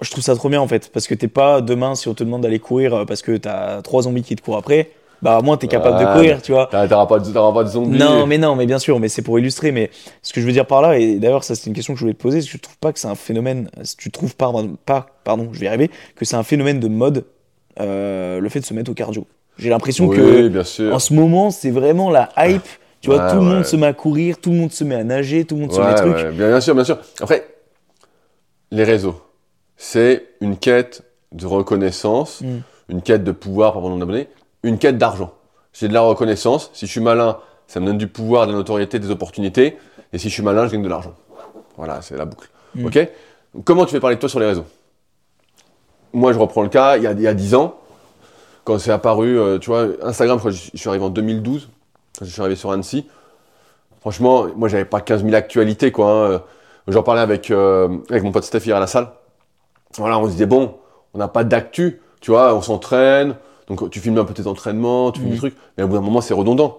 Je trouve ça trop bien en fait, parce que t'es pas demain, si on te demande d'aller courir euh, parce que t'as trois zombies qui te courent après, bah au moins t'es capable de courir, tu vois. T'auras pas, pas de zombies. Non, mais non, mais bien sûr, mais c'est pour illustrer. Mais ce que je veux dire par là, et d'ailleurs, ça c'est une question que je voulais te poser, est-ce que tu trouves pas que c'est un phénomène, tu trouves pas, pas, pardon, je vais y arriver, que c'est un phénomène de mode, euh, le fait de se mettre au cardio J'ai l'impression oui, que bien sûr. en ce moment, c'est vraiment la hype. Tu vois, Ouais, tout le monde ouais. se met à courir, tout le monde se met à nager, tout le monde se met Ouais, des trucs. ouais, bien, bien sûr, bien sûr. Après, les réseaux, c'est une quête de reconnaissance, Mm. une quête de pouvoir par mon d'abonnés, une quête d'argent. J'ai de la reconnaissance. Si je suis malin, ça me donne du pouvoir, de la notoriété, des opportunités. Et si je suis malin, je gagne de l'argent. Voilà, c'est la boucle. Mm. Ok? Comment tu fais parler de toi sur les réseaux? Moi, je reprends le cas, il y a, il y a 10 ans, quand c'est apparu, euh, tu vois, Instagram, je crois que je suis arrivé en 2012, quand je suis arrivé sur Annecy. Franchement, moi, j'avais pas 15 000 actualités, quoi. hein. J'en parlais avec, euh, avec mon pote Steph hier à la salle. Voilà, on se disait, bon, on n'a pas d'actu, tu vois, on s'entraîne, donc tu filmes un peu tes entraînements, tu filmes des trucs, mais au bout d'un moment, c'est redondant.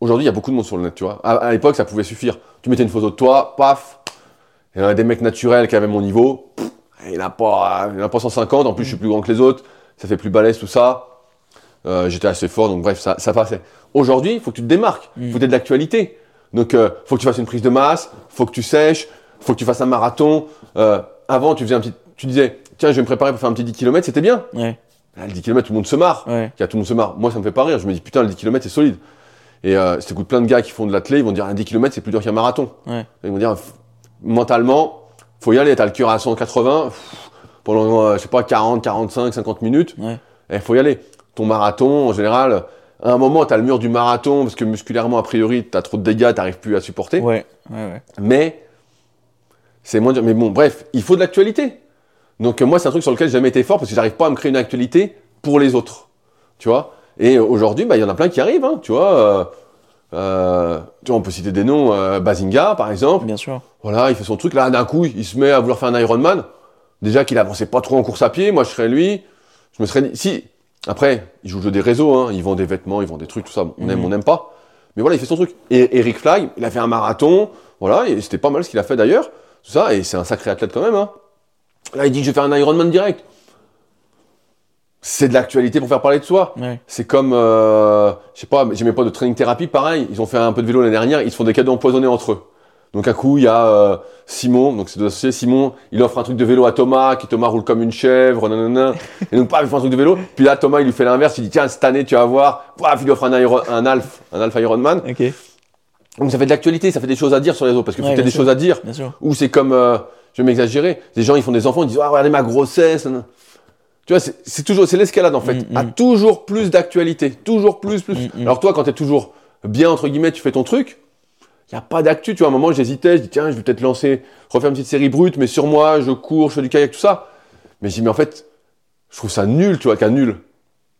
Aujourd'hui, il y a beaucoup de monde sur le net, tu vois. À, à l'époque, ça pouvait suffire. Tu mettais une photo de toi, paf, il y en a des mecs naturels qui avaient mon niveau, pff, il n'a pas, il a pas 150, en plus, je suis plus grand que les autres, ça fait plus balèze, tout ça. Euh, J'étais assez fort, donc bref, ça, ça passait. Aujourd'hui, il faut que tu te démarques, il faut aies de l'actualité. Donc, euh, faut que tu fasses une prise de masse, faut que tu sèches, faut que tu fasses un marathon. Euh, avant, tu faisais un petit, tu disais, tiens, je vais me préparer pour faire un petit 10 km, c'était bien. Ouais, Ah, le 10 km, tout le monde se marre. ouais. Car tout le monde se marre. Moi, ça me fait pas rire. Je me dis, putain, le 10 km, c'est solide. Et euh, c'est plein de gars qui font de l'athlé, ils vont dire, un 10 km, c'est plus dur qu'un marathon. Ouais. Ils vont dire, mentalement, faut y aller. T'as le cœur à 180, pff, pendant, euh, je sais pas, 40, 45, 50 minutes. Ouais. Il faut y aller. Ton marathon, en général, à un moment, t'as le mur du marathon, parce que musculairement, a priori, t'as trop de dégâts, t'arrives plus à supporter. Ouais, ouais, ouais. Mais c'est moins dur. Mais bon, bref, il faut de l'actualité. Donc euh, moi, c'est un truc sur lequel j'ai jamais été fort parce que j'arrive pas à me créer une actualité pour les autres. Tu vois? Et euh, aujourd'hui, bah, il y en a plein qui arrivent. Hein, tu vois euh, euh, tu vois, on peut citer des noms. Bazinga, par exemple. Bien sûr. Voilà, il fait son truc. Là, d'un coup, il se met à vouloir faire un Ironman. Déjà qu'il avançait pas trop en course à pied. Moi, je serais lui. Je me serais dit, si. Après, il joue le jeu des réseaux. Hein, ils vendent des vêtements, ils vendent des trucs, tout ça. On aime, Mhm. on n'aime pas. Mais voilà, il fait son truc. Et Eric Flag, il a fait un marathon. Voilà, et c'était pas mal ce qu'il a fait d'ailleurs. Tout ça, et c'est un sacré athlète quand même. Hein. Là, il dit que je vais faire un Ironman direct. C'est de l'actualité pour faire parler de soi. Ouais. C'est comme, euh, je sais pas, j'ai mes potes de training thérapie, pareil. Ils ont fait un peu de vélo l'année dernière, ils se font des cadeaux empoisonnés entre eux. Donc un coup, il y a euh, Simon, donc c'est deux associés. Simon, il offre un truc de vélo à Thomas, qui Thomas roule comme une chèvre, nanana. *laughs* Et donc, paf, il fait un truc de vélo. Puis là, Thomas, il lui fait l'inverse. Il dit, tiens, cette année, tu vas voir. Paf, il lui offre un, Iron, un Alf, un Alpha Ironman. Ok. Donc ça fait de l'actualité, ça fait des choses à dire sur les autres, parce que Ouais, t'aies bien des sûr. choses à dire. Ou c'est comme, euh, je vais m'exagérer, des gens ils font des enfants, ils disent ah regardez ma grossesse. Tu vois, c'est c'est toujours, c'est l'escalade en fait. Mm, mm. À toujours plus d'actualité, toujours plus, plus. Mm, mm. Alors toi, quand t'es toujours bien entre guillemets, tu fais ton truc. Il y a pas d'actu. Tu vois, à un moment j'hésitais, je dis tiens, je vais peut-être lancer, refaire une petite série brute, mais sur moi, je cours, je fais du kayak, tout ça. Mais je dis mais en fait, je trouve ça nul, tu vois, qu'un nul.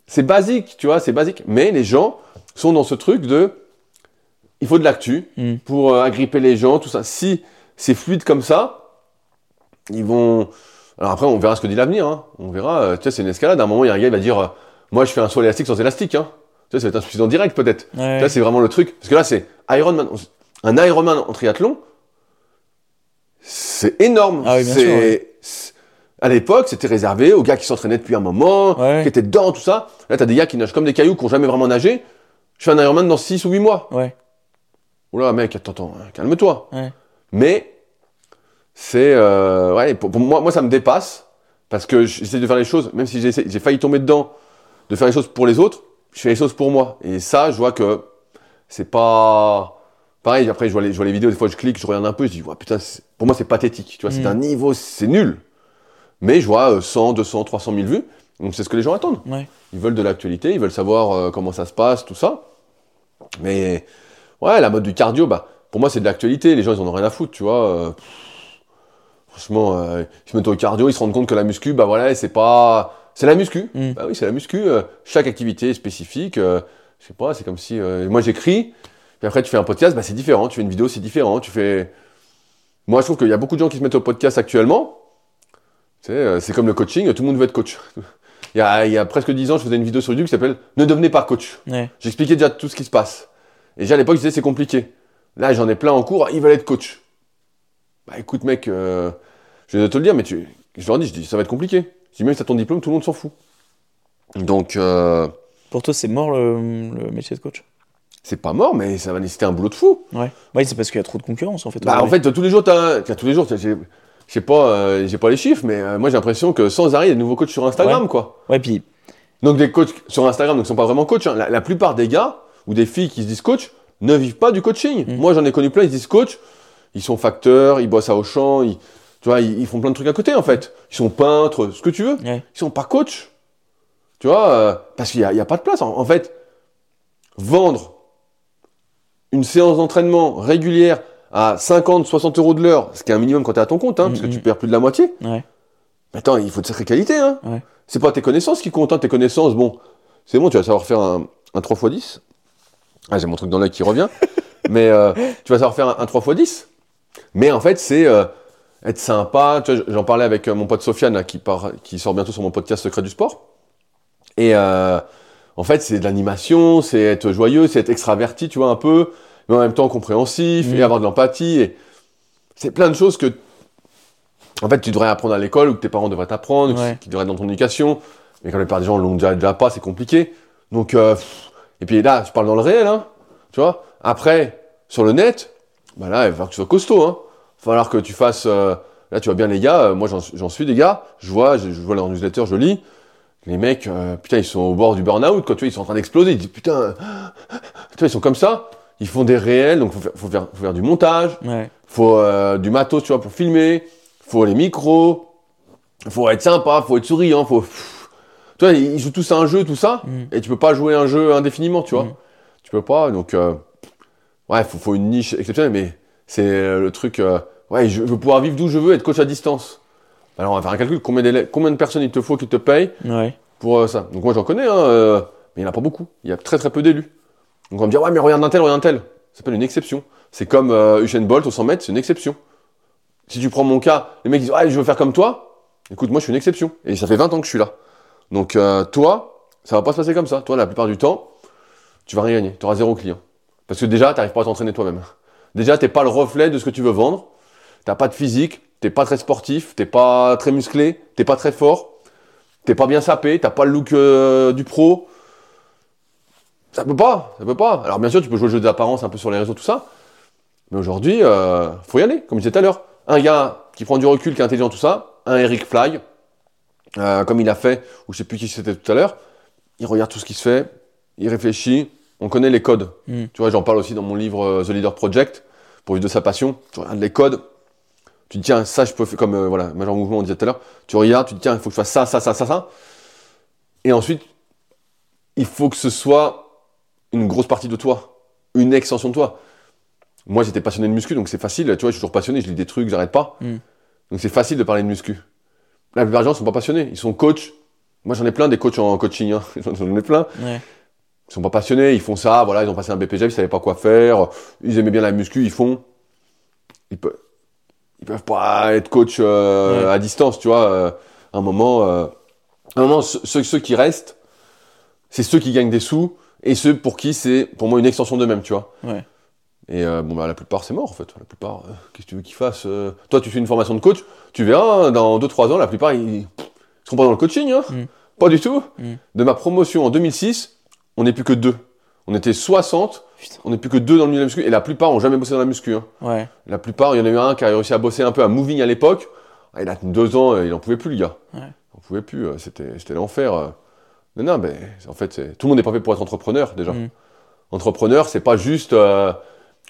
C'est basique, tu vois, c'est basique. Mais les gens sont dans ce truc de, il faut de l'actu Mm. pour euh, agripper les gens, tout ça. Si c'est fluide comme ça, ils vont. Alors après, on verra ce que dit l'avenir. Hein. On verra. euh, tu sais, c'est une escalade. À un moment, il y a un gars, il va dire euh, Moi, je fais un saut élastique sans élastique. Hein. Tu sais, ça va être un suffisant direct, peut-être. Ouais. Là, c'est vraiment le truc. Parce que là, c'est Ironman. Un Ironman en triathlon, c'est énorme. Ah oui, bien C'est- sûr, ouais. c'est- À l'époque, c'était réservé aux gars qui s'entraînaient depuis un moment, Ouais. qui étaient dedans, tout ça. Là, t'as des gars qui nagent comme des cailloux, qui n'ont jamais vraiment nagé. Je fais un Ironman dans 6 ou 8 mois. Ouais. Oula, mec, attends, attends, hein, calme-toi. Ouais. Mais c'est euh, ouais, pour, pour moi, moi ça me dépasse parce que j'essaie de faire les choses, même si j'ai failli tomber dedans, de faire les choses pour les autres, je fais les choses pour moi. Et ça, je vois que c'est pas pareil. Après, je vois les, je vois les vidéos, des fois, je clique, je regarde un peu, je dis, ouais, putain, pour moi, c'est pathétique. Tu vois, c'est Mm. un niveau, c'est nul. Mais je vois euh, 100, 200, 300 000 vues. Donc c'est ce que les gens attendent. Ouais. Ils veulent de l'actualité, ils veulent savoir euh, comment ça se passe, tout ça. Mais ouais, la mode du cardio, bah, pour moi, c'est de l'actualité. Les gens, ils en ont rien à foutre, tu vois. euh, pff, franchement, euh, ils se mettent au cardio, ils se rendent compte que la muscu, bah voilà, c'est pas. C'est la muscu. Mm. Bah oui, c'est la muscu. chaque activité est spécifique. je sais pas, c'est comme si. moi, j'écris, puis après, tu fais un podcast, bah, c'est différent. Tu fais une vidéo, c'est différent. Tu fais. Moi, je trouve qu'il y a beaucoup de gens qui se mettent au podcast actuellement. Euh, c'est comme le coaching, tout le monde veut être coach. *laughs* Il y, a, il y a presque 10 ans, je faisais une vidéo sur YouTube qui s'appelle Ne devenez pas coach. Ouais. J'expliquais déjà tout ce qui se passe. Et déjà à l'époque, je disais c'est compliqué. Là, j'en ai plein en cours, ils veulent être coach. Bah écoute, mec, euh, je vais te le dire, mais tu, je leur dis, je dis, ça va être compliqué. Je dis, même si t'as ton diplôme, tout le monde s'en fout. Donc, euh, Pour toi, c'est mort le, le métier de coach? C'est pas mort, mais ça va nécessiter un boulot de fou. Ouais. Ouais, c'est parce qu'il y a trop de concurrence en fait. Bah en fait, tous les jours, t'as, t'as tous les jours, je sais pas, euh, j'ai pas les chiffres, mais euh, moi j'ai l'impression que sans arrêt, il y a de nouveaux coachs sur Instagram, quoi. Ouais, puis. Donc des coachs sur Instagram, donc sont pas vraiment coachs. hein. La, la plupart des gars ou des filles qui se disent coach ne vivent pas du coaching. Mm. Moi j'en ai connu plein, ils se disent coach, ils sont facteurs, ils bossent à Auchan, ils, tu vois, ils, ils font plein de trucs à côté en fait. Ils sont peintres, ce que tu veux. Ouais. Ils sont pas coachs. Tu vois, euh, parce qu'il y a, pas de place. En, en fait, vendre une séance d'entraînement régulière à 50, 60 euros de l'heure, ce qui est un minimum quand tu es à ton compte, hein, parce que Mm, tu mm. perds plus de la moitié. Ouais. Mais attends, il faut de sacrée qualité, hein. Ouais. C'est pas tes connaissances qui comptent, hein. Tes connaissances, bon, c'est bon, tu vas savoir faire un, un 3x10. Ah, j'ai mon truc dans l'œil qui revient. *laughs* Mais euh, tu vas savoir faire un, un 3x10. Mais en fait, c'est euh, être sympa. J'en parlais avec euh, mon pote Sofiane, là, qui, part, qui sort bientôt sur mon podcast Secret du Sport. Et euh, en fait, c'est de l'animation, c'est être joyeux, c'est être extraverti, tu vois, un peu, mais en même temps compréhensif Mm. et avoir de l'empathie. Et c'est plein de choses que, en fait, tu devrais apprendre à l'école ou que tes parents devraient t'apprendre, Ouais. qui devraient être dans ton éducation. Mais quand la plupart des gens l'ont déjà, déjà pas, c'est compliqué. Donc, euh, et puis là, je parle dans le réel, hein, tu vois. Après, sur le net, bah là, il va falloir que tu sois costaud, hein. Il va falloir que tu fasses. euh, là, tu vois bien les gars, euh, moi j'en j'en suis des gars, je vois, je, je vois leur newsletter, je lis. Les mecs, euh, putain, ils sont au bord du burn-out, quand tu vois, ils sont en train d'exploser. Ils disent, putain, tu vois, ils sont comme ça. Ils font des réels, donc faut faire, faut faire, faut faire du montage, Ouais. faut euh, du matos, tu vois, pour filmer, faut les micros, faut être sympa, faut être souriant, faut. pff, Tu vois, ils jouent tous à un jeu, tout ça, Mm. et tu peux pas jouer un jeu indéfiniment, tu vois. Mm. Tu peux pas, donc euh, ouais, faut, faut une niche exceptionnelle, mais c'est le truc. euh, ouais, je veux pouvoir vivre d'où je veux, être coach à distance. Alors on va faire un calcul, combien, combien de personnes il te faut qui te payent Ouais. pour euh, ça? Donc moi j'en connais, hein, euh, mais il n'y en a pas beaucoup. Il y a très très peu d'élus. Donc on va me dire, ouais, mais regarde un tel, regarde un tel. Ça s'appelle une exception. C'est comme euh, Usain Bolt au 100 mètres, c'est une exception. Si tu prends mon cas, les mecs disent, ouais, je veux faire comme toi. Écoute, moi je suis une exception. Et ça fait 20 ans que je suis là. Donc euh, toi, ça va pas se passer comme ça. Toi, la plupart du temps, tu vas rien gagner. Tu auras zéro client. Parce que déjà, tu n'arrives pas à t'entraîner toi-même. Déjà, t'es pas le reflet de ce que tu veux vendre. T'as pas de physique, t'es pas très sportif, t'es pas très musclé, t'es pas très fort, t'es pas bien sapé, t'as pas le look euh, du pro. Ça peut pas, ça peut pas. Alors bien sûr, tu peux jouer le jeu d'apparence un peu sur les réseaux, tout ça. Mais aujourd'hui, euh, faut y aller, comme je disais tout à l'heure. Un gars qui prend du recul, qui est intelligent, tout ça. Un Eric Fly, euh, comme il a fait, ou je sais plus qui c'était tout à l'heure. Il regarde tout ce qui se fait, il réfléchit. On connaît les codes. Mm. Tu vois, j'en parle aussi dans mon livre The Leader Project, pour vivre de sa passion. Tu regardes les codes. Tu te dis, tiens, ça, je peux faire, comme euh, voilà, Major Mouvement, on disait tout à l'heure. Tu regardes, tu te dis, tiens, il faut que je fasse ça, ça, ça, ça, ça. Et ensuite, il faut que ce soit une grosse partie de toi, une extension de toi. Moi, j'étais passionné de muscu, donc c'est facile. Tu vois, je suis toujours passionné, je lis des trucs, j'arrête pas. Mm. Donc c'est facile de parler de muscu. La plupart des gens sont pas passionnés, ils sont coachs. Moi, j'en ai plein des coachs en coaching, hein. *laughs* j'en ai plein. Ouais. Ils sont pas passionnés, ils font ça, voilà, ils ont passé un BPJ, ils savaient pas quoi faire, ils aimaient bien la muscu, ils font. Ils peuvent, ils peuvent pas être coach euh, Ouais. à distance, tu vois. euh, à un moment, euh, à un moment, ceux, qui restent, c'est ceux qui gagnent des sous et ceux pour qui c'est, pour moi, une extension d'eux-mêmes, tu vois. Ouais. Et euh, bon, bah, la plupart, c'est mort, en fait. La plupart, euh, qu'est-ce que tu veux qu'ils fassent euh? Toi, tu fais une formation de coach, tu verras, hein, dans 2-3 ans, la plupart, ils, ils seront pas dans le coaching, hein. Mm. Pas du tout. Mm. De ma promotion en 2006, on n'est plus que deux. On était 60, Putain. on n'est plus que deux dans le milieu de la muscu, et la plupart ont jamais bossé dans la muscu. hein. Ouais. La plupart, il y en a eu un qui a réussi à bosser un peu à Moving à l'époque. Ah, il a deux ans, euh, il en pouvait plus, le gars. Ouais. Il en pouvait plus, euh, c'était c'était l'enfer. euh. Non, non, mais en fait, c'est- tout le monde n'est pas fait pour être entrepreneur, déjà. Mm. Entrepreneur, c'est pas juste euh,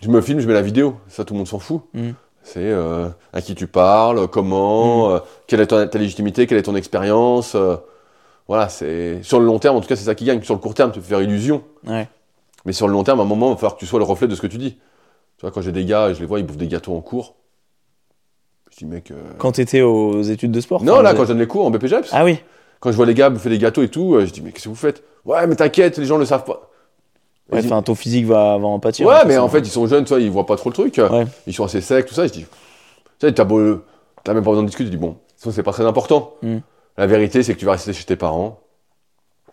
je me filme, je mets la vidéo. Ça, tout le monde s'en fout. Mm. C'est euh, à qui tu parles, comment, euh, quelle est ta, ta légitimité, quelle est ton expérience. voilà, c'est sur le long terme, en tout cas, c'est ça qui gagne. Sur le court terme, tu peux faire illusion. Ouais. Mais sur le long terme, à un moment, il va falloir que tu sois le reflet de ce que tu dis. Tu vois, quand j'ai des gars, je les vois, ils bouffent des gâteaux en cours. Je dis, mec. euh, Quand t'étais aux études de sport Non, là, vous quand je donne les cours en BPJEPS, Ah oui. quand je vois les gars bouffer des gâteaux et tout, euh, je dis, mais qu'est-ce que vous faites? Ouais, mais t'inquiète, les gens le savent pas. Ouais, dis, enfin, ton physique va, va en pâtir. ouais, hein, mais en fait, ils sont jeunes, tu vois, ils voient pas trop le truc. Ouais. Ils sont assez secs, tout ça. Je dis, tu sais, t'as beau. T'as même pas besoin de discuter. Je dis, bon, c'est pas très important. Mm. La vérité, c'est que tu vas rester chez tes parents.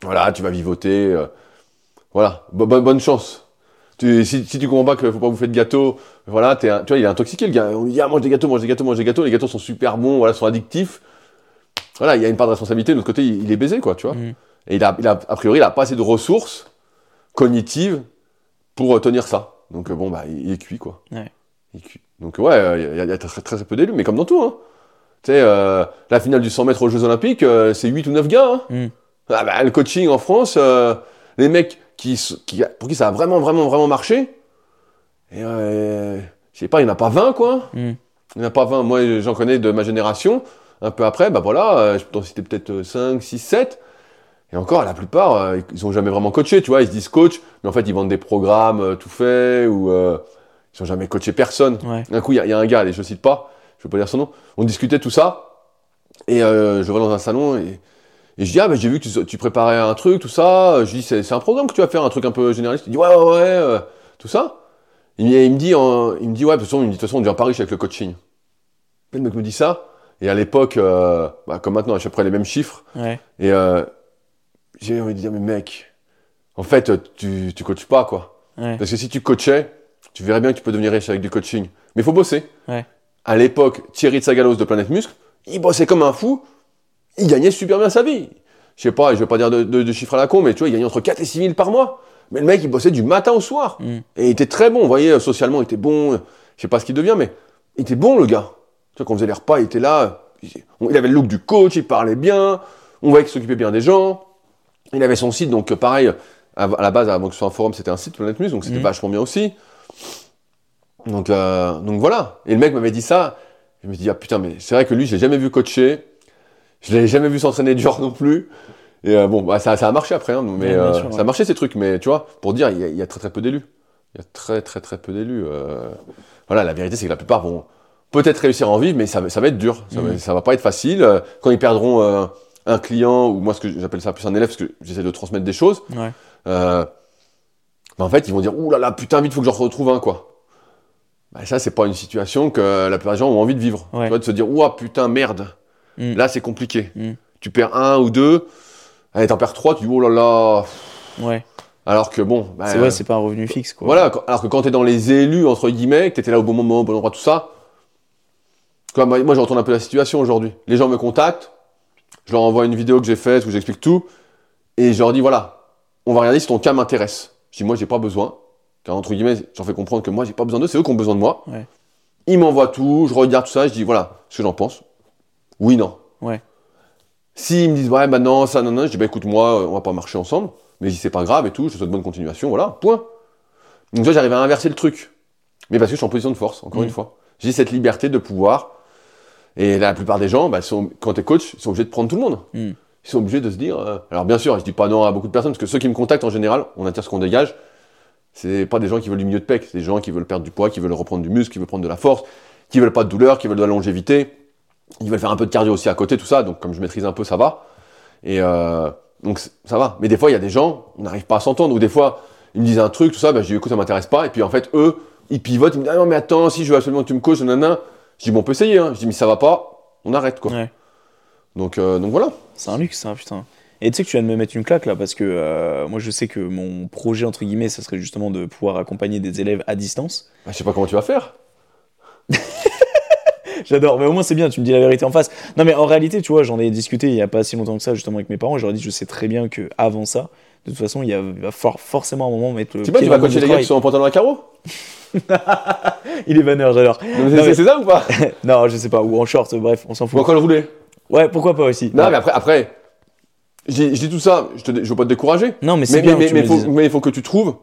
Voilà, tu vas vivoter. euh, voilà, Bo- bonne chance. Tu, si, si tu comprends pas qu'il faut pas bouffer de gâteaux, voilà, un- tu vois, il est intoxiqué le gars. On lui dit, ah, mange des gâteaux, mange des gâteaux, mange des gâteaux. Les gâteaux sont super bons, voilà, sont addictifs. Voilà, il y a une part de responsabilité. De l'autre côté, il, il est baisé, quoi, tu vois. Mm. Et il a, il a, a priori, il a pas assez de ressources cognitives pour euh, tenir ça. Donc, euh, bon, bah, il, il est cuit, quoi. Ouais. Il est cuit. Donc, ouais, euh, il y a, il y a très, très, peu d'élus, mais comme dans tout, hein. Tu sais, euh, la finale du 100 mètres aux Jeux Olympiques, c'est 8 ou 9 gars, hein. Mm. Ah bah, le coaching en France, les mecs qui, s- qui, pour qui ça a vraiment, vraiment, vraiment marché, et euh, je sais pas, il n'y en a pas 20, quoi. Mm. Il n'y en a pas 20. Moi, j'en connais de ma génération. Un peu après, bah voilà, euh, je peux t'en citer peut-être 5, 6, 7. Et encore, la plupart, euh, ils ont jamais vraiment coaché, tu vois. Ils se disent coach, mais en fait, ils vendent des programmes euh, tout faits ou euh, ils ont jamais coaché personne. Ouais. Un coup, il y, a- il y a un gars, allez, je cite pas, je vais pas dire son nom. On discutait tout ça. Et je vais dans un salon et, et je dis, ah, bah, j'ai vu que tu, tu préparais un truc, tout ça. Je dis, c'est un programme que tu vas faire, un truc un peu généraliste. Il dit, ouais, ouais, ouais, euh, tout ça. Il, me- il me dit, il me dit, ouais, de toute façon, il me dit, de toute façon, on devient pas riche avec le coaching. Le mec me dit ça. Et à l'époque, euh, bah, comme maintenant, à peu près les mêmes chiffres. Ouais. Et euh, j'ai envie de dire, mais mec, en fait, tu, tu coaches pas, quoi. Ouais. Parce que si tu coachais, tu verrais bien que tu peux devenir riche avec du coaching. Mais il faut bosser. Ouais. À l'époque, Thierry de Sagalos de Planète Muscle, il bossait comme un fou. Il gagnait super bien sa vie. Je sais pas, je vais pas dire de, de- de chiffres à la con, mais tu vois, il gagnait entre 4 et 6 000 par mois. Mais le mec, il bossait du matin au soir. Mm. Et il était très bon. Vous voyez, euh, socialement, il était bon. Je sais pas ce qu'il devient, mais il était bon, le gars. Tu vois, quand on faisait les repas, il était là. Il avait le look du coach, il parlait bien. On voyait qu'il s'occupait bien des gens. Il avait son site, donc euh, pareil, à, la base, avant que ce soit un forum, c'était un site, Planète Muscle, donc c'était Mhm. vachement bien aussi. Donc, euh, donc voilà. Et le mec m'avait dit ça. Je me dit, ah putain, mais c'est vrai que lui, je l'ai jamais vu coacher. Je l'ai jamais vu s'entraîner dur non plus. Et euh, bon, bah, ça, ça a marché après, hein, mais Ouais, bien euh, sûr, ça a marché ces trucs. Mais tu vois, pour dire, il y, a- il y a très très peu d'élus. Il y a très très très peu d'élus. euh. Voilà, la vérité c'est que la plupart vont peut-être réussir à en vivre, mais ça, va- ça va être dur. Ça, Mhm. ça va pas être facile. Quand ils perdront un client, ou moi ce que j'appelle ça plus un élève, parce que j'essaie de transmettre des choses, Ouais. bah, en fait ils vont dire, ouh là là, putain, vite, faut que j'en retrouve un, quoi. Bah, ça, c'est pas une situation que la plupart des gens ont envie de vivre. Tu vois, de se dire, ouah, putain, merde. Mm. Là, c'est compliqué. Mm. Tu perds un ou deux, allez, t'en perds trois, tu dis, oh là là. Ouais. Alors que bon, bah, C'est ouais, c'est pas un revenu fixe, quoi. voilà, alors que quand t'es dans les élus, entre guillemets, que t'étais là au bon moment, au bon endroit, tout ça, quoi, moi, moi, je retourne un peu la situation aujourd'hui. Les gens me contactent, je leur envoie une vidéo que j'ai faite où j'explique tout, et je leur dis, voilà, on va regarder si ton cas m'intéresse. Je dis, moi, j'ai pas besoin, car entre guillemets, j'en fais comprendre que moi, j'ai pas besoin d'eux, c'est eux qui ont besoin de moi. Ouais. Ils m'envoient tout, je regarde tout ça, je dis, voilà, ce que j'en pense. Oui, non. Ouais. S'ils me disent, ouais, bah non, ça, non, non, je dis, bah écoute, moi, euh, on va pas marcher ensemble, mais c'est pas grave et tout, je te souhaite bonne continuation, voilà, point. Donc, toi, j'arrive à inverser le truc. Mais parce que je suis en position de force, encore Mm. une fois. J'ai cette liberté de pouvoir. Et la plupart des gens, bah, sont, quand t'es coach, ils sont obligés de prendre tout le monde. Mm. Ils sont obligés de se dire. euh, alors, bien sûr, je dis pas non à beaucoup de personnes, parce que ceux qui me contactent en général, on attire ce qu'on dégage. C'est pas des gens qui veulent du milieu de pec, c'est des gens qui veulent perdre du poids, qui veulent reprendre du muscle, qui veulent prendre de la force, qui veulent pas de douleur, qui veulent de la longévité. Ils veulent faire un peu de cardio aussi à côté, tout ça. Donc, comme je maîtrise un peu, ça va. Et euh, donc, ça va. Mais des fois, il y a des gens, on n'arrive pas à s'entendre. Ou des fois, ils me disent un truc, tout ça, bah, je dis, écoute, ça m'intéresse pas. Et puis, en fait, eux, ils pivotent, ils me disent, ah non, mais attends, si je veux absolument que tu me coaches, nanana. Je dis, bon, on peut essayer. Hein. Je dis, mais ça va pas, on arrête, quoi. Ouais. Donc, euh, donc voilà. C'est un luxe, ça, putain. Et tu sais que tu viens de me mettre une claque là, parce que euh, moi je sais que mon projet, entre guillemets, ça serait justement de pouvoir accompagner des élèves à distance. Bah, je sais pas comment tu vas faire. *laughs* J'adore, mais au moins c'est bien, tu me dis la vérité en face. Non, mais en réalité, tu vois, j'en ai discuté il y a pas si longtemps que ça, justement, avec mes parents, et j'aurais dit, je sais très bien que avant ça, de toute façon, il y a, il va for- forcément un moment mettre le. Tu sais pas, tu vas le coacher les gars qui sont en pantalon à carreaux? *laughs* Il est vanneur, j'adore. C'est ça ou pas? *laughs* Non, je sais pas, ou en short, bref, on s'en Ou fout. en col roulé Ouais, pourquoi pas aussi. Non, Ouais. mais après, après je dis je dis tout ça, je, te, je veux pas te décourager. Non, mais c'est bien mais, que tu mais, me faut, le dises. mais il faut que tu trouves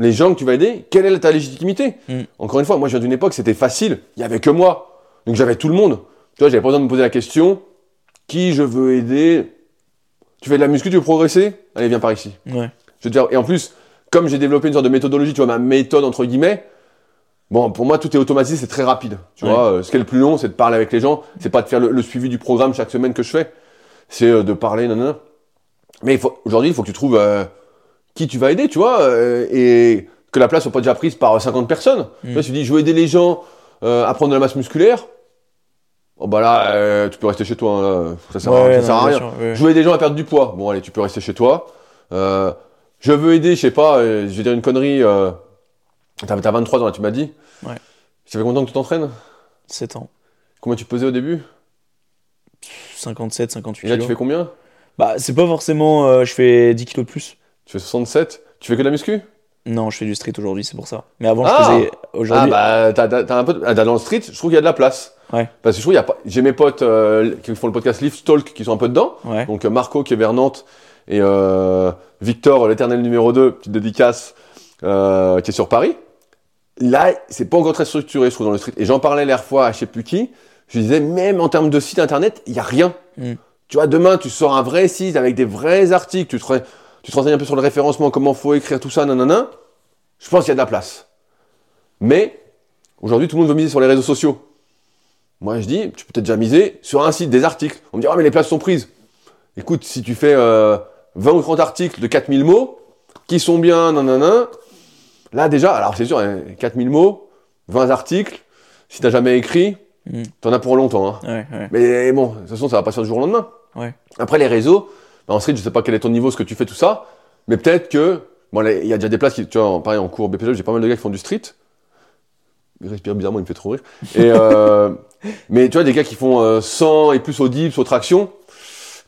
les gens que tu vas aider. Quelle est ta légitimité? Mm. Encore une fois, moi je viens d'une époque, c'était facile. Il y avait que moi. Donc j'avais tout le monde. Tu vois, j'avais pas besoin de me poser la question qui je veux aider? Tu fais de la muscu, tu veux progresser? Allez, viens par ici. Ouais. Je veux dire, et en plus, comme j'ai développé une sorte de méthodologie, tu vois, ma méthode entre guillemets, bon, pour moi, tout est automatisé, c'est très rapide. Tu Ouais. vois, Euh, ce qui est le plus long, c'est de parler avec les gens, c'est pas de faire le, le suivi du programme chaque semaine que je fais, c'est euh, de parler, non, Mais aujourd'hui, il faut que tu trouves euh, qui tu vas aider, tu vois, euh, et que la place soit pas déjà prise par 50 personnes. Tu vois, tu dis, je veux aider les gens euh, à prendre de la masse musculaire, oh bah là, euh, tu peux rester chez toi, hein, là. ça sert, à- Ouais, ça non, sert à bien rien. sûr, ouais. Je veux aider les gens à perdre du poids. Bon, allez, tu peux rester chez toi. Euh, je veux aider, je sais pas, euh, je vais dire une connerie. T'as t'as 23 ans, là, tu m'as dit Ouais. Ça fait combien de temps que tu t'entraînes? 7 ans. Combien tu pesais au début? 57, 58 Et là, tu fais combien? Bah, c'est pas forcément. je fais 10 kilos de plus. Tu fais 67 Tu fais que de la muscu? Non, je fais du street aujourd'hui, c'est pour ça. Mais avant, Ah je faisais. Ah Aujourd'hui. bah, t'as un peu. de- ah, Dans le street, je trouve qu'il y a de la place. Ouais. Parce que je trouve qu'il y a pas. J'ai mes potes euh, qui font le podcast Lift Talk qui sont un peu dedans. Ouais. Donc euh, Marco qui est vers Nantes et euh, Victor, l'éternel numéro 2, petite dédicace, euh, qui est sur Paris. Là, c'est pas encore très structuré, je trouve, dans le street. Et j'en parlais l'air fois à je sais plus qui. Je disais, même en termes de site internet, il y a rien. Mm. Tu vois, demain, tu sors un vrai site avec des vrais articles, tu te, tu te renseignes un peu sur le référencement, comment faut écrire tout ça, nanana. Je pense qu'il y a de la place. Mais, aujourd'hui, tout le monde veut miser sur les réseaux sociaux. Moi, je dis, tu peux peut-être déjà miser sur un site, des articles. On me dit, ah, mais les places sont prises. Écoute, si tu fais euh, 20 ou 30 articles de 4000 mots, qui sont bien, nanana, là déjà, alors c'est sûr, hein, 4000 mots, 20 articles, si t'as jamais écrit, Mm. t'en as pour longtemps. Hein. Ouais, ouais. Mais bon, de toute façon, ça va pas se faire du jour au lendemain. Ouais. Après, les réseaux, bah, en street, je sais pas quel est ton niveau, ce que tu fais, tout ça, mais peut-être que, bon, il y a déjà des places qui, tu vois, en- pareil, en cours BPJ, j'ai pas mal de gars qui font du street. Il respire bizarrement, il me fait trop rire. Et, euh, *laughs* mais tu vois, des gars qui font euh, 100 et plus au dips, aux tractions,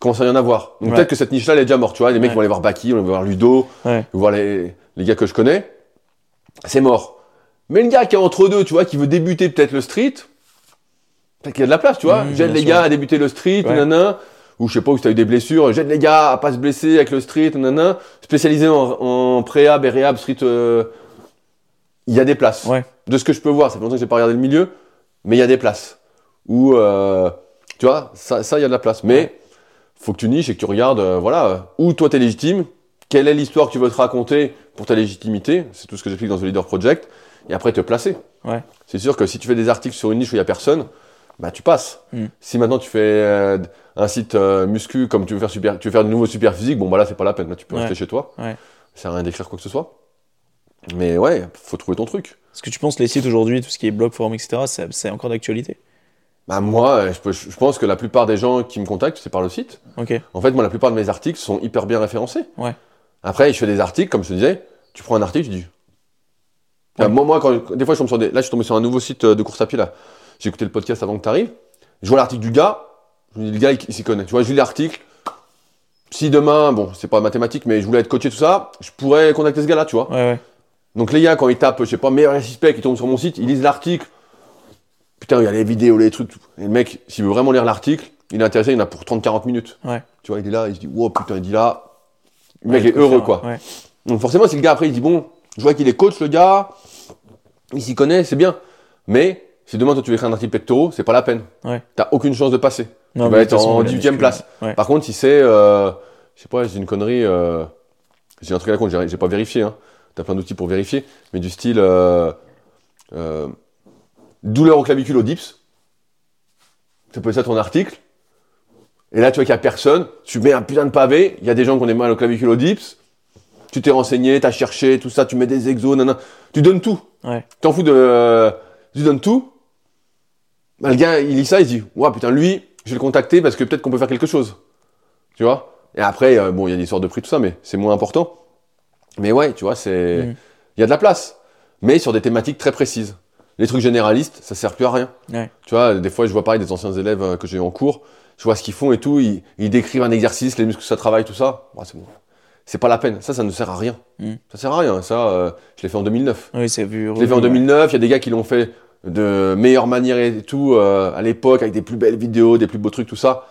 commence à y en avoir? Donc Ouais. peut-être que cette niche-là, elle est déjà morte, tu vois. Les mecs Ouais. vont aller voir Baki, vont aller voir Ludo, Ouais. vont voir les, les gars que je connais. C'est mort. Mais le gars qui est entre deux, tu vois, qui veut débuter peut-être le street, peut-être qu'il y a de la place, tu vois. Mmh, J'aide les sûr. gars à débuter le street, nanana. Ou je sais pas, où tu as eu des blessures, j'aide les gars à pas se blesser avec le street, nanana. Spécialisé en, en préhab et réhab street, euh, il y a des places. Ouais. De ce que je peux voir, ça fait longtemps que j'ai pas regardé le milieu, mais il y a des places. Où, euh, tu vois, ça, il y a de la place. Mais, faut que tu niches et que tu regardes, euh, voilà, euh, où toi t'es légitime, quelle est l'histoire que tu veux te raconter pour ta légitimité, c'est tout ce que j'explique dans The Leader Project, et après te placer. Ouais. C'est sûr que si tu fais des articles sur une niche où il n'y a personne, bah tu passes. Mm. Si maintenant tu fais euh, un site euh, muscu comme tu veux faire super, tu veux faire de nouveaux super physique, bon bah là c'est pas la peine, là tu peux Ouais. rester chez toi. Ouais. Ça sert à rien d'écrire quoi que ce soit. Mais ouais, faut trouver ton truc. Est-ce que tu penses les sites aujourd'hui, tout ce qui est blog, forum, etc., c'est encore d'actualité? Bah moi, je, peux- je pense que la plupart des gens qui me contactent, c'est par le site. En fait, moi, la plupart de mes articles sont hyper bien référencés. Ouais. Après, je fais des articles, comme je te disais, tu prends un article, tu dis. Ouais. Ah, moi, moi, quand, des fois, je tombe sur des. Là, je suis tombé sur un nouveau site euh, de course à pied, là. J'ai écouté le podcast avant que tu arrives. Je vois l'article du gars. Je me dis, le gars, il, il s'y connaît. Tu vois, je lis l'article. Si demain, bon, c'est pas mathématique, mais je voulais être coaché, tout ça, je pourrais contacter ce gars-là, tu vois. Ouais, ouais. Donc les gars, quand ils tapent, je sais pas, meilleur suspect, ils tombent sur mon site, ils lisent l'article. Putain, il y a les vidéos, les trucs. tout. Et le mec, s'il veut vraiment lire l'article, il est intéressé, il en a pour 30-40 minutes. Ouais. Tu vois, il est là, il se dit, wow, putain, il dit là. Le mec est heureux, quoi. Donc forcément, si le gars après, il dit, bon, je vois qu'il est coach, le gars, il s'y connaît, c'est bien. Mais si demain, toi, tu veux écrire un article pectoraux, c'est pas la peine. Ouais. T'as aucune chance de passer. Non, tu vas être façon, en la 18ème muscu- place. Ouais. Par contre, si c'est, euh, je sais pas, j'ai une connerie, euh, j'ai un truc à la compte, j'ai pas vérifié, hein. T'as plein d'outils pour vérifier, mais du style, euh, douleur au clavicule au dips. Ça peut être ça ton article. Et là, tu vois qu'il y a personne, tu mets un putain de pavé, il y a des gens qui ont des mal au clavicule au dips. Tu t'es renseigné, t'as cherché, tout ça, tu mets des exos, nanana. Tu donnes tout. Ouais. T'en fous de, tu donnes tout. Bah, le gars, il lit ça, il se dit, ouais, putain, lui, je vais le contacter parce que peut-être qu'on peut faire quelque chose. Tu vois? Et après, euh, bon, il y a des histoires de prix, tout ça, mais c'est moins important. Mais ouais, tu vois, c'est, il Mm. y a de la place. Mais sur des thématiques très précises. Les trucs généralistes, ça sert plus à rien. Ouais. Tu vois, des fois, je vois pareil des anciens élèves euh, que j'ai eu en cours. Je vois ce qu'ils font et tout. Ils, ils décrivent un exercice, les muscles ça travaille, tout ça. C'est bon. C'est pas la peine. Ça, ça ne sert à rien. Mm. Ça sert à rien. Ça, euh, je l'ai fait en 2009. Oui, c'est vu. Je l'ai fait en 2009, il y a des gars qui l'ont fait de meilleure manière et tout, euh, à l'époque, avec des plus belles vidéos, des plus beaux trucs, tout ça.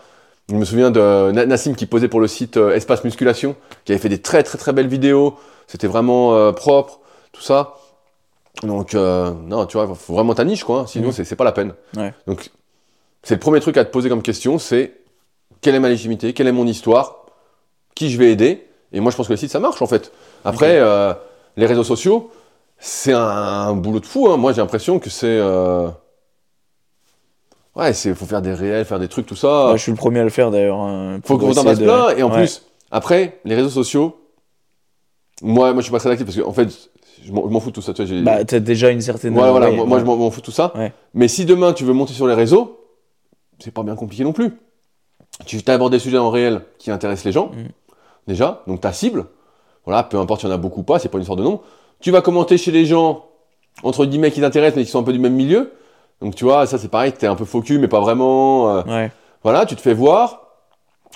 Je me souviens de Na- Nassim qui posait pour le site euh, Espace Musculation, qui avait fait des très très très belles vidéos. C'était vraiment euh, propre, tout ça. Donc, non, tu vois, faut vraiment ta niche, quoi. hein. Sinon, Mhm. c'est pas la peine. Ouais. Donc, c'est le premier truc à te poser comme question, c'est quelle est ma légitimité, quelle est mon histoire, qui je vais aider. Et moi, je pense que le site, ça marche, en fait. Après, euh, les réseaux sociaux, c'est un, un boulot de fou. hein. Moi, j'ai l'impression que c'est. euh, Ouais, c'est faut faire des réels, faire des trucs, tout ça. Ouais, je suis le premier à le faire d'ailleurs. hein, faut qu'on t'en essayer passe de- plein. Et en Ouais. plus, après, les réseaux sociaux, moi, moi, je suis pas très actif parce que, en fait, je m'en fous de tout ça. Tu vois, Bah, t'as déjà une certaine. Ouais, voilà, ouais, moi, moi, je m'en fous de tout ça. Mais si demain tu veux monter sur les réseaux, c'est pas bien compliqué non plus. Tu abordes des sujets en réel qui intéressent les gens, Mm. déjà, donc ta cible, voilà, peu importe s'il y en a beaucoup ou pas, c'est pas une histoire de nombre. Tu vas commenter chez les gens, entre guillemets, qui t'intéressent, mais qui sont un peu du même milieu. Donc tu vois, ça c'est pareil, t'es un peu focus, mais pas vraiment. euh, Ouais. voilà, tu te fais voir,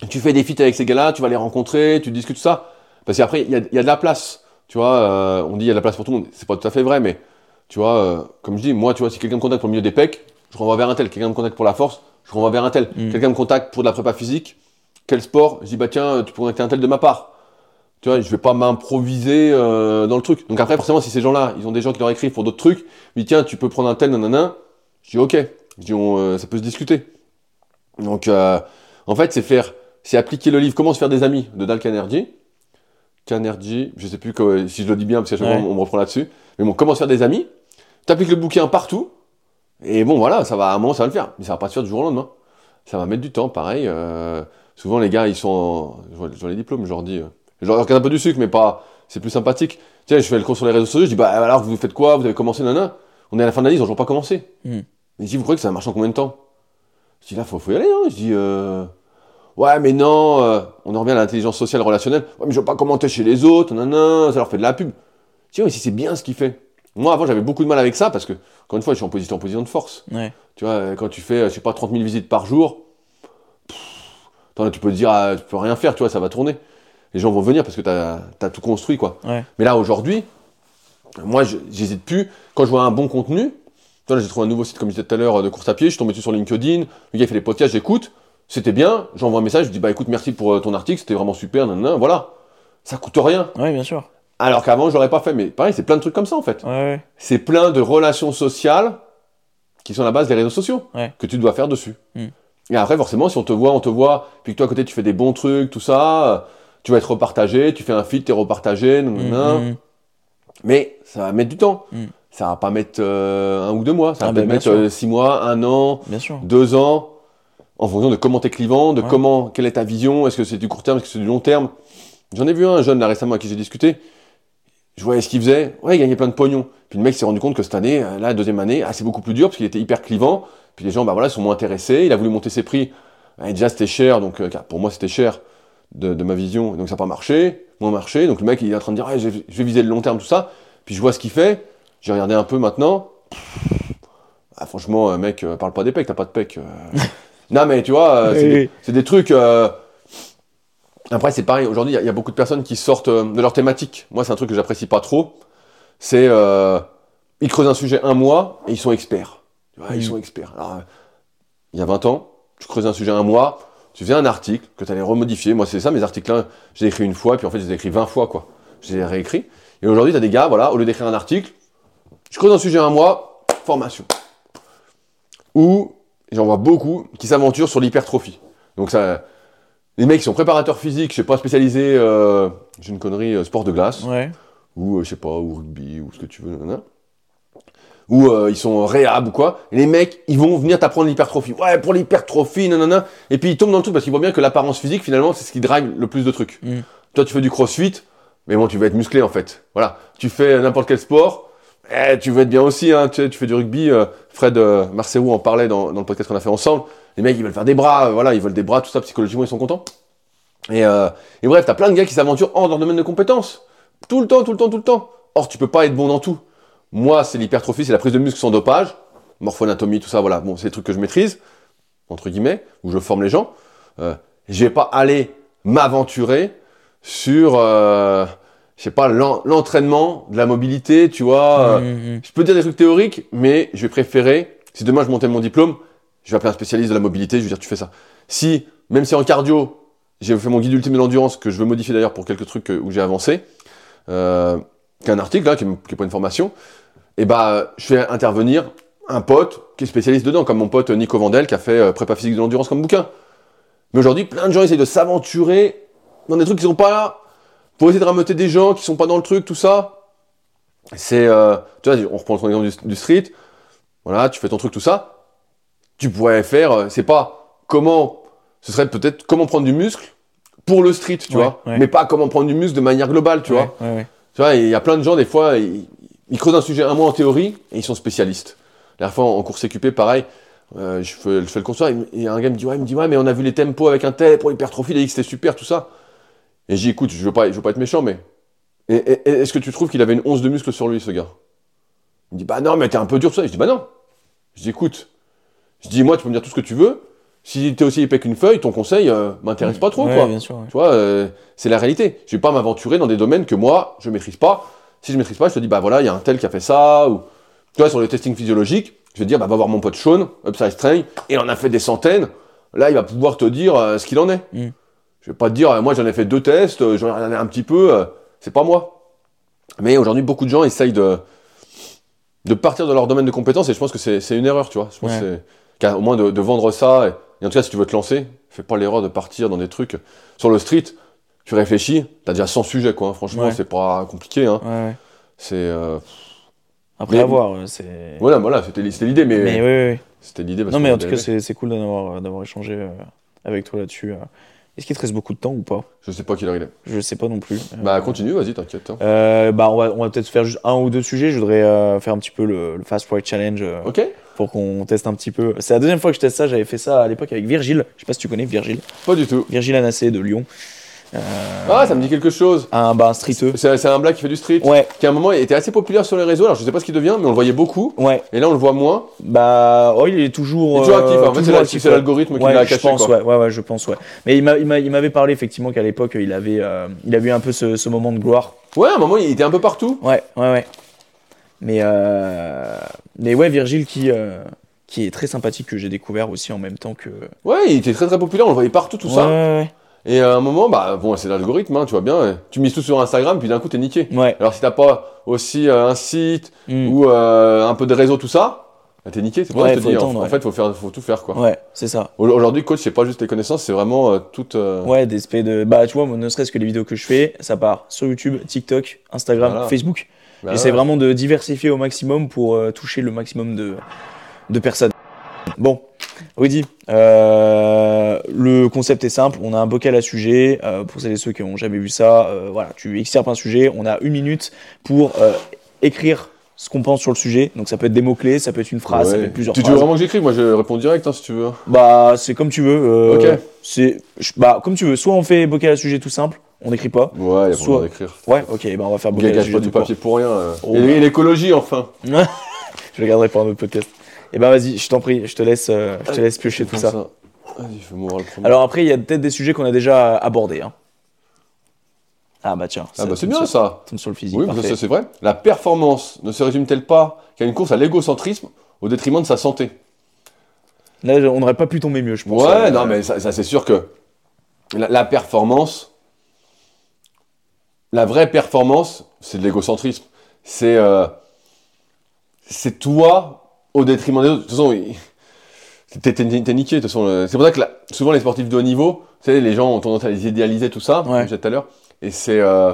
tu fais des feats avec ces gars-là, tu vas les rencontrer, tu discutes ça. Parce qu'après, il y a, il y a de la place. Tu vois, euh, on dit il y a de la place pour tout le monde. C'est pas tout à fait vrai, mais tu vois, euh, comme je dis, moi, tu vois, si quelqu'un me contacte pour le milieu des pecs, je renvoie vers un tel. Quelqu'un me contacte pour la force, je renvoie vers un tel. Mm. Quelqu'un me contacte pour de la prépa physique, quel sport Je dis, bah tiens, tu peux contacter un tel de ma part. Tu vois, je vais pas m'improviser euh, dans le truc. Donc après, forcément, si ces gens-là, ils ont des gens qui leur écrivent pour d'autres trucs, dis, tiens, tu peux prendre un tel, nanana. Je dis, ok. Je dis, on, euh, ça peut se discuter. Donc, euh, en fait, c'est faire, c'est appliquer le livre Comment se faire des amis de Dal Carnegie. Carnegie, je sais plus que- si je le dis bien parce qu'à chaque Ouais. fois on me reprend là-dessus. Mais bon, comment se faire des amis. T'appliques le bouquin partout. Et bon, voilà, ça va, à un moment, ça va le faire. Mais ça va pas se faire du jour au lendemain. Ça va mettre du temps, pareil. euh, souvent, les gars, ils sont, en- je vois, je vois les diplômes, je leur dis, je leur regarde un peu du sucre, mais pas, c'est plus sympathique. Tiens, je fais le cours sur les réseaux sociaux, je dis, bah, alors, vous faites quoi? Vous avez commencé, nana? On est à la fin de l'année, ils ont toujours pas commencé. Mais si vous croyez que ça va marcher en combien de temps? Je dis là, faut, faut y aller. Hein. Je dis, euh... ouais, mais non, euh, on en revient à l'intelligence sociale relationnelle. Ouais, mais je veux pas commenter chez les autres, nanana, ça leur fait de la pub. Je dis, ouais, si c'est bien ce qu'il fait. Moi, avant, j'avais beaucoup de mal avec ça parce que, encore une fois, je suis en position, en position de force. Ouais. Tu vois, quand tu fais, euh, je sais pas, 30 000 visites par jour, pff, tu peux te dire, tu peux rien faire, tu vois, ça va tourner. Les gens vont venir parce que t'as as tout construit, quoi. Ouais. Mais là, aujourd'hui, moi, j'hésite plus. Quand je vois un bon contenu, tu j'ai trouvé un nouveau site, comme je disais tout à l'heure, de course à pied. Je suis tombé dessus sur LinkedIn. Le gars fait des podcasts, j'écoute. C'était bien. J'envoie un message, je dis, bah écoute, merci pour euh, ton article, c'était vraiment super, nanana, voilà. Ça coûte rien. Ouais, bien sûr. Alors qu'avant, je l'aurais pas fait. Mais pareil, c'est plein de trucs comme ça, en fait. Ouais, ouais. C'est plein de relations sociales qui sont à la base des réseaux sociaux Ouais. que tu dois faire dessus. Mm. Et après, forcément, si on te voit, on te voit, puis que toi à côté tu fais des bons trucs, tout ça, euh, tu vas être repartagé, tu fais un feed, t'es repartagé, nanana. Mhm. mais ça va mettre du temps. Mm. Ça va pas mettre euh, un ou deux mois, ça va Ah, peut-être bah, mettre euh, six mois, un an, Bien sûr. deux ans, en fonction de comment t'es clivant, de Ouais. comment, quelle est ta vision, est-ce que c'est du court terme, est-ce que c'est du long terme? J'en ai vu un jeune là récemment avec qui j'ai discuté. Je voyais ce qu'il faisait. Ouais, il gagnait plein de pognon. Puis le mec s'est rendu compte que cette année, euh, là, la deuxième année, ah, c'est beaucoup plus dur parce qu'il était hyper clivant. Puis les gens, bah voilà, sont moins intéressés. Il a voulu monter ses prix. Ouais, déjà, c'était cher, donc pour moi, c'était cher de, de ma vision. Donc ça n'a pas marché, moins marché. Donc le mec, il est en train de dire, je vais je vais viser le long terme, tout ça. Puis je vois ce qu'il fait. J'ai regardé un peu maintenant. Ah, franchement, euh, mec, euh, parle pas des pecs, t'as pas de pecs. euh. *laughs* non, mais tu vois, c'est des- trucs. euh, Après, c'est pareil. Aujourd'hui, il y a- il y, a beaucoup de personnes qui sortent de leur thématique. Moi, c'est un truc que j'apprécie pas trop. C'est. euh, Ils creusent un sujet un mois et ils sont experts. Tu vois. Ils sont experts. Alors, il y a 20 ans, tu creusais un sujet un mois, tu faisais un article que tu allais remodifier. Moi, c'est ça, mes articles-là, j'ai écrit une fois, puis en fait, je les ai écrits 20 fois, quoi. Je les ai réécrits. Et aujourd'hui, tu as des gars, voilà, au lieu d'écrire un article, je creuse un sujet un mois, formation. Ou, j'en vois beaucoup, qui s'aventurent sur l'hypertrophie. Donc, ça. Les mecs qui sont préparateurs physiques, je sais pas, spécialisés, euh, j'ai une connerie, euh, sport de glace Ouais. ou euh, je sais pas, ou rugby, ou ce que tu veux, nanana. Ou euh, ils sont réhab ou quoi, les mecs, ils vont venir t'apprendre l'hypertrophie. Ouais, pour l'hypertrophie, nanana, et puis ils tombent dans le truc parce qu'ils voient bien que l'apparence physique, finalement, c'est ce qui drive le plus de trucs. Mm. Toi, tu fais du crossfit, mais bon, tu veux être musclé en fait. Voilà, tu fais n'importe quel sport, eh, tu veux être bien aussi, hein, tu, fais du rugby, euh, Fred euh, Marcelo en parlait dans, dans le podcast qu'on a fait ensemble, les mecs, ils veulent faire des bras, euh, voilà, ils veulent des bras, tout ça, psychologiquement, ils sont contents. Et, euh, et bref, t'as plein de gars qui s'aventurent hors de leur domaine de compétences. Tout le temps, tout le temps, tout le temps. Or, tu peux pas être bon dans tout. Moi, c'est l'hypertrophie, c'est la prise de muscle sans dopage, morphoanatomie, tout ça, voilà. Bon, c'est des trucs que je maîtrise, entre guillemets, où je forme les gens. Euh, je vais pas aller m'aventurer sur, euh, je sais pas, l'en- l'entraînement, de la mobilité, tu vois. euh, Mhm. je peux dire des trucs théoriques, mais je vais préférer, si demain je montais mon diplôme, je vais appeler un spécialiste de la mobilité, je vais dire tu fais ça. Si, même si en cardio, j'ai fait mon guide ultime de l'endurance, que je veux modifier d'ailleurs pour quelques trucs où j'ai avancé, euh, qu'un article, là, qui n'est pas une formation, et bah, je fais intervenir un pote qui est spécialiste dedans, comme mon pote Nico Vandel, qui a fait euh, prépa physique de l'endurance comme bouquin. Mais aujourd'hui, plein de gens essayent de s'aventurer dans des trucs qui sont pas là, pour essayer de rameuter des gens qui sont pas dans le truc, tout ça. C'est, euh, tu vois, on reprend ton exemple du, du street, voilà, tu fais ton truc, tout ça. Tu pourrais faire, euh, c'est pas comment, ce serait peut-être comment prendre du muscle pour le street, tu Ouais, vois, ouais. mais pas comment prendre du muscle de manière globale, tu Ouais, vois. Tu vois, il y a plein de gens, des fois, ils, ils creusent un sujet un mois en théorie et ils sont spécialistes. La dernière fois, en course équipée, pareil, euh, je, fais, je fais le constat, et et un gars me dit, ouais, il me dit, ouais, mais on a vu les tempos avec un tel pour l'hypertrophie, il a dit que c'était super, tout ça. Et j'ai dit, écoute, je veux pas, je veux pas être méchant, mais et- et- et est-ce que tu trouves qu'il avait une once de muscle sur lui, ce gars? Il me dit, bah non, mais t'es un peu dur, tout ça. Je dis, bah non. Je dis, écoute, je dis, moi, tu peux me dire tout ce que tu veux. Si t'es aussi épais qu'une feuille, ton conseil euh, m'intéresse pas trop, Ouais, quoi. bien sûr. ouais. Tu vois, euh, c'est la réalité. Je vais pas m'aventurer dans des domaines que moi, je maîtrise pas. Si je maîtrise pas, je te dis, bah voilà, il y a un tel qui a fait ça, ou, tu vois, sur le testing physiologique, je vais te dire, bah va voir mon pote Sean, Upside Train, et il en a fait des centaines. Là, il va pouvoir te dire euh, ce qu'il en est. Mm. Je vais pas te dire, euh, moi j'en ai fait deux tests, euh, j'en ai un petit peu, c'est pas moi. Mais aujourd'hui, beaucoup de gens essayent de, de partir de leur domaine de compétences, et je pense que c'est une erreur, tu vois. Je pense Ouais. que au moins de, de vendre ça, et, et en tout cas, si tu veux te lancer, fais pas l'erreur de partir dans des trucs. Sur le street, tu réfléchis, t'as déjà 100 sujets, quoi. hein. Franchement, Ouais. c'est pas compliqué, hein. Ouais. C'est. euh, Après Mais- avoir, euh, c'est. Voilà, voilà, c'était l'idée, mais. Mais oui, oui. C'était l'idée. Non, mais en tout cas, c'est cool d'avoir échangé euh, avec toi là-dessus. Est-ce qu'il te reste beaucoup de temps ou pas? Je sais pas quelle heure il est. Je sais pas non plus. Bah, continue, vas-y, t'inquiète. hein. euh, bah, on va, on va peut-être faire juste un ou deux sujets. Je voudrais euh, faire un petit peu le, le Fast Forward Challenge euh, Ok pour qu'on teste un petit peu. C'est la deuxième fois que je teste ça. J'avais fait ça à l'époque avec Virgile. Je sais pas si tu connais Virgile. Pas du tout. Virgile Anassé de Lyon. Euh, Ah, ça me dit quelque chose. un, bah, un streeteux. C'est c'est un black qui fait du street. Ouais, Qui à un moment était assez populaire sur les réseaux. Alors, je sais pas ce qu'il devient, mais on le voyait beaucoup. ouais. Et là, on le voit moins. Bah, oh, il est toujours. Il est toujours euh, actif. En fait, c'est toujours la- actif, c'est ouais. l'algorithme qui Ouais, l'a je caché, pense, quoi. ouais, ouais, ouais, je pense, ouais. Mais il m'a- il m'a- il m'avait parlé effectivement qu'à l'époque, il avait, euh, il avait eu un peu ce, ce moment de gloire. Ouais, à un moment, il était un peu partout. Ouais, ouais, ouais. Mais, euh, mais ouais, Virgile qui, euh, qui est très sympathique que j'ai découvert aussi en même temps que. Ouais, il était très très populaire. On le voyait partout, tout ouais, ça. Ouais, Et à un moment, bah, bon, c'est l'algorithme, hein, tu vois bien. Tu mises tout sur Instagram, puis d'un coup, t'es niqué. ouais. Alors, si t'as pas aussi euh, un site Mm. ou euh, un peu de réseau, tout ça, Bah, T'es niqué, c'est pour Ouais, ça que je te dis. en- fait, faut, faire, faut tout faire, quoi. Ouais, c'est ça. Au- Aujourd'hui, coach, c'est pas juste les connaissances, c'est vraiment euh, tout. euh, Ouais, des espèces de. Bah, tu vois, moi, ne serait-ce que les vidéos que je fais, ça part sur YouTube, TikTok, Instagram, Voilà. Facebook. bah J'essaie vraiment de diversifier au maximum pour euh, toucher le maximum de, de personnes. Bon, Rudy, euh, le concept est simple. On a un bocal à sujet. euh, pour celles et ceux qui n'ont jamais vu ça, euh, voilà, tu extirpes un sujet. On a une minute pour écrire ce qu'on pense sur le sujet. Donc ça peut être des mots-clés, ça peut être une phrase, ça peut être plusieurs tu, tu veux vraiment que j'écrive Moi, je réponds direct, hein, si tu veux. Bah, c'est comme tu veux. Ok. C'est, bah, comme tu veux. Soit on fait bocal à sujet tout simple, on n'écrit pas. Ouais, il y a Soit- d'écrire. Ouais, ok, bah on va faire bocal à sujet pas du papier pour rien. Oh, et et l'écologie, enfin. *laughs* Je le garderai pour un autre podcast. Et ben vas-y, je t'en prie, je te laisse, euh, je te laisse piocher tout ça. Je vais le. Alors après, il y a peut-être des sujets qu'on a déjà abordés. hein. Ah bah tiens. ah bah c'est bien sur- ça. tombe sur le physique. Oui, parfait. ça, c'est vrai. La performance ne se résume-t-elle pas qu'à une course à l'égocentrisme au détriment de sa santé? Là, on n'aurait pas pu tomber mieux, je pense. Ouais, Euh, non, mais ça, ça, c'est sûr que la, la performance, la vraie performance, c'est de l'égocentrisme. C'est euh, c'est toi au détriment des autres. De toute façon, t'es niqué. De toute façon, euh, c'est pour ça que la- souvent les sportifs de haut niveau, tu sais, les gens ont tendance à les idéaliser tout ça, comme Ouais. je disais tout à l'heure, et c'est euh,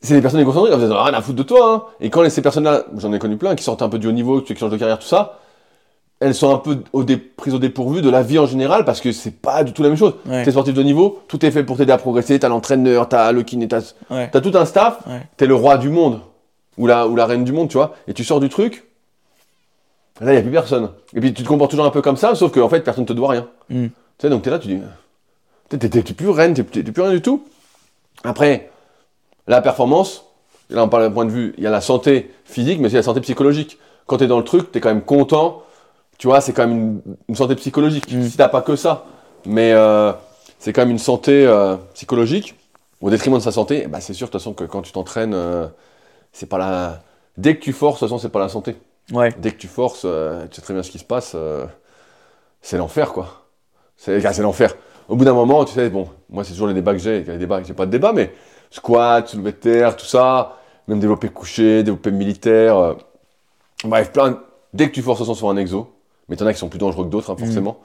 c'est des personnes égocentriques. Elles disent rien à foutre de toi. Hein. Et quand les- ces personnes-là, j'en ai connu plein, qui sortent un peu du haut niveau, qui changent de carrière, tout ça, elles sont un peu au dé- prises au dépourvu de la vie en général parce que c'est pas du tout la même chose. Ouais. T'es sportif de haut niveau, tout est fait pour t'aider à progresser. T'as l'entraîneur, t'as le kiné, t'as Ouais. tout un staff. T'es le roi du monde ou la, ou la reine du monde, tu vois. Et tu sors du truc. Là, il n'y a plus personne. Et puis tu te comportes toujours un peu comme ça, sauf qu'en fait, personne ne te doit rien. Mm. Tu sais, donc t'es là, tu dis. T'es plus reine, t'es plus rien du tout. Après, la performance, là on parle d'un point de vue, il y a la santé physique, mais aussi la santé psychologique. Quand t'es dans le truc, t'es quand même content. Tu vois, c'est quand même une, une santé psychologique. Mm. Si t'as pas que ça, mais euh, c'est quand même une santé euh, psychologique au détriment de sa santé. Bah, c'est sûr de toute façon que quand tu t'entraînes, euh, c'est pas la. Dès que tu forces, de toute façon, c'est pas la santé. Ouais. Dès que tu forces, euh, tu sais très bien ce qui se passe. euh, c'est l'enfer, quoi. C'est l'enfer. Au bout d'un moment, tu sais, bon, moi, c'est toujours les débats que j'ai. Les débats, j'ai pas de débat, mais squat, soulevé de terre, tout ça, même développé couché, développé militaire. euh, bref, plein. Dès que tu forces, façon, sur un exo, mais t'en as qui sont plus dangereux que d'autres, hein, forcément.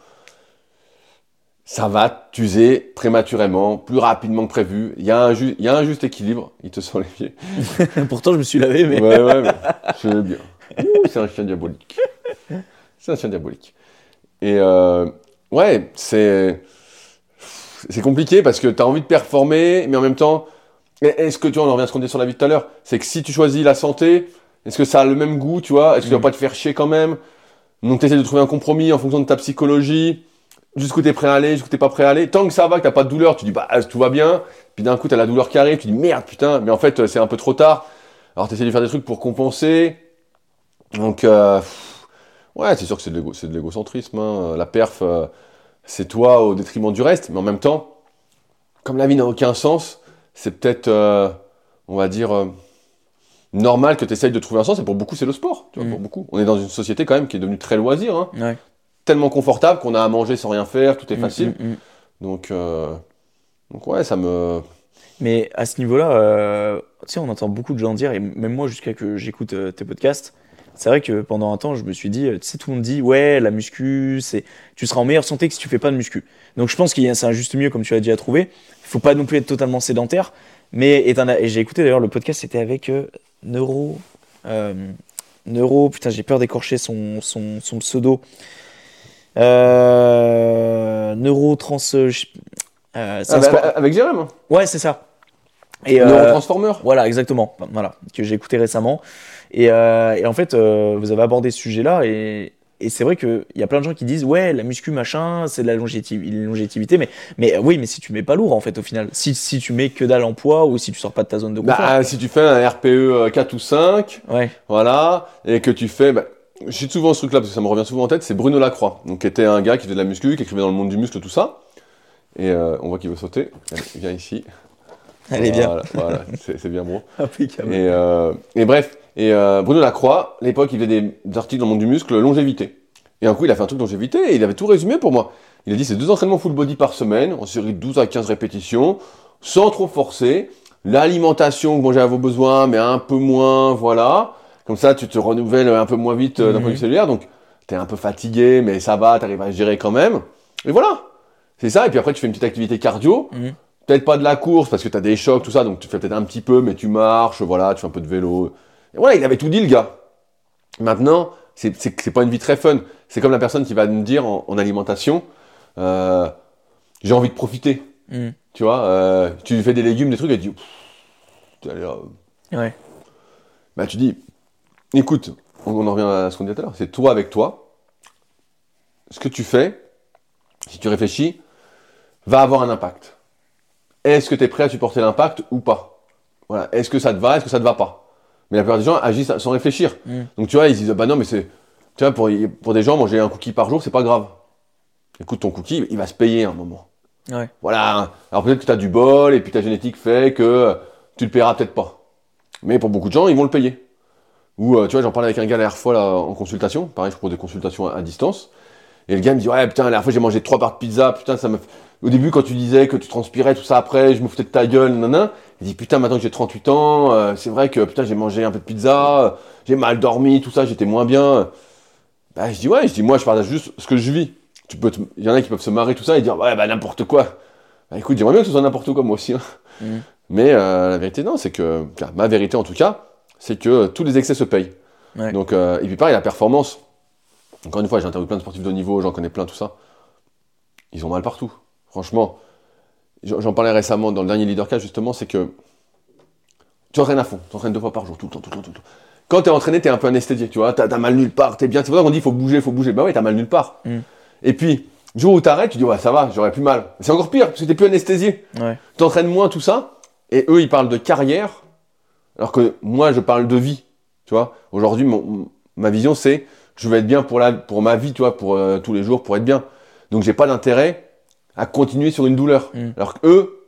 Ça va t'user prématurément, plus rapidement que prévu. Il y, a un ju- il y a un juste équilibre. Il te sent les pieds. *laughs* Pourtant, je me suis lavé, mais. Ouais, ouais, mais je bien. C'est un chien diabolique. C'est un chien diabolique. Et euh, ouais, c'est c'est compliqué parce que tu as envie de performer, mais en même temps, est-ce que tu vois, on en revient à ce qu'on disait sur la vie tout à l'heure, c'est que si tu choisis la santé, est-ce que ça a le même goût, tu vois? Est-ce que tu vas Mm. pas te faire chier quand même? Donc tu essaies de trouver un compromis en fonction de ta psychologie, jusqu'où tu es prêt à aller, jusqu'où tu pas prêt à aller. Tant que ça va, que t'as pas de douleur, tu dis bah tout va bien. Puis d'un coup, tu as la douleur qui arrive, tu dis merde, putain, mais en fait, c'est un peu trop tard. Alors tu essaies de faire des trucs pour compenser. Donc, euh, ouais, c'est sûr que c'est de l'égocentrisme. hein. La perf, euh, c'est toi au détriment du reste. Mais en même temps, comme la vie n'a aucun sens, c'est peut-être, euh, on va dire, normal que tu essayes de trouver un sens. Et pour beaucoup, c'est le sport. Tu vois, Mm. pour beaucoup. On est dans une société quand même qui est devenue très loisir. hein. Ouais. Tellement confortable qu'on a à manger sans rien faire, tout est facile. Mm, mm, mm. Donc, donc, ouais, ça me. Mais à ce niveau-là, tu sais, on entend beaucoup de gens dire, et même moi, jusqu'à que j'écoute tes podcasts, c'est vrai que pendant un temps, je me suis dit, euh, tu sais, tout le monde dit, ouais, la muscu, c'est, tu seras en meilleure santé que si tu fais pas de muscu. Donc je pense qu'il y a, c'est un juste mieux, comme tu as dit, à trouver. Il faut pas non plus être totalement sédentaire. Mais et j'ai écouté d'ailleurs le podcast, c'était avec euh, Neuro. euh, Neuro, putain, j'ai peur d'écorcher son, son, son pseudo. Euh, Neuro trans. euh, je- euh, c'est un Ah, bah, avec Jérém, hein. Ouais, c'est ça. Et Neurotransformer. voilà, exactement. Voilà, que j'ai écouté récemment. Et, euh, et en fait, euh, vous avez abordé ce sujet-là. Et, et c'est vrai qu'il y a plein de gens qui disent Ouais, la muscu, machin, c'est de la longévité. mais, mais euh, oui, mais si tu mets pas lourd, en fait, au final. Si, si tu mets que dalle en poids ou si tu sors pas de ta zone de confort. Bah, si tu fais un RPE euh, 4 ou 5, ouais. Voilà, et que tu fais. Bah, j'ai souvent ce truc-là parce que ça me revient souvent en tête. C'est Bruno Lacroix, donc qui était un gars qui faisait de la muscu, qui écrivait dans le monde du muscle, tout ça. Et euh, on voit qu'il veut sauter. Allez, viens ici. Elle est bien. Voilà, voilà, c'est c'est bien bon. *laughs* Impeccable. Et, euh, et bref, et euh, Bruno Lacroix, à l'époque, il faisait des, des articles dans le monde du muscle, longévité. Et un coup, il a fait un truc longévité et il avait tout résumé pour moi. Il a dit c'est deux entraînements full body par semaine, en série de 12 à 15 répétitions, sans trop forcer. L'alimentation, que mangez à vos besoins, mais un peu moins, voilà. Comme ça, tu te renouvelles un peu moins vite euh, d'un Mhm. point de vue cellulaire. Donc, tu es un peu fatigué, mais ça va, tu arrives à gérer quand même. Et voilà. C'est ça. Et puis après, tu fais une petite activité cardio. Mhm. Peut-être pas de la course parce que tu as des chocs, tout ça. Donc, tu fais peut-être un petit peu, mais tu marches, voilà, tu fais un peu de vélo. Et voilà, il avait tout dit, le gars. Maintenant, c'est c'est c'est pas une vie très fun. C'est comme la personne qui va me dire en, en alimentation, euh, j'ai envie de profiter. Mm. Tu vois, euh, tu lui fais des légumes, des trucs, elle dit, Pff, t'as l'air- Ouais. bah tu dis, écoute, on, on en revient à ce qu'on disait tout à l'heure, c'est toi avec toi. Ce que tu fais, si tu réfléchis, va avoir un impact. Est-ce que tu es prêt à supporter l'impact ou pas? Voilà. Est-ce que ça te va? Est-ce que ça te va pas? Mais la plupart des gens agissent sans réfléchir. Mm. Donc tu vois, ils se disent, bah non, mais c'est. Tu vois, pour, pour des gens, manger un cookie par jour, c'est pas grave. Écoute, ton cookie, il va se payer à un moment. Ouais. Voilà. Alors peut-être que tu as du bol et puis ta génétique fait que euh, tu le paieras peut-être pas. Mais pour beaucoup de gens, ils vont le payer. Ou euh, tu vois, j'en parlais avec un gars la dernière fois là, en consultation. Pareil, je propose des consultations à, à distance. Et le gars me dit Ouais, putain, la dernière fois j'ai mangé trois parts de pizza. Putain, ça me. Au début, quand tu disais que tu transpirais, tout ça après, je me foutais de ta gueule, nanana. Il dit Putain, maintenant que j'ai 38 ans, euh, c'est vrai que putain, j'ai mangé un peu de pizza, euh, j'ai mal dormi, tout ça, j'étais moins bien. Bah, je dis Ouais, je dis Moi, je partage juste ce que je vis. Tu peux te- Il y en a qui peuvent se marrer, tout ça, et dire Ouais, bah n'importe quoi. Bah écoute, j'aimerais bien que ce soit n'importe quoi moi aussi. hein. Mhm. Mais euh, la vérité, non, c'est que, ma vérité en tout cas, c'est que euh, tous les excès se payent. Ouais. Donc, euh, et puis pareil, la performance. Encore une fois, j'ai interviewé plein de sportifs de haut niveau, j'en connais plein, tout ça. Ils ont mal partout. Franchement, j'en parlais récemment dans le dernier Leadercast, justement, c'est que tu entraînes à fond, tu entraînes deux fois par jour, tout le temps, tout le temps, tout le temps. Quand t'es entraîné, t'es un peu anesthésié, tu vois, t'as mal nulle part, t'es bien. C'est pour ça qu'on dit faut bouger, faut bouger. Bah ouais, t'as mal nulle part. Mm. Et puis, le jour où t'arrêtes, tu dis ouais, ça va, j'aurais plus mal. C'est encore pire, parce que t'es plus anesthésié Ouais. t'entraînes moins tout ça, et eux ils parlent de carrière, alors que moi je parle de vie, tu vois. Aujourd'hui, ma vision c'est, je veux être bien pour, la, pour ma vie, tu vois, pour euh, tous les jours, pour être bien. Donc j'ai pas d'intérêt à continuer sur une douleur. Mm. Alors que eux,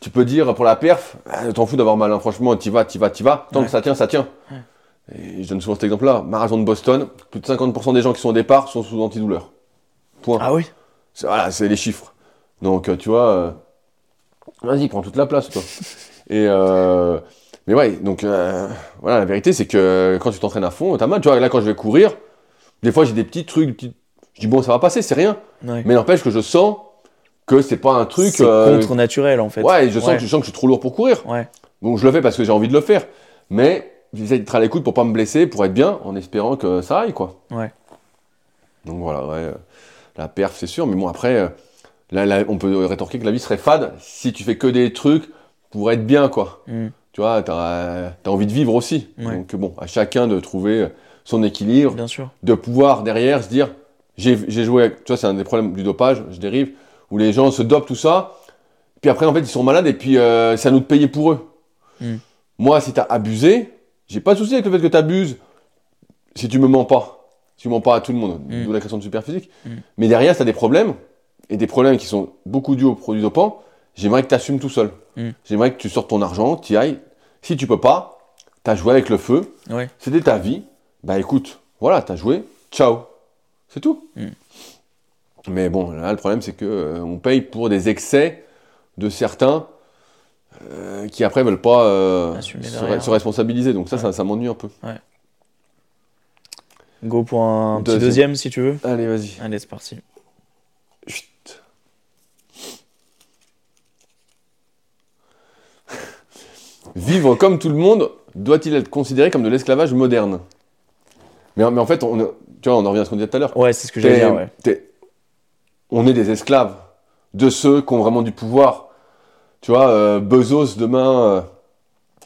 tu peux dire pour la perf, ah, t'en fous d'avoir mal, hein. franchement, t'y vas, t'y vas, t'y vas, tant Ouais. que ça tient, ça tient. Et je donne souvent cet exemple-là, marathon de Boston, plus de 50% des gens qui sont au départ sont sous antidouleur. Point. Ah oui C'est- Voilà, c'est les chiffres. Donc, euh, tu vois, euh, vas-y, prends toute la place, toi. *laughs* Et euh, mais ouais, donc euh, voilà, la vérité, c'est que quand tu t'entraînes à fond, t'as mal. Tu vois, là, quand je vais courir, des fois, j'ai des petits trucs, des petits- je dis bon, ça va passer, c'est rien. Ouais. Mais n'empêche que je sens que c'est pas un truc. C'est euh, contre naturel en fait. Ouais, je sens, Ouais. Que, je sens que je suis trop lourd pour courir. Ouais. Donc, je le fais parce que j'ai envie de le faire. Mais j'essaie d'être à l'écoute pour pas me blesser, pour être bien, en espérant que ça aille, quoi. Ouais. Donc voilà, ouais, euh, la perf, c'est sûr. Mais bon, après, euh, là, là, on peut rétorquer que la vie serait fade si tu fais que des trucs pour être bien, quoi. Mm. Tu vois, t'as as envie de vivre aussi. Ouais. Donc bon, à chacun de trouver son équilibre, Bien sûr. de pouvoir derrière se dire, j'ai joué, avec- tu vois, c'est un des problèmes du dopage, je dérive, où les gens se dopent tout ça, puis après, en fait, ils sont malades et puis euh, c'est à nous de payer pour eux. Mm. Moi, si t'as abusé, j'ai pas de souci avec le fait que t'abuses si tu me mens pas. Si tu mens pas à tout le monde, Mm. d'où la création de superphysique. Mm. Mais derrière, t'as des problèmes, et des problèmes qui sont beaucoup dus aux produits dopants. J'aimerais que tu assumes tout seul. Mm. J'aimerais que tu sortes ton argent, tu y ailles. Si tu peux pas, t'as joué avec le feu, Ouais. c'était ta vie. Bah écoute, voilà, t'as joué, ciao. C'est tout. Mm. Mais bon, là, le problème, c'est que euh, on paye pour des excès de certains euh, qui après veulent pas euh, se, se responsabiliser. Donc ça, Ouais. ça, ça m'ennuie un peu. Go pour un petit Deuxième. deuxième si tu veux. Allez, vas-y. Allez, c'est parti. Chut. *laughs* Vivre comme tout le monde doit-il être considéré comme de l'esclavage moderne? Mais, mais en fait, on, tu vois, on en revient à ce qu'on disait tout à l'heure. Ouais, c'est ce que j'allais dire, ouais. On est des esclaves de ceux qui ont vraiment du pouvoir. Tu vois, euh, Bezos demain, euh,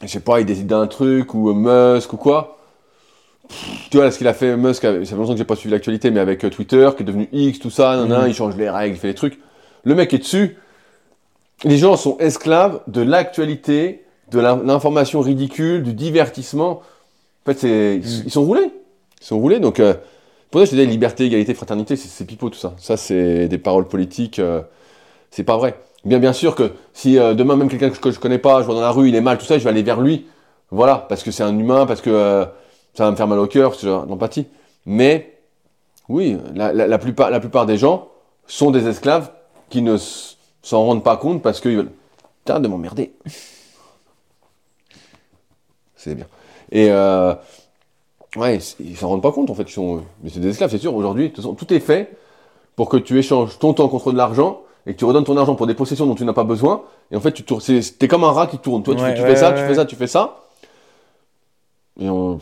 je sais pas, il décide d'un truc, ou euh, Musk, ou quoi. Pff, Tu vois, là, ce qu'il a fait, Musk, ça fait longtemps que j'ai pas suivi l'actualité, mais avec euh, Twitter, qui est devenu X, tout ça, nan, nan, Mhm. il change les règles, il fait les trucs. Le mec est dessus. Les gens sont esclaves de l'actualité, de l'in- l'information ridicule, du divertissement. En fait, ils, Mhm. ils sont roulés. Ils sont roulés, donc... pour ça, je disais, liberté, égalité, fraternité, c'est, c'est pipeau tout ça. Ça, c'est des paroles politiques, euh, c'est pas vrai. Bien, bien sûr que si euh, demain, même quelqu'un que je, que je connais pas, je vois dans la rue, il est mal, tout ça, je vais aller vers lui. Voilà, parce que c'est un humain, parce que euh, ça va me faire mal au cœur, de l'empathie. Mais, oui, la, la- la plupart, la plupart des gens sont des esclaves qui ne s'en rendent pas compte parce qu'ils veulent. Putain, de m'emmerder. C'est bien. Et euh, ouais, ils s'en rendent pas compte en fait. Sont, mais c'est des esclaves, c'est sûr. Aujourd'hui, de toute façon, tout est fait pour que tu échanges ton temps contre de l'argent et que tu redonnes ton argent pour des possessions dont tu n'as pas besoin. Et en fait, tu tournes. c'est- T'es comme un rat qui tourne. Toi, tu, Ouais, tu ouais, fais ça, ouais, tu fais ça, tu fais ça. Et on-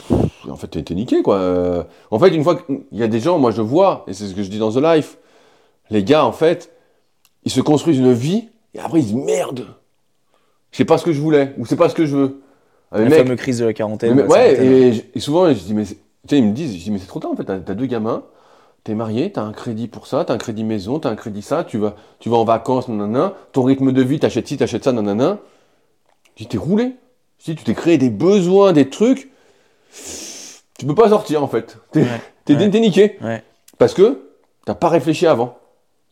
en fait, t'es t'es niqué, quoi. Euh, En fait, une fois qu'il y a des gens, moi je vois, et c'est ce que je dis dans The Life, les gars, en fait, ils se construisent une vie, et après ils disent merde, c'est pas ce que je voulais, ou c'est pas ce que je veux. La mec, fameuse crise de la quarantaine. mais- la ouais, et, souvent, je dis, mais ils me disent, je dis, mais c'est trop tard en fait, t'as deux gamins, t'es marié, t'as un crédit pour ça, t'as un crédit maison, t'as un crédit ça, tu vas, tu vas en vacances, nanana, ton rythme de vie, t'achètes ci, t'achètes ça, nanana. Je dis, t'es roulé. Je dis, tu t'es créé des besoins, des trucs, tu peux pas sortir en fait. T'es Ouais, *laughs* niqué. Ouais. Parce que t'as pas réfléchi avant.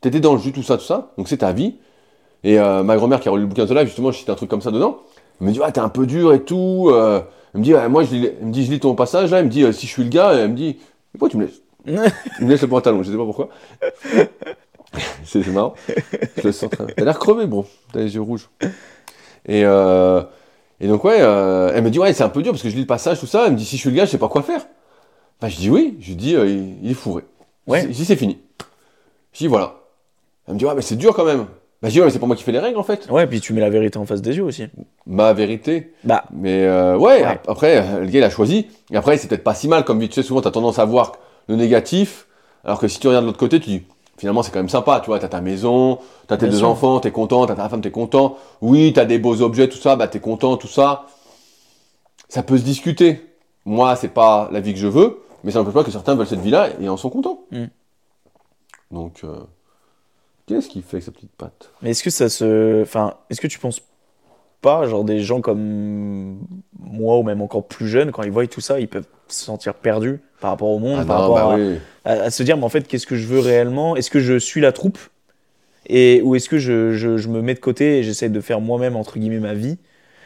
T'étais dans le jus, tout ça, tout ça, donc c'est ta vie. Et euh, ma grand-mère qui a relu le bouquin de live, justement, je cite un truc comme ça dedans. Elle me dit, ouais, t'es un peu dur et tout. euh. elle me dit, ouais, moi, je lis, me dit, je lis ton passage là. Elle me dit, euh, si je suis le gars, elle me dit, pourquoi tu me laisses? Il me laisse le pantalon, je sais pas pourquoi. *laughs* c'est marrant. Je le sens. T'as l'air crevé, bro. T'as les yeux rouges. Et, euh, et donc, ouais, euh, elle me dit, ouais, c'est un peu dur parce que je lis le passage, tout ça. Elle me dit, si je suis le gars, je sais pas quoi faire. Enfin, je dis oui. Je dis, euh, il, il est fourré. Ouais. Je dis, c'est fini. Je dis, voilà. Elle me dit, ouais, mais c'est dur quand même. Bah, je dis, ouais, mais c'est pas moi qui fais les règles en fait. Ouais, puis tu mets la vérité en face des yeux aussi. Ma vérité. Bah, Mais euh, ouais, Ouais. ap- après, euh, le gars, il a choisi. Et après, c'est peut-être pas si mal, comme tu sais, souvent, t'as tendance à voir le négatif. Alors que si tu regardes de l'autre côté, tu dis, finalement, c'est quand même sympa, tu vois, t'as ta maison, t'as tes Bien deux sûr. enfants, t'es content, t'as ta femme, t'es content. Oui, t'as des beaux objets, tout ça, bah t'es content, tout ça. Ça peut se discuter. Moi, c'est pas la vie que je veux, mais ça n'empêche pas que certains veulent cette vie-là et en sont contents. Mm. Donc, euh, qu'est-ce qu'il fait avec sa petite patte? Mais est-ce que ça se. Enfin, est-ce que tu penses pas, genre des gens comme moi ou même encore plus jeunes, quand ils voient tout ça, ils peuvent se sentir perdus par rapport au monde, Ah par non, rapport bah à, oui. à- à se dire, mais en fait, qu'est-ce que je veux réellement? Est-ce que je suis la troupe? Et, Ou est-ce que je, je- je me mets de côté et j'essaie de faire moi-même, entre guillemets, ma vie?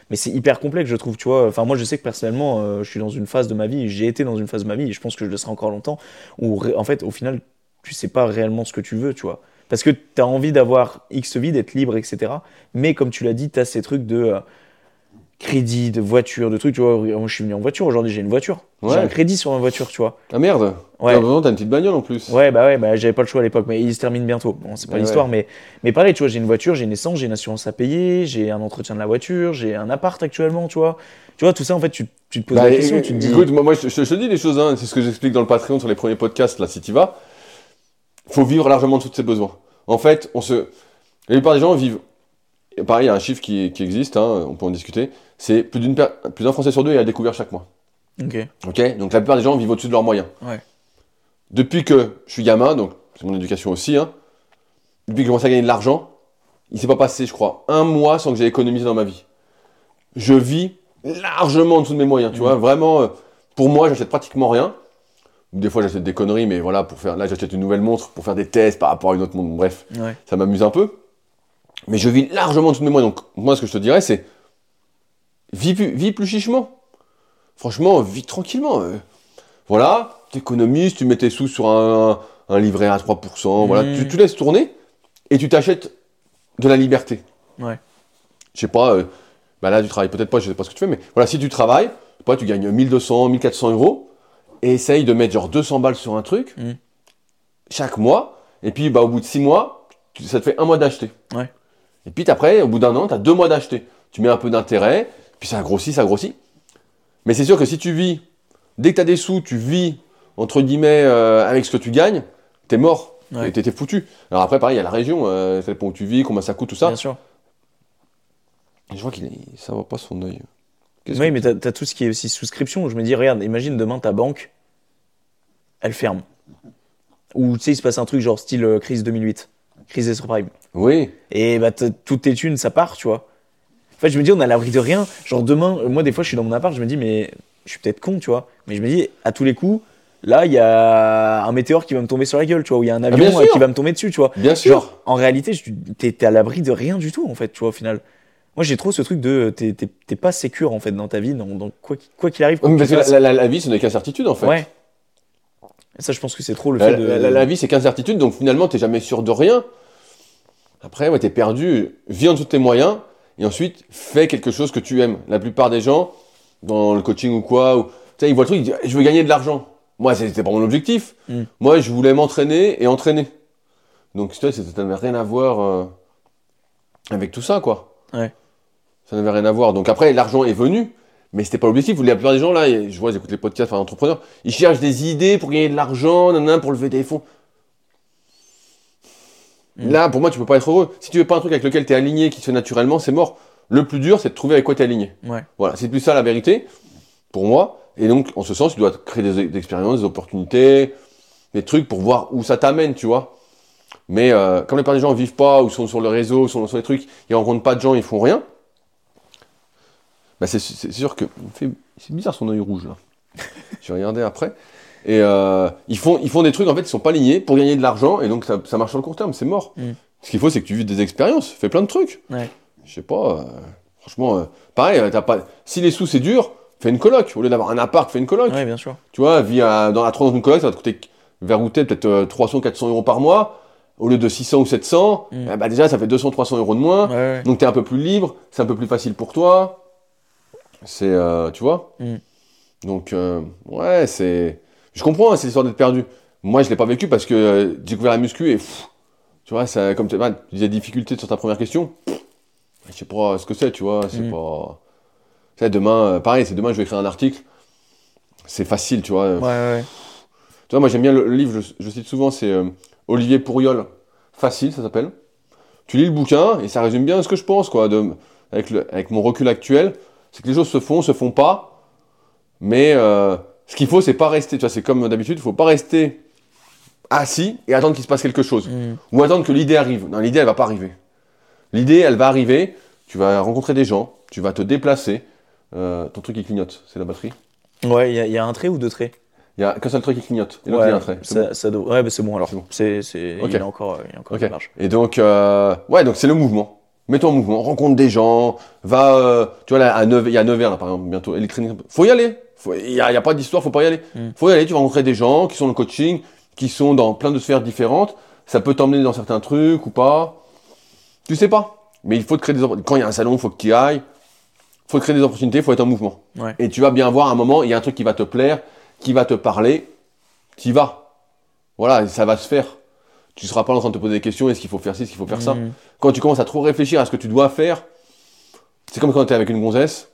Mais c'est hyper complexe, je trouve, tu vois. Enfin, moi, je sais que personnellement, euh, je suis dans une phase de ma vie, j'ai été dans une phase de ma vie, et je pense que je le serai encore longtemps, où, en fait, au final, tu sais pas réellement ce que tu veux, tu vois. Parce que tu as envie d'avoir X vie, d'être libre, etc. Mais comme tu l'as dit, tu as ces trucs de euh, crédit, de voiture, de trucs, tu vois. Moi, je suis venu en voiture, aujourd'hui, j'ai une voiture. J'ai un crédit sur ma voiture, tu vois. Ah merde Ouais. Bah, T'as une petite bagnole en plus. Ouais, bah ouais, bah j'avais pas le choix à l'époque, mais il se termine bientôt. Bon, c'est pas Ouais, l'histoire, mais, mais pareil, tu vois, j'ai une voiture, j'ai une essence, j'ai une assurance à payer, j'ai un entretien de la voiture, j'ai un appart actuellement, tu vois. Tu vois, tout ça, en fait, tu, tu te poses Bah, la question, tu te dis. Écoute, moi, moi, je, je- te dis les choses, hein, c'est ce que j'explique dans le Patreon sur les premiers podcasts, là, si tu vas. Faut vivre largement de tous ses besoins. En fait, on se... la plupart des gens vivent. et Pareil, il y a un chiffre qui, qui existe, hein, on peut en discuter. C'est plus d'une per- plus d'un Français sur deux est à découvert chaque mois. Ok. Ok? Donc la plupart des gens vivent au-dessus de leurs moyens. Ouais. Depuis que je suis gamin, donc c'est mon éducation aussi, hein, depuis que j'ai commencé à gagner de l'argent, il s'est pas passé, je crois, un mois sans que j'ai économisé dans ma vie. Je vis largement en dessous de mes moyens, tu Mhm. vois. Vraiment, euh, pour moi, j'achète pratiquement rien. Des fois, j'achète des conneries, mais voilà, pour faire. Là, j'achète une nouvelle montre pour faire des tests par rapport à une autre montre. Bref, Ouais. ça m'amuse un peu. Mais je vis largement en dessous de moyens. Donc, moi, ce que je te dirais, c'est. Vis plus, vis plus chichement. Franchement, vis tranquillement. euh. Voilà, t'économises, tu mets tes sous sur un, un livret à 3%, voilà, Mhm. tu, tu laisses tourner et tu t'achètes de la liberté. Ouais. Je sais pas, euh, bah là tu travailles peut-être pas, je sais pas ce que tu fais, mais voilà, si tu travailles, pas, tu gagnes 1200, 1400 euros et essaye de mettre genre 200 balles sur un truc Mhm. chaque mois, et puis bah au bout de 6 mois, ça te fait un mois d'acheter. Ouais. Et puis après, au bout d'un an, tu as deux mois d'acheter. Tu mets un peu d'intérêt, puis ça grossit, ça grossit. Mais c'est sûr que si tu vis, dès que tu as des sous, tu vis, entre guillemets, euh, avec ce que tu gagnes, t'es mort. Ouais. T'es foutu. Alors après, pareil, il y a la région, euh, ça dépend où tu vis, combien ça coûte, tout ça. Bien sûr. Je vois qu'il ça va pas son œil. Qu'est-ce Oui, que- mais t'as as tout ce qui est aussi souscription. où Je me dis, regarde, imagine demain ta banque, elle ferme. Ou tu sais, il se passe un truc genre style euh, crise 2008, crise des subprimes. Oui. Et bah, toutes tes thunes, ça part, tu vois. En fait, je me dis, on a l'abri de rien. Genre, demain, euh, moi, des fois, je suis dans mon appart, je me dis, mais je suis peut-être con, tu vois. Mais je me dis, à tous les coups, là, il y a un météore qui va me tomber sur la gueule, tu vois, ou il y a un avion bien euh, qui va me tomber dessus, tu vois. Bien sûr. Genre, en réalité, t'es t'es à l'abri de rien du tout, en fait, tu vois, au final. Moi, j'ai trop ce truc de. T'es t'es- t'es pas sécure, en fait, dans ta vie, dans, dans quoi qu'il quoi qu'il arrive. quoi Parce que la, la- la vie, ce n'est qu'incertitude, en fait. Ouais. Et ça, je pense que c'est trop le La, fait de. la- vie, c'est qu'incertitude, donc finalement, t'es jamais sûr de rien. Après, ouais, t'es perdu, en dessous de tes moyens, et ensuite, fais quelque chose que tu aimes. La plupart des gens, dans le coaching ou quoi. Ou, tu sais, il voit le truc, il dit, je veux gagner de l'argent. Moi, c'était pas mon objectif. Mm. Moi, je voulais m'entraîner et entraîner. Donc, ça n'avait rien à voir euh, avec tout ça, quoi. Ouais. Ça n'avait rien à voir. Donc après, l'argent est venu, mais c'était pas l'objectif. La plupart des gens, là, je vois, ils écoutent les podcasts par entrepreneurs, ils cherchent des idées pour gagner de l'argent, nanana, pour lever des fonds. Mm. Là, pour moi, tu peux pas être heureux. Si tu veux pas un truc avec lequel tu es aligné, qui se fait naturellement, c'est mort. Le plus dur, c'est de trouver avec quoi tu es aligné. Ouais. Voilà, c'est plus ça la vérité, pour moi. Et donc, en ce sens, tu dois créer des, des expériences, des opportunités, des trucs pour voir où ça t'amène, tu vois. Mais euh, comme la plupart des gens vivent pas, ou sont sur le réseau, ou sont sur les trucs, ils rencontrent pas de gens, ils font rien. Bah c'est sûr que c'est bizarre son œil rouge là. *laughs* Je vais regarder après. Et euh, ils font ils font des trucs en fait ils sont pas alignés pour gagner de l'argent et donc ça, ça marche sur le court terme, c'est mort. Mm. Ce qu'il faut c'est que tu vives des expériences, fais plein de trucs. Ouais. Je sais pas. euh, franchement, euh, pareil, euh, t'as pas. Si les sous c'est dur, fais une coloc au lieu d'avoir un appart, fais une coloc. Ouais, bien sûr. Tu vois, vis à- dans la 3 dans une coloc, ça va te coûter vers où peut-être euh, 300 400 euros par mois au lieu de 600 ou 700. Mm. eh bah déjà ça fait 200 300 euros de moins. Ouais. Donc tu es un peu plus libre, c'est un peu plus facile pour toi. C'est, euh, tu vois Mm. Donc, euh, ouais, c'est... Je comprends, hein, cette histoire d'être perdu. Moi, je l'ai pas vécu parce que euh, j'ai découvert la muscu et... pff, tu vois, ça, comme tu tu disais difficulté sur ta première question, pff, je sais pas ce que c'est, tu vois, c'est Mm. pas... Tu sais, demain, euh, pareil, c'est demain je vais écrire un article. C'est facile, tu vois. Ouais, ouais. Tu vois, moi j'aime bien le, le livre, je, je cite souvent, c'est euh, Olivier Pourriol. Facile, ça s'appelle. Tu lis le bouquin et ça résume bien ce que je pense, quoi, de, avec, le, avec mon recul actuel. C'est que les choses se font, se font pas. Mais euh, ce qu'il faut, c'est pas rester, tu vois, c'est comme d'habitude, il faut pas rester assis et attendre qu'il se passe quelque chose. Mm. Ou attendre que l'idée arrive. Non, l'idée, elle va pas arriver. L'idée, elle va arriver, tu vas rencontrer des gens, tu vas te déplacer. Euh, ton truc, il clignote, c'est la batterie. Ouais, il y, a- y a un trait ou deux traits? Il y a qu'un seul truc qui clignote. Et l'autre, il y a un trait. C'est bon. ça, ça doit- Ouais, bah c'est bon alors. C'est bon. C'est, c'est... Ok. Il est encore, il est encore Ok. en marche. Et donc, euh, ouais, donc c'est le mouvement. Mets-toi en mouvement, rencontre des gens, va, euh, tu vois, là, à 9, il y a 9 heures, là, par exemple, bientôt, électronique. Faut y aller. Il n'y a, pas d'histoire, faut pas y aller. Mm. Faut y aller, tu vas rencontrer des gens qui sont dans le coaching, qui sont dans plein de sphères différentes. Ça peut t'emmener dans certains trucs ou pas. Tu sais pas. Mais il faut te créer des opportunités. Quand il y a un salon, il faut que tu y ailles. faut te créer des opportunités, il faut être en mouvement. Ouais. Et tu vas bien voir à un moment, il y a un truc qui va te plaire, qui va te parler, tu y vas. Voilà, ça va se faire. Tu seras pas en train de te poser des questions, est-ce qu'il faut faire ci, est-ce qu'il faut faire ça. Mm. Quand tu commences à trop réfléchir à ce que tu dois faire, c'est comme quand tu es avec une gonzesse,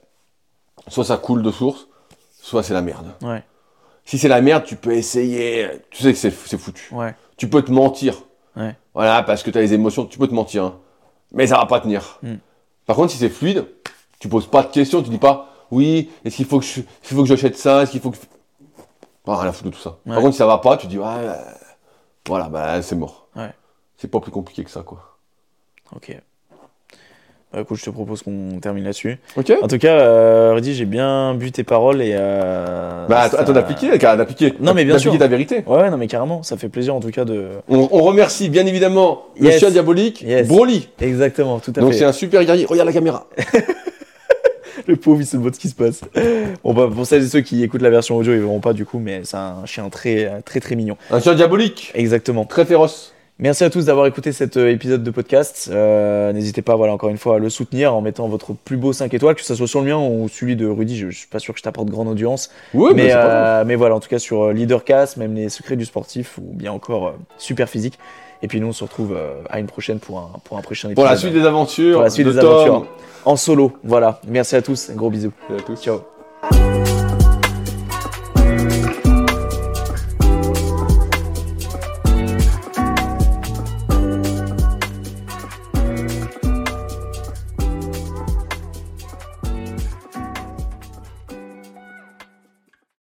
soit ça coule de source, soit c'est la merde. Ouais. Si c'est la merde, tu peux essayer, tu sais que c'est foutu. Ouais. Tu peux te mentir. Ouais. Voilà, parce que tu as les émotions, tu peux te mentir. hein. Mais ça va pas tenir. Mm. Par contre, si c'est fluide, tu poses pas de questions, tu dis pas, oui, est-ce qu'il faut que j'achète ça, est-ce qu'il faut que. Ah, rien à foutre de tout ça. Par contre, si ça va pas, tu dis, ouais, euh, voilà, bah c'est mort. Ouais. C'est pas plus compliqué que ça, quoi. Ok. Bah écoute, je te propose qu'on termine là-dessus. Ok En tout cas, euh, Rudy, j'ai bien bu tes paroles et. Euh, Bah, ça- toi d'appliquer, d'appliquer. Non, mais bien sûr. ta vérité. Ouais, non, mais carrément, ça fait plaisir en tout cas de. On, on remercie bien évidemment le Yes. chien diabolique, Yes. Broly. Exactement, tout à Donc fait. c'est un super guerrier. Regarde la caméra. *laughs* *laughs* Le pauvre, il se demande ce qui se passe. Bon, bah, pour celles et ceux qui écoutent la version audio, ils verront pas du coup, mais c'est un chien très, très, très mignon. Un chien diabolique, Exactement. très féroce. Merci à tous d'avoir écouté cet euh, épisode de podcast. Euh, N'hésitez pas, voilà, encore une fois, à le soutenir en mettant votre plus beau 5 étoiles, que ce soit sur le mien ou celui de Rudy. Je, je suis pas sûr que je t'apporte grande audience. Oui, mais, mais euh, mais voilà, en tout cas sur Leadercast, même les secrets du sportif ou bien encore euh, Super Physique. Et puis nous, on se retrouve euh, à une prochaine pour un, pour un prochain épisode. Pour la suite des aventures. Pour la suite de des Tom. aventures. En solo. Voilà. Merci à tous. Un gros bisous. À tous. Ciao.